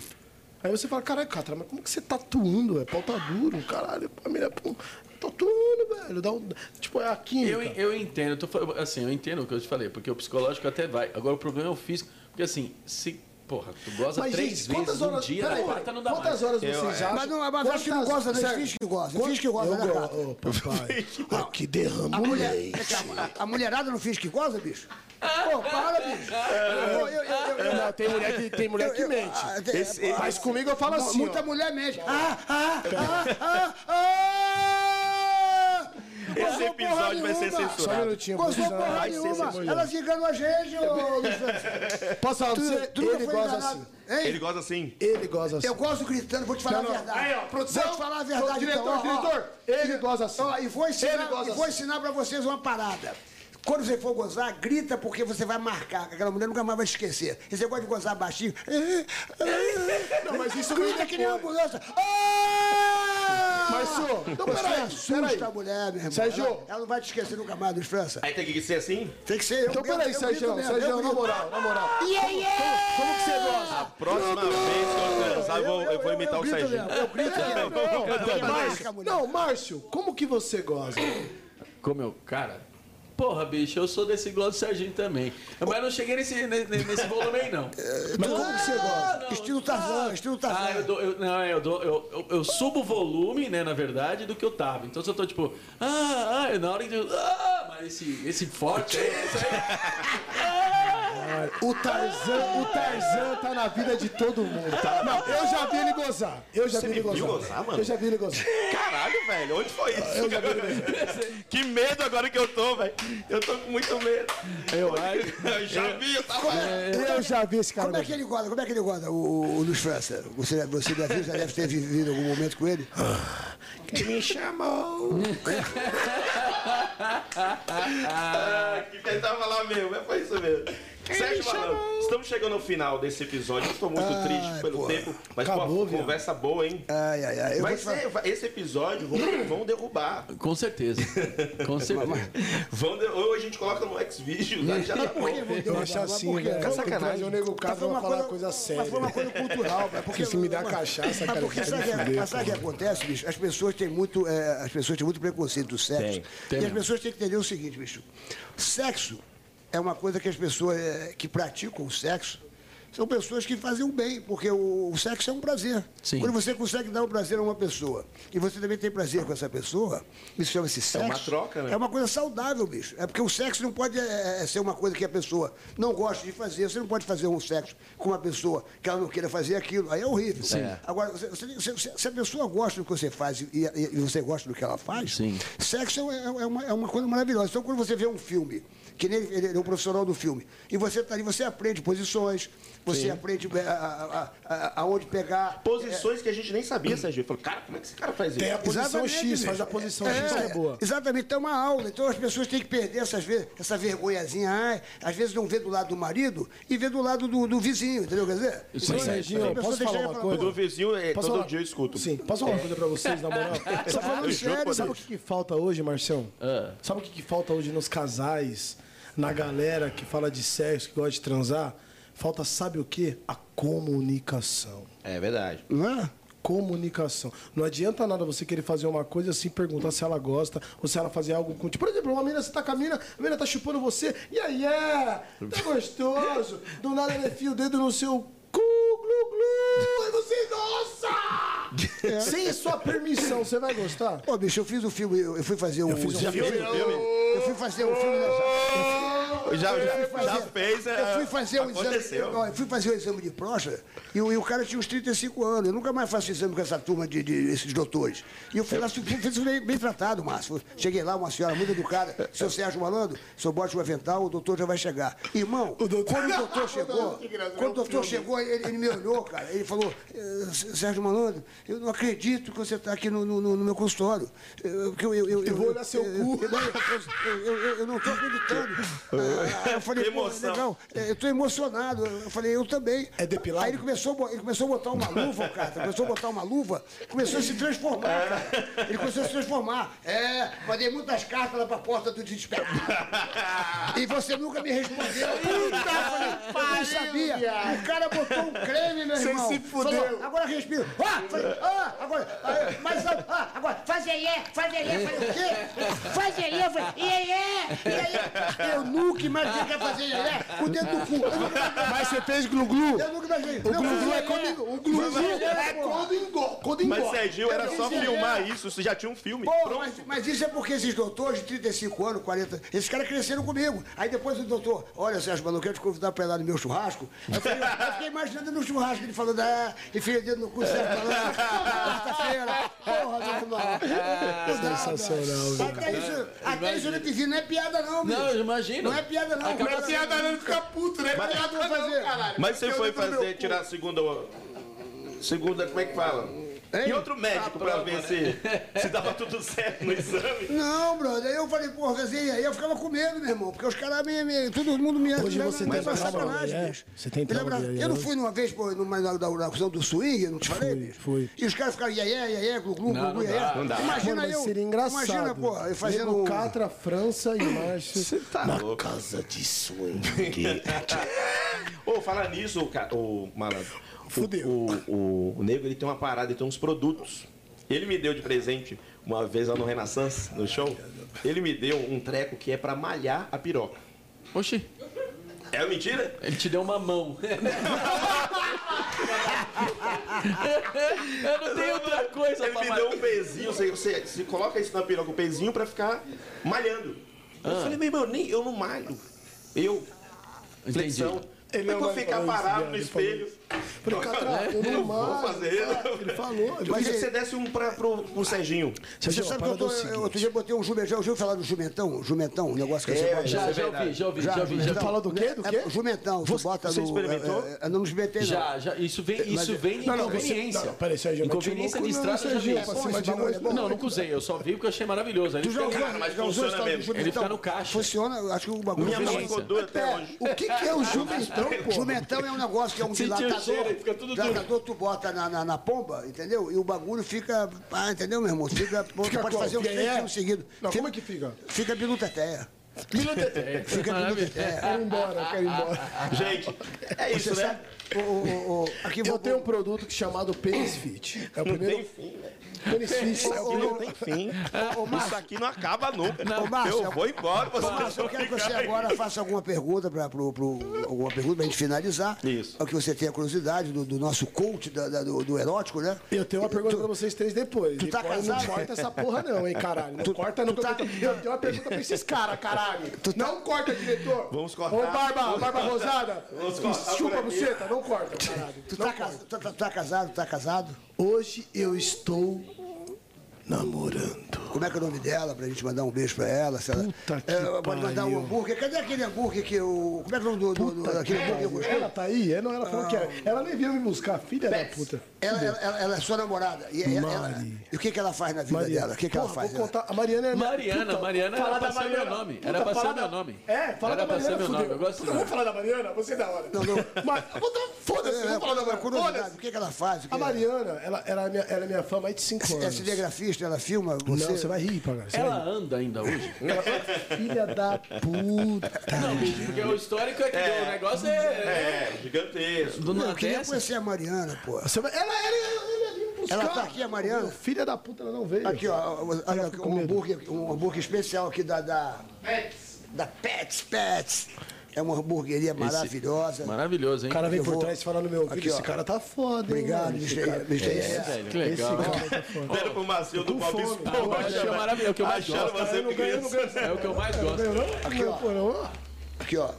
Aí você fala, caralho, Catra, mas como que você tá atuando? É pau tá duro, caralho, a mina, pô, tô atuando, velho. Dá um, tipo, é a química. Eu, eu entendo, eu tô assim, eu entendo o que eu te falei, porque o psicológico até vai. Agora o problema é o físico, porque assim, se, porra, tu goza Mas, três gente, vezes quantas horas, dia, peraí, na quarta não dá quantas mais. horas Eu, vocês é. acham? Mas não, mas acho que não gosta, né? Finge que gosta, quant- finge que gosta, eu né, cara? Ô, papai, aqui derrama A mulher, leite. a, a mulherada não finge que goza, bicho? Pô, para, bicho. Eu- eu- eu- eu- Não, tem mulher que, tem mulher que eu- mente. ah, tem- Esse- ah, Mas comigo eu falo assim, Muita ó. mulher mente. Ah, ah, ah, ah, ah! Esse episódio vai ser nenhuma. Só um censurado. minutinho, produção. porra Vai ser nenhuma. censurado. Elas enganam a gente, ô Francisco. Posso falar pra Tu, você? Ele enganado. assim. Hein? Ele gosta assim. Ele goza assim. Eu gosto gritando, vou te falar Não, a verdade. Aí, ó, produção. Vou te falar a verdade, Diretor, então. ó, ó. diretor, ele goza assim. Ó, e vou ensinar, Ele goza e vou assim. ensinar pra vocês uma parada. Quando você for gozar, grita porque você vai marcar. Aquela mulher nunca mais vai te esquecer. E você gosta de gozar baixinho. Não, mas isso grita vem que nem uma ambulância. Ah! Senhor, então, Você peraí, assusta a mulher, meu irmão. Sérgio. Ela, ela não vai te esquecer nunca mais, Luiz França. Aí tem que ser assim? Tem que ser eu. Então, eu- peraí, eu Sérgio, Sérgio, eu na moral, na moral. Yeah, yeah! Como que você goza? Próxima vez que eu transar, eu vou, eu vou imitar o mesmo, Eu grito mesmo. Não, Eu Márcio, a como que você goza? Como eu, cara, Porra, bicho, eu sou desse igual do Serginho também. Mas não cheguei nesse, nesse, volume aí, não. Mas como que você gosta? não. Estilo Tarzan, estilo Tarzan. Ah, eu, dou, eu, não, eu, dou, eu, eu, eu subo o volume, né, na verdade, do que eu tava. Então se eu tô tipo, ah, ah, na hora de. Ah, mas esse, esse forte aí, esse aí. O Tarzan, o Tarzan tá na vida de todo mundo. Não, eu já vi ele gozar. Eu já Você vi ele gozar. gozar, mano? Eu já vi ele gozar. Caralho, velho, onde foi isso? Eu já vi ele gozar. que medo agora que eu tô, velho. Eu tô com muito medo. Eu acho. Eu já vi, eu tava. Eu já vi esse cara Como é que ele gosta? Como é que ele gosta, o, o Luiz França? Você, você já viu, já deve ter vivido algum momento com ele? Quem me chamou? Ah, que tentava lá mesmo, mas foi isso mesmo. Sérgio Malandro, estamos chegando ao final desse episódio. Eu Estou muito Ai, triste pelo porra. tempo, mas Acabou, pô, conversa boa, hein? Ai, ai, ai. Vai falar- ser, vai- esse episódio vão, vão derrubar. Com certeza. Com certeza. Vão de- ou a gente coloca no Xvideos, aí já tá bom. Eu acho Mas assim, velho. Mas sacanagem. O nego Mas Castro foi pra falar coisa Mas séria. foi uma coisa cultural, velho. Porque Se me mas- cachaça, mas cara, porque sabe, o que- acontece, bicho? As pessoas têm muito, é, as pessoas têm muito preconceito do sexo. Tem. Tem e as mesmo. pessoas têm que entender o seguinte, bicho. Sexo é uma coisa que as pessoas é, que praticam o sexo são pessoas que fazem o bem, porque o, o sexo é um prazer. Sim. Quando você consegue dar um prazer a uma pessoa e você também tem prazer com essa pessoa, isso chama-se sexo. uma troca, né? É uma coisa saudável, bicho. É porque o sexo não pode é, é, ser uma coisa que a pessoa não gosta de fazer. Você não pode fazer um sexo com uma pessoa que ela não queira fazer aquilo. Aí é horrível. Sim. Agora, você- você- você- se a pessoa gosta do que você faz e, e- e você gosta do que ela faz, Sim. sexo é, é uma, é uma coisa maravilhosa. Então, quando você vê um filme, que nem ele é um profissional do filme, e você está ali, você aprende posições, você aprende é, a- a- a- aonde pegar. Posições que a gente nem sabia, Sérgio. Eu falei, cara, como é que esse cara faz isso? Tem a posição Exatamente, X, faz a posição X que é boa. Exatamente, tem uma aula. Então as pessoas têm que perder essas vezes, essa vergonhazinha. Ai, às vezes não vê do lado do marido e vê do lado do, do vizinho, entendeu? Quer dizer, Sim, então, Serginho, a pessoa posso tem que falar uma coisa? Do vizinho, é, Posso todo falar? dia eu escuto. Sim, posso falar uma coisa pra vocês, na moral? Tô falando sério, Sabe sabe? o que, que falta hoje, Marcião? Ah. Sabe o que, que falta hoje nos casais, na galera que fala de sexo, que gosta de transar? Falta, sabe o quê? A comunicação. É verdade. Não é? Comunicação. Não adianta nada você querer fazer uma coisa assim, perguntar se ela gosta, ou se ela fazer algo com. Por exemplo, uma menina, você tá com a menina, a menina tá chupando você, e aí é? Tá gostoso. Do nada ele enfia o dedo no seu cu, glu, glu, e você, nossa! Sem sua permissão, você vai gostar? Pô, bicho, eu fiz o filme, eu eu fui fazer um. fiz um já filme, filme? Eu fui fazer um filme nessa. Eu já, fui fazer- já fez, é, Eu fui fazer um exame. aconteceu. Eu, eu fui fazer o exame de próstata e, o- e o cara tinha uns 35 anos. Eu nunca mais faço exame com essa turma de, de esses doutores. E eu fui lá, fui, fui bem, bem tratado, Márcio. Cheguei lá, uma senhora muito educada, seu Sérgio Malandro, seu bote o avental, o doutor já vai chegar. Irmão, quando o doutor chegou, quando o doutor chegou, ele, ele me olhou, cara, ele falou, "Eh, Sérgio Malandro, eu não acredito que você está aqui no, no- no- meu consultório. Eu, que eu, eu, eu, Eu vou olhar seu eu- cu. eu- eu- eu- eu- eu não estou acreditando. Ah, eu falei, Emoção. legal. É, Eu tô emocionado. Eu falei, eu também. É depilado? Aí ele começou, ele começou a botar uma luva, o cara. Começou a botar uma luva, começou a se transformar, cara. Ele começou a se transformar. É, mandei muitas cartas lá pra porta do desesperado. E você nunca me respondeu. Puta, eu falei, eu não sabia. O cara botou um creme, meu Você irmão. se fudeu. Falou, agora respira. Ah, falei, ah, agora, ah, mais alto. Ah, agora, faz aí, faz aí. Falei, o quê? Faz aí, eu falei, iê, iê, iê. Eu nunca imaginei que ia fazer iê, com o dedo do cu. Eu. Mas você fez glu-glu? Eu nunca imaginei. O glu-glu é quando quando o glu-glu é quando engorda. Mas. Serginho, era só filmar ideia. isso, você já tinha um filme. Pô, pronto. mas, isso é porque esses doutores de 35 anos, 40, esses caras cresceram comigo. Aí depois o doutor, olha, Sérgio Mano, eu quero te convidar pra ir lá no meu churrasco. Eu, falei, eu fiquei imaginando no churrasco, ele falando, ah, enfia o dedo no cu, Sérgio Malandro. Quarta-feira. Porra, meu irmão. Não dá, Sensacional, velho. Até isso, até isso MTV não é piada, não, bicho. Não, eu imagino. Não é piada, não. Não é piada, não. Fica puto, né? Mas piada não fazer. Mas você foi fazer, tirar a segunda. Segunda, como é que fala? E outro médico pra ver se, se dava tudo certo no exame. Não, brother. Aí eu falei, porra, fazer aí eu ficava com medo, meu irmão. Porque os caras me, me. Todo mundo me Hoje você me- tem trauma, sacanagem, é? bicho. Você tem lembra- Eu não é. fui numa vez, pô, numa na, na, na do swing, não te falei, Fui, bicho? fui. E os caras ficavam iê, iê, iê, glu, glu, Não, glu, não dá, iê. não dá. Imagina eu. seria engraçado. Imagina, pô, eu fazendo. Um- Catra, França e Márcio. Você tá na louco. casa de swing. Ô, falar nisso, o, ca- o malandro. O- Fudeu. O, o, o nego ele tem uma parada, ele tem uns produtos Ele me deu de presente, uma vez lá no Renaissance, no show, ele me deu um treco que é pra malhar a piroca. Oxi, É mentira? ele te deu uma mão. Eu não tenho outra coisa Ele pra me deu um pezinho, você, você, você coloca isso na piroca, um pezinho pra ficar malhando. Eu Ah. falei, meu irmão, nem, eu não malho. Eu, flexão. Ele vou vai ficar parado no espelho. Falei, Catra, eu não vou malho. fazer. Ele falou. Eu queria que você desse um pra, pro, pro Serginho. Você Serginho, sabe que eu, tô, é eu, seguinte. outro dia botei um jumentão. Já ouviu falar do jumentão? Jumentão, um negócio que É, você bota. Já, é já ouvi, já ouvi, já ouvi. Já. Fala do quê? Do quê? É, jumentão, você, bota você no. experimentou? É, é, não experimentei, não. já, já, isso vem, isso Mas- vem de Não, não, você- inconveniência. não, peraí, Sérgio, mete o Inconveniência de não, estraço eu já vi. Serginho, É é. Não, nunca usei, eu só vi porque eu achei maravilhoso. Tu já usou, mas já funciona mesmo. Ele fica no caixa. Funciona, acho que o bagulho Minha funciona. ficou doida até hoje. O que, é o jumentão, pô? Jumentão é um negócio que é um o dilatador. cheiro, fica tudo duro. dilatador, tu bota na, na, na pomba, entendeu? E o bagulho fica. Ah, entendeu, meu irmão? Fica, tu Fica pode como? fazer Fica três é? filmes seguidos. Não, fica, como é que fica? Fica biluteteia. É, Fica biluteteia. Quero ir embora, quero ir embora. Gente, é isso, Você né? sabe? O, o, o, aqui Eu vou, tenho um produto chamado Pênis Fit. É o Não primeiro. tem fim, né? Pênis Fit é o Aqui primeiro. não tem fim. Ô, Márcio. Isso aqui não acaba nunca. Ô, Márcio, eu vou embora, você Ô, Márcio, eu quero que você agora faça alguma pergunta para pro, pro, alguma pergunta pra gente finalizar. Isso. O que você tenha curiosidade do, do nosso coach da- da- do, do erótico, né? Eu tenho uma pergunta pra vocês três depois. tu tá corta- casado? Não corta essa porra, não, hein, caralho. Não Tu- corta, não. tu tá- Eu tenho uma pergunta pra esses caras, caralho. Não corta, diretor. Vamos cortar. Ô, Barba, Barba Rosada. Vamos cortar Chupa a buceta, não corta, caralho. Tu Não tá, corta. cas- tu tá- tu tá casado? Tá casado? Hoje eu estou namorando. Como é que é o nome dela, pra gente mandar um beijo pra ela? Se ela Puta que É, pode mandar um hambúrguer. Cadê aquele hambúrguer que o. Como é que é o nome do, do, do, daquele que hambúrguer gostoso? Ela tá aí? É, não, ela falou que é. Ela nem veio me buscar, filha da puta. Ela, ela, ela- ela é sua namorada. E, ela- ela- e o que, que ela faz na vida Mariana. dela? O que, que ela faz? Vou contar. A Mariana é minha- Mariana, puta, Mariana era falar pra da ser Mariana. meu nome. Puta, Era pra ser meu nome. É, fala Era da pra ser Mariana, meu nome, eu gosto Vamos falar da Mariana? Você é da hora. Não, não. Mas, foda-se, É, vamos falar da é, Mariana. o que, que ela faz? Que A Mariana, ela, ela, é minha, ela é minha fã há mais de 5 anos. É cinegrafista, ela filma você. Não, você vai rir, pagar. Você Ela vai anda ainda hoje? Filha da puta. Não, bicho, porque o histórico é que o negócio é. É, gigantesco. Do Eu queria Nordeste. conhecer a Mariana, pô. Você vai, ela, ela, ela, ela buscar. Ela tá aqui, a Mariana? Filha da puta, ela não veio. Aqui, ó, olha, um hambúrguer, um hambúrguer especial aqui da. Da Pets. Da Pets, Pets. É uma hamburgueria maravilhosa. Maravilhoso, hein? O cara vem Eu por vou- trás falando no meu ouvido. Aqui, ó. esse cara tá foda, hein, Obrigado, mano? Esse Mr. cara- Mr. É, Yes. velho, que Esse legal. cara tá foda. Vendo pro Macio do Bob. Esponja. É maravilhoso, é o que eu mais gosto. você Eu não ganho, eu não ganho. É o que eu mais gosto. Ganhou, não? Aqui, Ganhou, ó. Aqui, ó.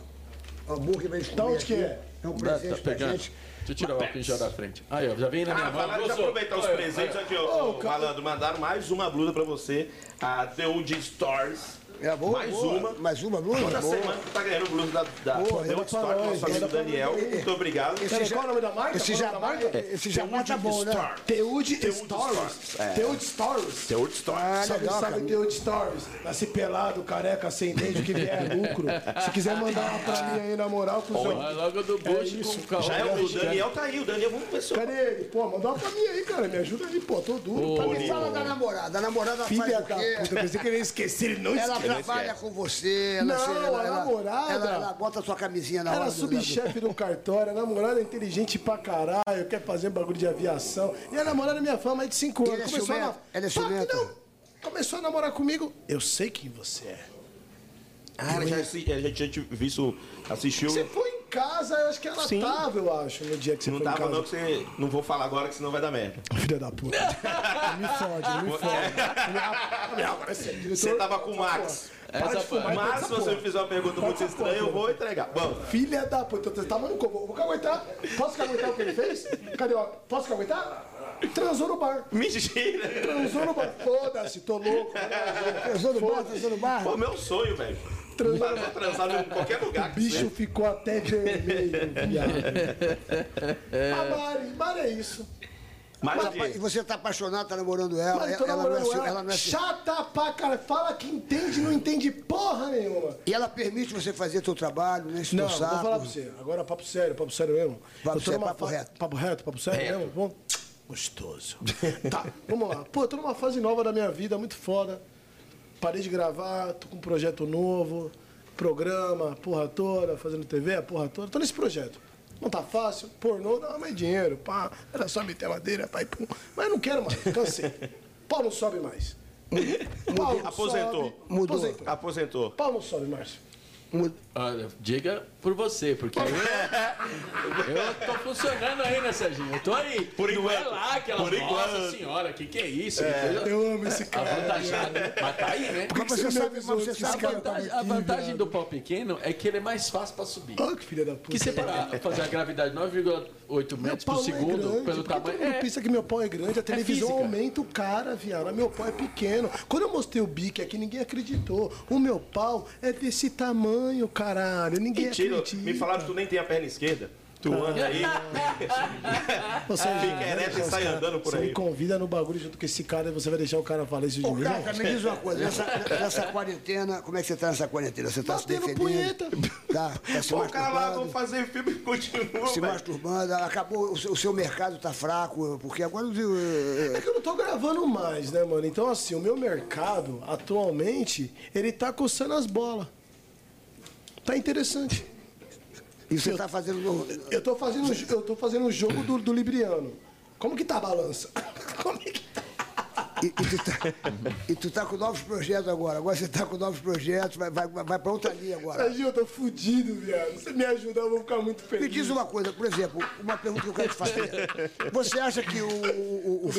Hambúrguer gente Da comer onde que é? É um Tá, presente tá pra gente. Deixa eu tirar o óculos já da frente. Aí, ó, já vem na minha Ah, mão. falaram de aproveitar os presentes aqui, ó. Ô, Malandro, mandaram mais uma blusa pra você. A The Old Stores. É boa, mais boa. uma. Mais uma blusa? Toda Boa. semana tu tá ganhando blusa da, da Boa, pra Store, nós, nosso amigo manda pra Daniel. Muito obrigado. Esse já- qual é o nome da marca? Esse é da marca? esse jabá tá bom, né? Teude Teude Stories. Stores. Teude Stories. Salve, legal, salve, cara. Teude Stories. Nasci pelado, careca, sem dente, que vier é lucro. Se quiser mandar uma pra mim aí, na moral, cuzão. Mas logo do Bush com o Já é o Daniel tá aí, o Daniel, vamos eu... Cadê ele? Pô, manda uma pra mim aí, cara. Me ajuda aí, pô. Tô duro. Mas me fala da namorada. A namorada Filha faz da o quê? puta, eu pensei que ele ia esquecer, ele não esquece. Trabalha com você, ela, Não, se- ela, a ela- namorada- Ela, ela bota a sua camisinha na Era hora do- subchefe do cartório, a namorada é inteligente pra caralho, quer fazer bagulho de aviação. E a namorada é minha fã há mais de 5 E anos. ela é Começou a? Ela é Só que ciumenta? não. Começou a namorar comigo. Eu sei quem você é. Ah, ela já, a gente já te viu, assistiu. Você foi casa, eu acho que ela Sim. tava, eu acho, no dia que você Não foi em tava casa. não, que você... Não vou falar agora, que senão vai dar merda. Filha da puta. Me fode, não me fode. Não é sério, diretor. Você tava com o Max. Essa fumar, foi- Mas essa se você me fizer uma pergunta muito estranha, porra. eu vou entregar. Bom, Filha da puta, você tava no como? Vou caguetar? Posso caguetar o que ele fez? Cadê? ó? Posso caguetar? Transou no bar. mentira. Transou no bar. Foda-se, tô louco. Transou no bar, transou no bar. Pô, meu sonho, velho. Transar, transar em qualquer lugar. O bicho seja. ficou até vermelho, viado. A Mari, Mari é isso. Mas e você tá apaixonado, tá namorando ela, Mari, tô ela, não é, namorando ela. ela não é Chata pra caralho. Fala que entende, não entende porra nenhuma. E ela permite você fazer seu trabalho, né? Esse Não, teu vou falar pra você. Agora papo sério, papo sério mesmo. Papo sério, papo fa- reto. Papo reto, papo sério Reto. mesmo. Vamos. Gostoso. tá, vamos lá. Pô, eu tô numa fase nova da minha vida, muito foda. Parei de gravar, tô com um projeto novo, programa, porra toda, fazendo TV, a porra toda. Tô nesse projeto. Não tá fácil? Pornô dá mais dinheiro, pá. Era só meter a madeira, e pum. Mas eu não quero mais, cansei. Pau não sobe mais. Pau não Aposentou. sobe. Mudou. Aposentou. Aposentou. Pau não sobe, Márcio. Olha, diga por você, porque eu, eu tô funcionando aí, né, Serginho? Eu tô aí. Por Não é enquanto. lá aquela Por nossa enquanto. senhora, que que é isso? Que coisa Eu amo esse cara. avantajada. Mas tá aí, né? Mas você você sabe, avisou você que A sabe que tá vantagem, a vantagem do pau pequeno é que ele é mais fácil pra subir. Olha que filha da puta. Que você para fazer a gravidade 9,8 Meu metros por é segundo, grande, pelo que todo tamanho. mundo É, pensa que meu pau é grande, a televisão física. aumenta o cara, viado. Meu pau é pequeno. Quando eu mostrei o bique aqui, ninguém acreditou. O meu pau é desse tamanho, caralho. Ninguém Mentira, me falaram que tu nem tem a perna esquerda. Tu anda aí, Você fica ereto e sai andando por Você aí. me convida no bagulho junto com esse cara e você vai deixar o cara falar isso de Ô, mim? Não. me diz uma coisa, nessa, nessa quarentena, como é que você tá nessa quarentena? Você tá se Batendo defendendo? punheta. Tá, tá se Pô, o cara lá, vamos fazer filme e continua, se masturbando, acabou, o seu, o seu mercado tá fraco, porque agora o- É que eu não tô gravando mais, né, mano? Então, assim, o meu mercado, atualmente, ele tá coçando as bolas. Tá interessante. E você tá fazendo no- Eu tô fazendo, eu tô fazendo o jogo do, do Libriano. Como que tá a balança? Como é que tá? e, e tu tá, e tu tá com novos projetos agora. Agora você tá com novos projetos, vai, vai, vai pra outra linha agora. Serginho, eu tô fudido, viado. Você me ajudar, eu vou ficar muito feliz. Me diz uma coisa, por exemplo, uma pergunta que eu quero te fazer. Você acha que o, o, o,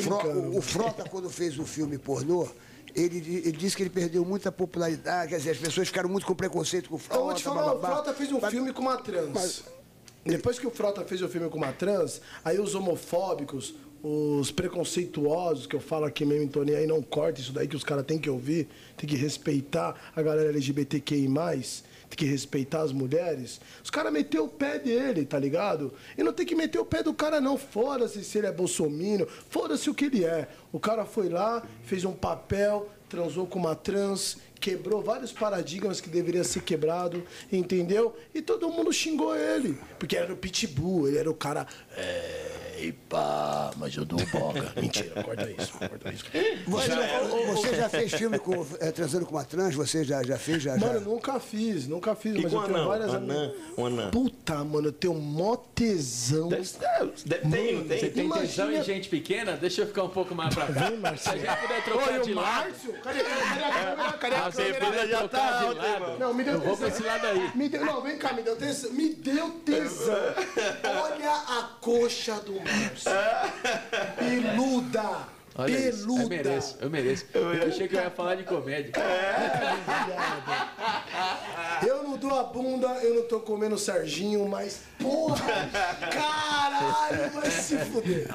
o- o Frota, quando fez o filme pornô, ele, ele disse que ele perdeu muita popularidade, quer dizer, as pessoas ficaram muito com preconceito com o Frota. Eu vou te falar, o bababá. Frota fez um Mas- filme com uma trans. mas- Depois que o Frota fez o filme com uma trans, aí os homofóbicos, os preconceituosos, que eu falo aqui mesmo em Tony, aí não corta isso daí que os caras têm que ouvir, tem que respeitar a galera LGBTQI+, que respeitar as mulheres. Os caras meteu o pé dele, tá ligado? E não tem que meter o pé do cara não, foda-se se ele é bolsominion, foda-se o que ele é. O cara foi lá, fez um papel, transou com uma trans, quebrou vários paradigmas que deveriam ser quebrado, entendeu? E todo mundo xingou ele, porque era o pitbull, ele era o cara, é, e pá, mas eu dou boca. Mentira, corta isso, corta isso. Você, já, você já fez filme com, é, transando com uma trans? Você já, já fez? Já, Mano, já? nunca fiz, nunca fiz, E mas com eu tenho anão? várias Anã, um. Puta, mano, eu tenho mó tesão. Deve, é, deve, tem, não Você tem? tem tesão Imagina- em gente pequena? Deixa eu ficar um pouco mais pra cá. Se a gente puder trocar Oi, de lado. Márcio? Cadê, cadê a câmera? Cadê a Ah, câmera? puder já tá. Não, me deu Eu vou pra tesão. esse lado aí. Me deu, não, vem cá, me deu tesão. Me deu tesão. Olha a coxa do Márcio. Peluda. Olha isso, Peluda. eu mereço, eu mereço. Eu achei que eu ia falar de comédia. Eu não dou a bunda, eu não tô comendo Serginho, mas porra, caralho, vai se fuder.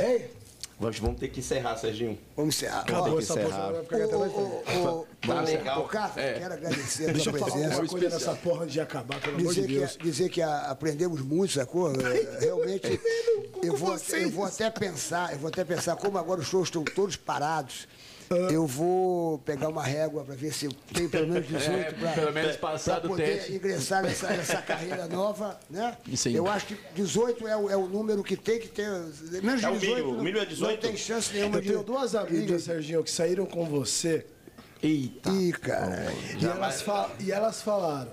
Ei, Vamos, vamos ter que encerrar, Serginho. Vamos encerrar. acabou que essa encerrar. Tá legal. ô, Cássio, É. quero agradecer a Deixa tua eu falar presença. uma coisa nessa porra antes de acabar, pelo amor de Dizer Deus. que, dizer que a- aprendemos muito, sacou? É, Realmente, eu vou, eu vou até pensar, eu vou até pensar, como agora os shows estão todos parados. Eu vou pegar uma régua para ver se eu tenho pelo menos 18 É, para pelo menos passar do poder teste. ingressar nessa, nessa carreira nova, né? Sim. Eu acho que 18 é o, é o número que tem que ter. Menos É o de 18, mínimo, o não- mínimo é Não 18. tem chance nenhuma Eu de... tenho duas amigas, Serginho, que saíram com você Eita. Ih, cara. e elas, fa- e elas falaram: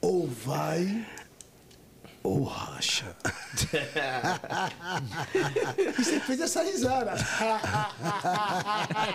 ou vai ou racha. e você fez essa risada.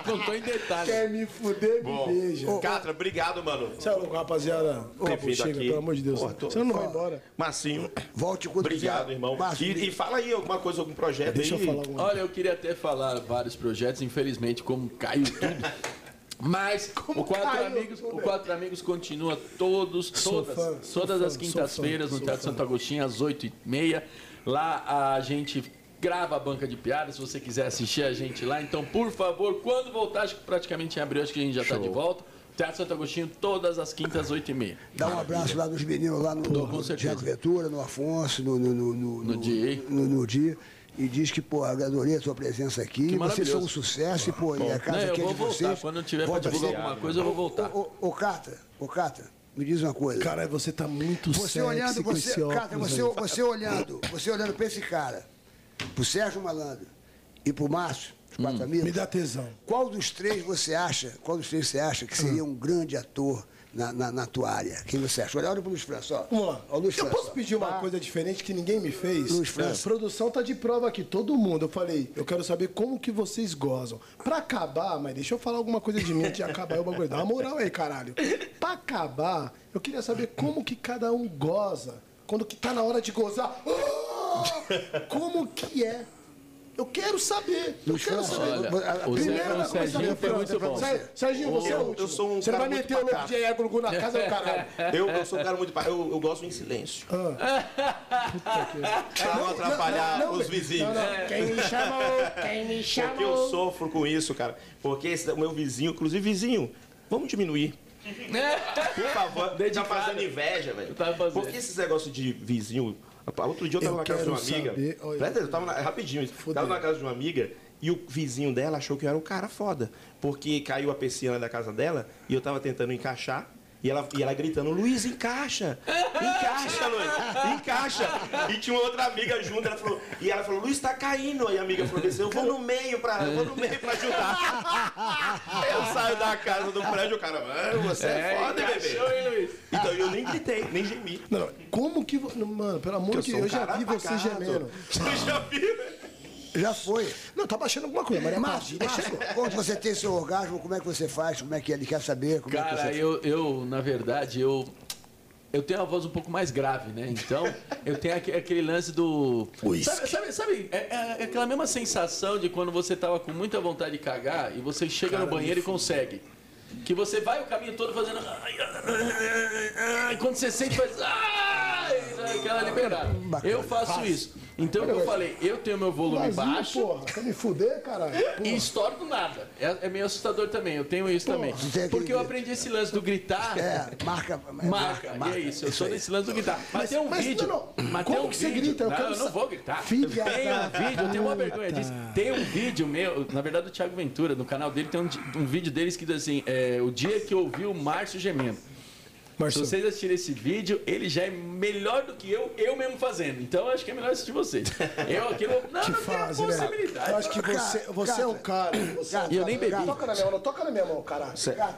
Contou em detalhes. Quer me fuder, me beija. Catra, obrigado, mano. Você é louco, rapaziada? Ô, vindo chega, aqui. pelo amor de Deus. Porra, tô- Você não vai embora. Marcinho, Volte quando obrigado, quiser. irmão. E, e fala aí alguma coisa, algum projeto Deixa eu aí. falar alguma Olha, eu queria até falar vários projetos, infelizmente, como caiu tudo. Mas o Quatro, caiu amigos, o Quatro Amigos continua todos, todas, fã, todas fã, as quintas-feiras no Teatro fã. Santo Agostinho, às 8h30. Lá a gente grava a banca de piadas, se você quiser assistir a gente lá. Então, por favor, quando voltar, acho que praticamente em abril, acho que a gente já está de volta. Teatro Santo Agostinho, todas as quintas, 8h30. Dá um abraço lá dos meninos lá no, com no Ventura, no Afonso, no, no, no, no, No Di. no, no Di. E diz que, pô, adorei a tua presença aqui. Que Vocês são um sucesso e, pô, e a casa Não, aqui é de voltar. vocês. Quando eu tiver pra Volta divulgar alguma coisa, eu vou voltar. Ô, ô, ô, Cata, ô, Cata, me diz uma coisa. Caralho, você tá muito você sexy olhando, com você, Cata, você, aí. você olhando, você olhando pra esse cara, pro Sérgio Malandro e pro Márcio, os quatro amigos. Me dá tesão. Qual dos três você acha, qual dos três você acha que seria um grande ator na, na, na tua área? Quem você acha? Olha, olha pro Luiz França, ó. Vamos lá. Ó, Luiz eu França, posso ó. pedir uma Tá. coisa diferente que ninguém me fez? Luiz França. A produção tá de prova aqui, todo mundo. Eu falei, eu quero saber como que vocês gozam. Pra acabar, mas deixa eu falar alguma coisa de mim antes de acabar o bagulho. Dá uma moral aí, caralho. Pra acabar, eu queria saber como que cada um goza. Quando que tá na hora de gozar. Como que é? Eu quero saber. Eu quero saber. Olha, a- a- primeiro vai começar Serginho minha foi muito bom. Serginho, você é o Eu- último. eu sou um Você não cara vai muito meter o louco de Ego Gugu na casa do caralho. Eu, eu sou um cara muito. Eu, eu gosto em silêncio. pra não atrapalhar não, não, os vizinhos. Não, não. Quem me chamou? Quem me chamou? Porque eu sofro com isso, cara. Porque esse, o meu vizinho, inclusive vizinho, vamos diminuir. Por favor, tá Dedicado. fazendo inveja, velho. Tá fazendo. Porque esses negócios de vizinho. Outro dia eu tava Eu na casa de uma amiga. saber, olha. Eu tava na, rapidinho, isso. Fudeu. tava na casa de uma amiga e o vizinho dela achou que eu era um cara foda. Porque caiu a piscina da casa dela e eu tava tentando encaixar. E ela, e ela gritando, Luiz, encaixa! Encaixa, Luiz! Encaixa! E tinha uma outra amiga junto, ela falou, e ela falou, Luiz, tá caindo. Aí a amiga falou assim, eu vou no meio pra, eu vou no meio pra ajudar. Eu saio da casa do prédio, o cara, mano, você é, foda, encaixou, bebê. hein, Luiz? Então eu nem gritei, nem gemi. Não, não. Como que. Mano, pelo amor Eu de Deus, eu já vi você gemendo. Você já viu, né? Já foi. Não, tá baixando alguma coisa, Maria Márcio, Márcia. Márcio, quando você tem seu orgasmo, como é que você faz? Como é que ele quer saber? Como é que Cara, você... eu, eu, na verdade, eu. Eu tenho uma voz um pouco mais grave, né? Então, eu tenho aque- aquele lance do. Sabe, sabe, sabe, é, é aquela mesma sensação de quando você tava com muita vontade de cagar e você chega no banheiro e consegue. Que você vai o caminho todo fazendo. E quando você sente, faz. ai, Aquela liberada. Eu faço isso. Então, eu falei, eu tenho meu volume Vazio, baixo. porra. Quer me fuder, caralho? Porra. E estouro do nada. É, é meio assustador também. Eu tenho isso também. tem aquele- Porque eu aprendi esse lance do gritar. É, marca. Marca, e é isso. Eu sou desse lance do gritar. Mas, tem um mas vídeo. não, não. Mas Como tem um que você vídeo. grita? Eu não, quero eu não vou gritar. Filha tem da um vídeo, eu tenho uma vergonha disso. Tem um vídeo meu, na verdade, do Thiago Ventura, no canal dele, tem um, um vídeo deles que diz assim: é, o dia que eu ouvi o Márcio gemendo. Se vocês assistirem esse vídeo, ele já é melhor do que eu, eu mesmo fazendo. Então eu acho que é melhor assistir vocês. Eu aqui não, não, que não fase, tenho velho. possibilidade. Eu acho que você, você é um cara. Você é um E eu cara- nem bebi. Toca na minha mão, não toca na minha mão, caralho.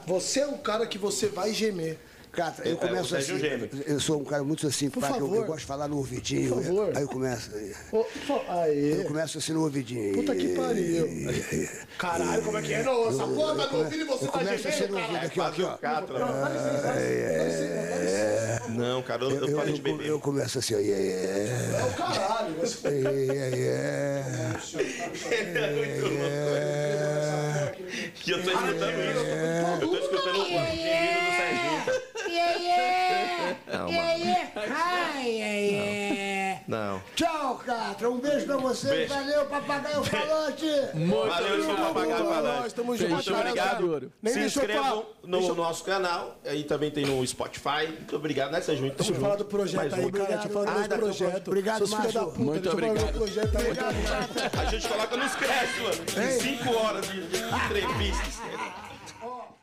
Você é um cara que você vai gemer. Catra, eu É, começo Sérgio assim. Eu sou um cara muito simpático, eu, favor. eu gosto de falar no ouvidinho. Por favor. Aí eu começo. Fo- Aê. Eu começo assim no ouvidinho. Puta que pariu. Caralho, como é que é? Nossa, porra, tá no ouvido e você Eu tá começo assim gemendo, no ouvido, aqui, ó, aqui, ó. Catra. Licença. Não, cara, eu, eu Eu, parei eu, de beber. eu começo assim, ó. Yeah, yeah, É o caralho. Você... yeah, yeah. E eu tô escutando isso. Eu tô escutando o gemido do Serginho. Não, mano. Não. Tchau, Catra. Um beijo pra você. Beijo. Valeu, papagaio falante. Valeu, eu sou o Papagaio Falante. estamos Fechou, juntos. Muito obrigado. Nem Se inscrevam no nosso canal. Aí também tem no Spotify. Muito obrigado, né, Sérgio? Deixa eu falar do projeto Mais aí, um. cara. Deixa eu falar do Ah, projeto. Obrigado, Márcio. puta. Muito Deixa obrigado. A gente coloca nos créditos, mano. Cinco horas de de あっ。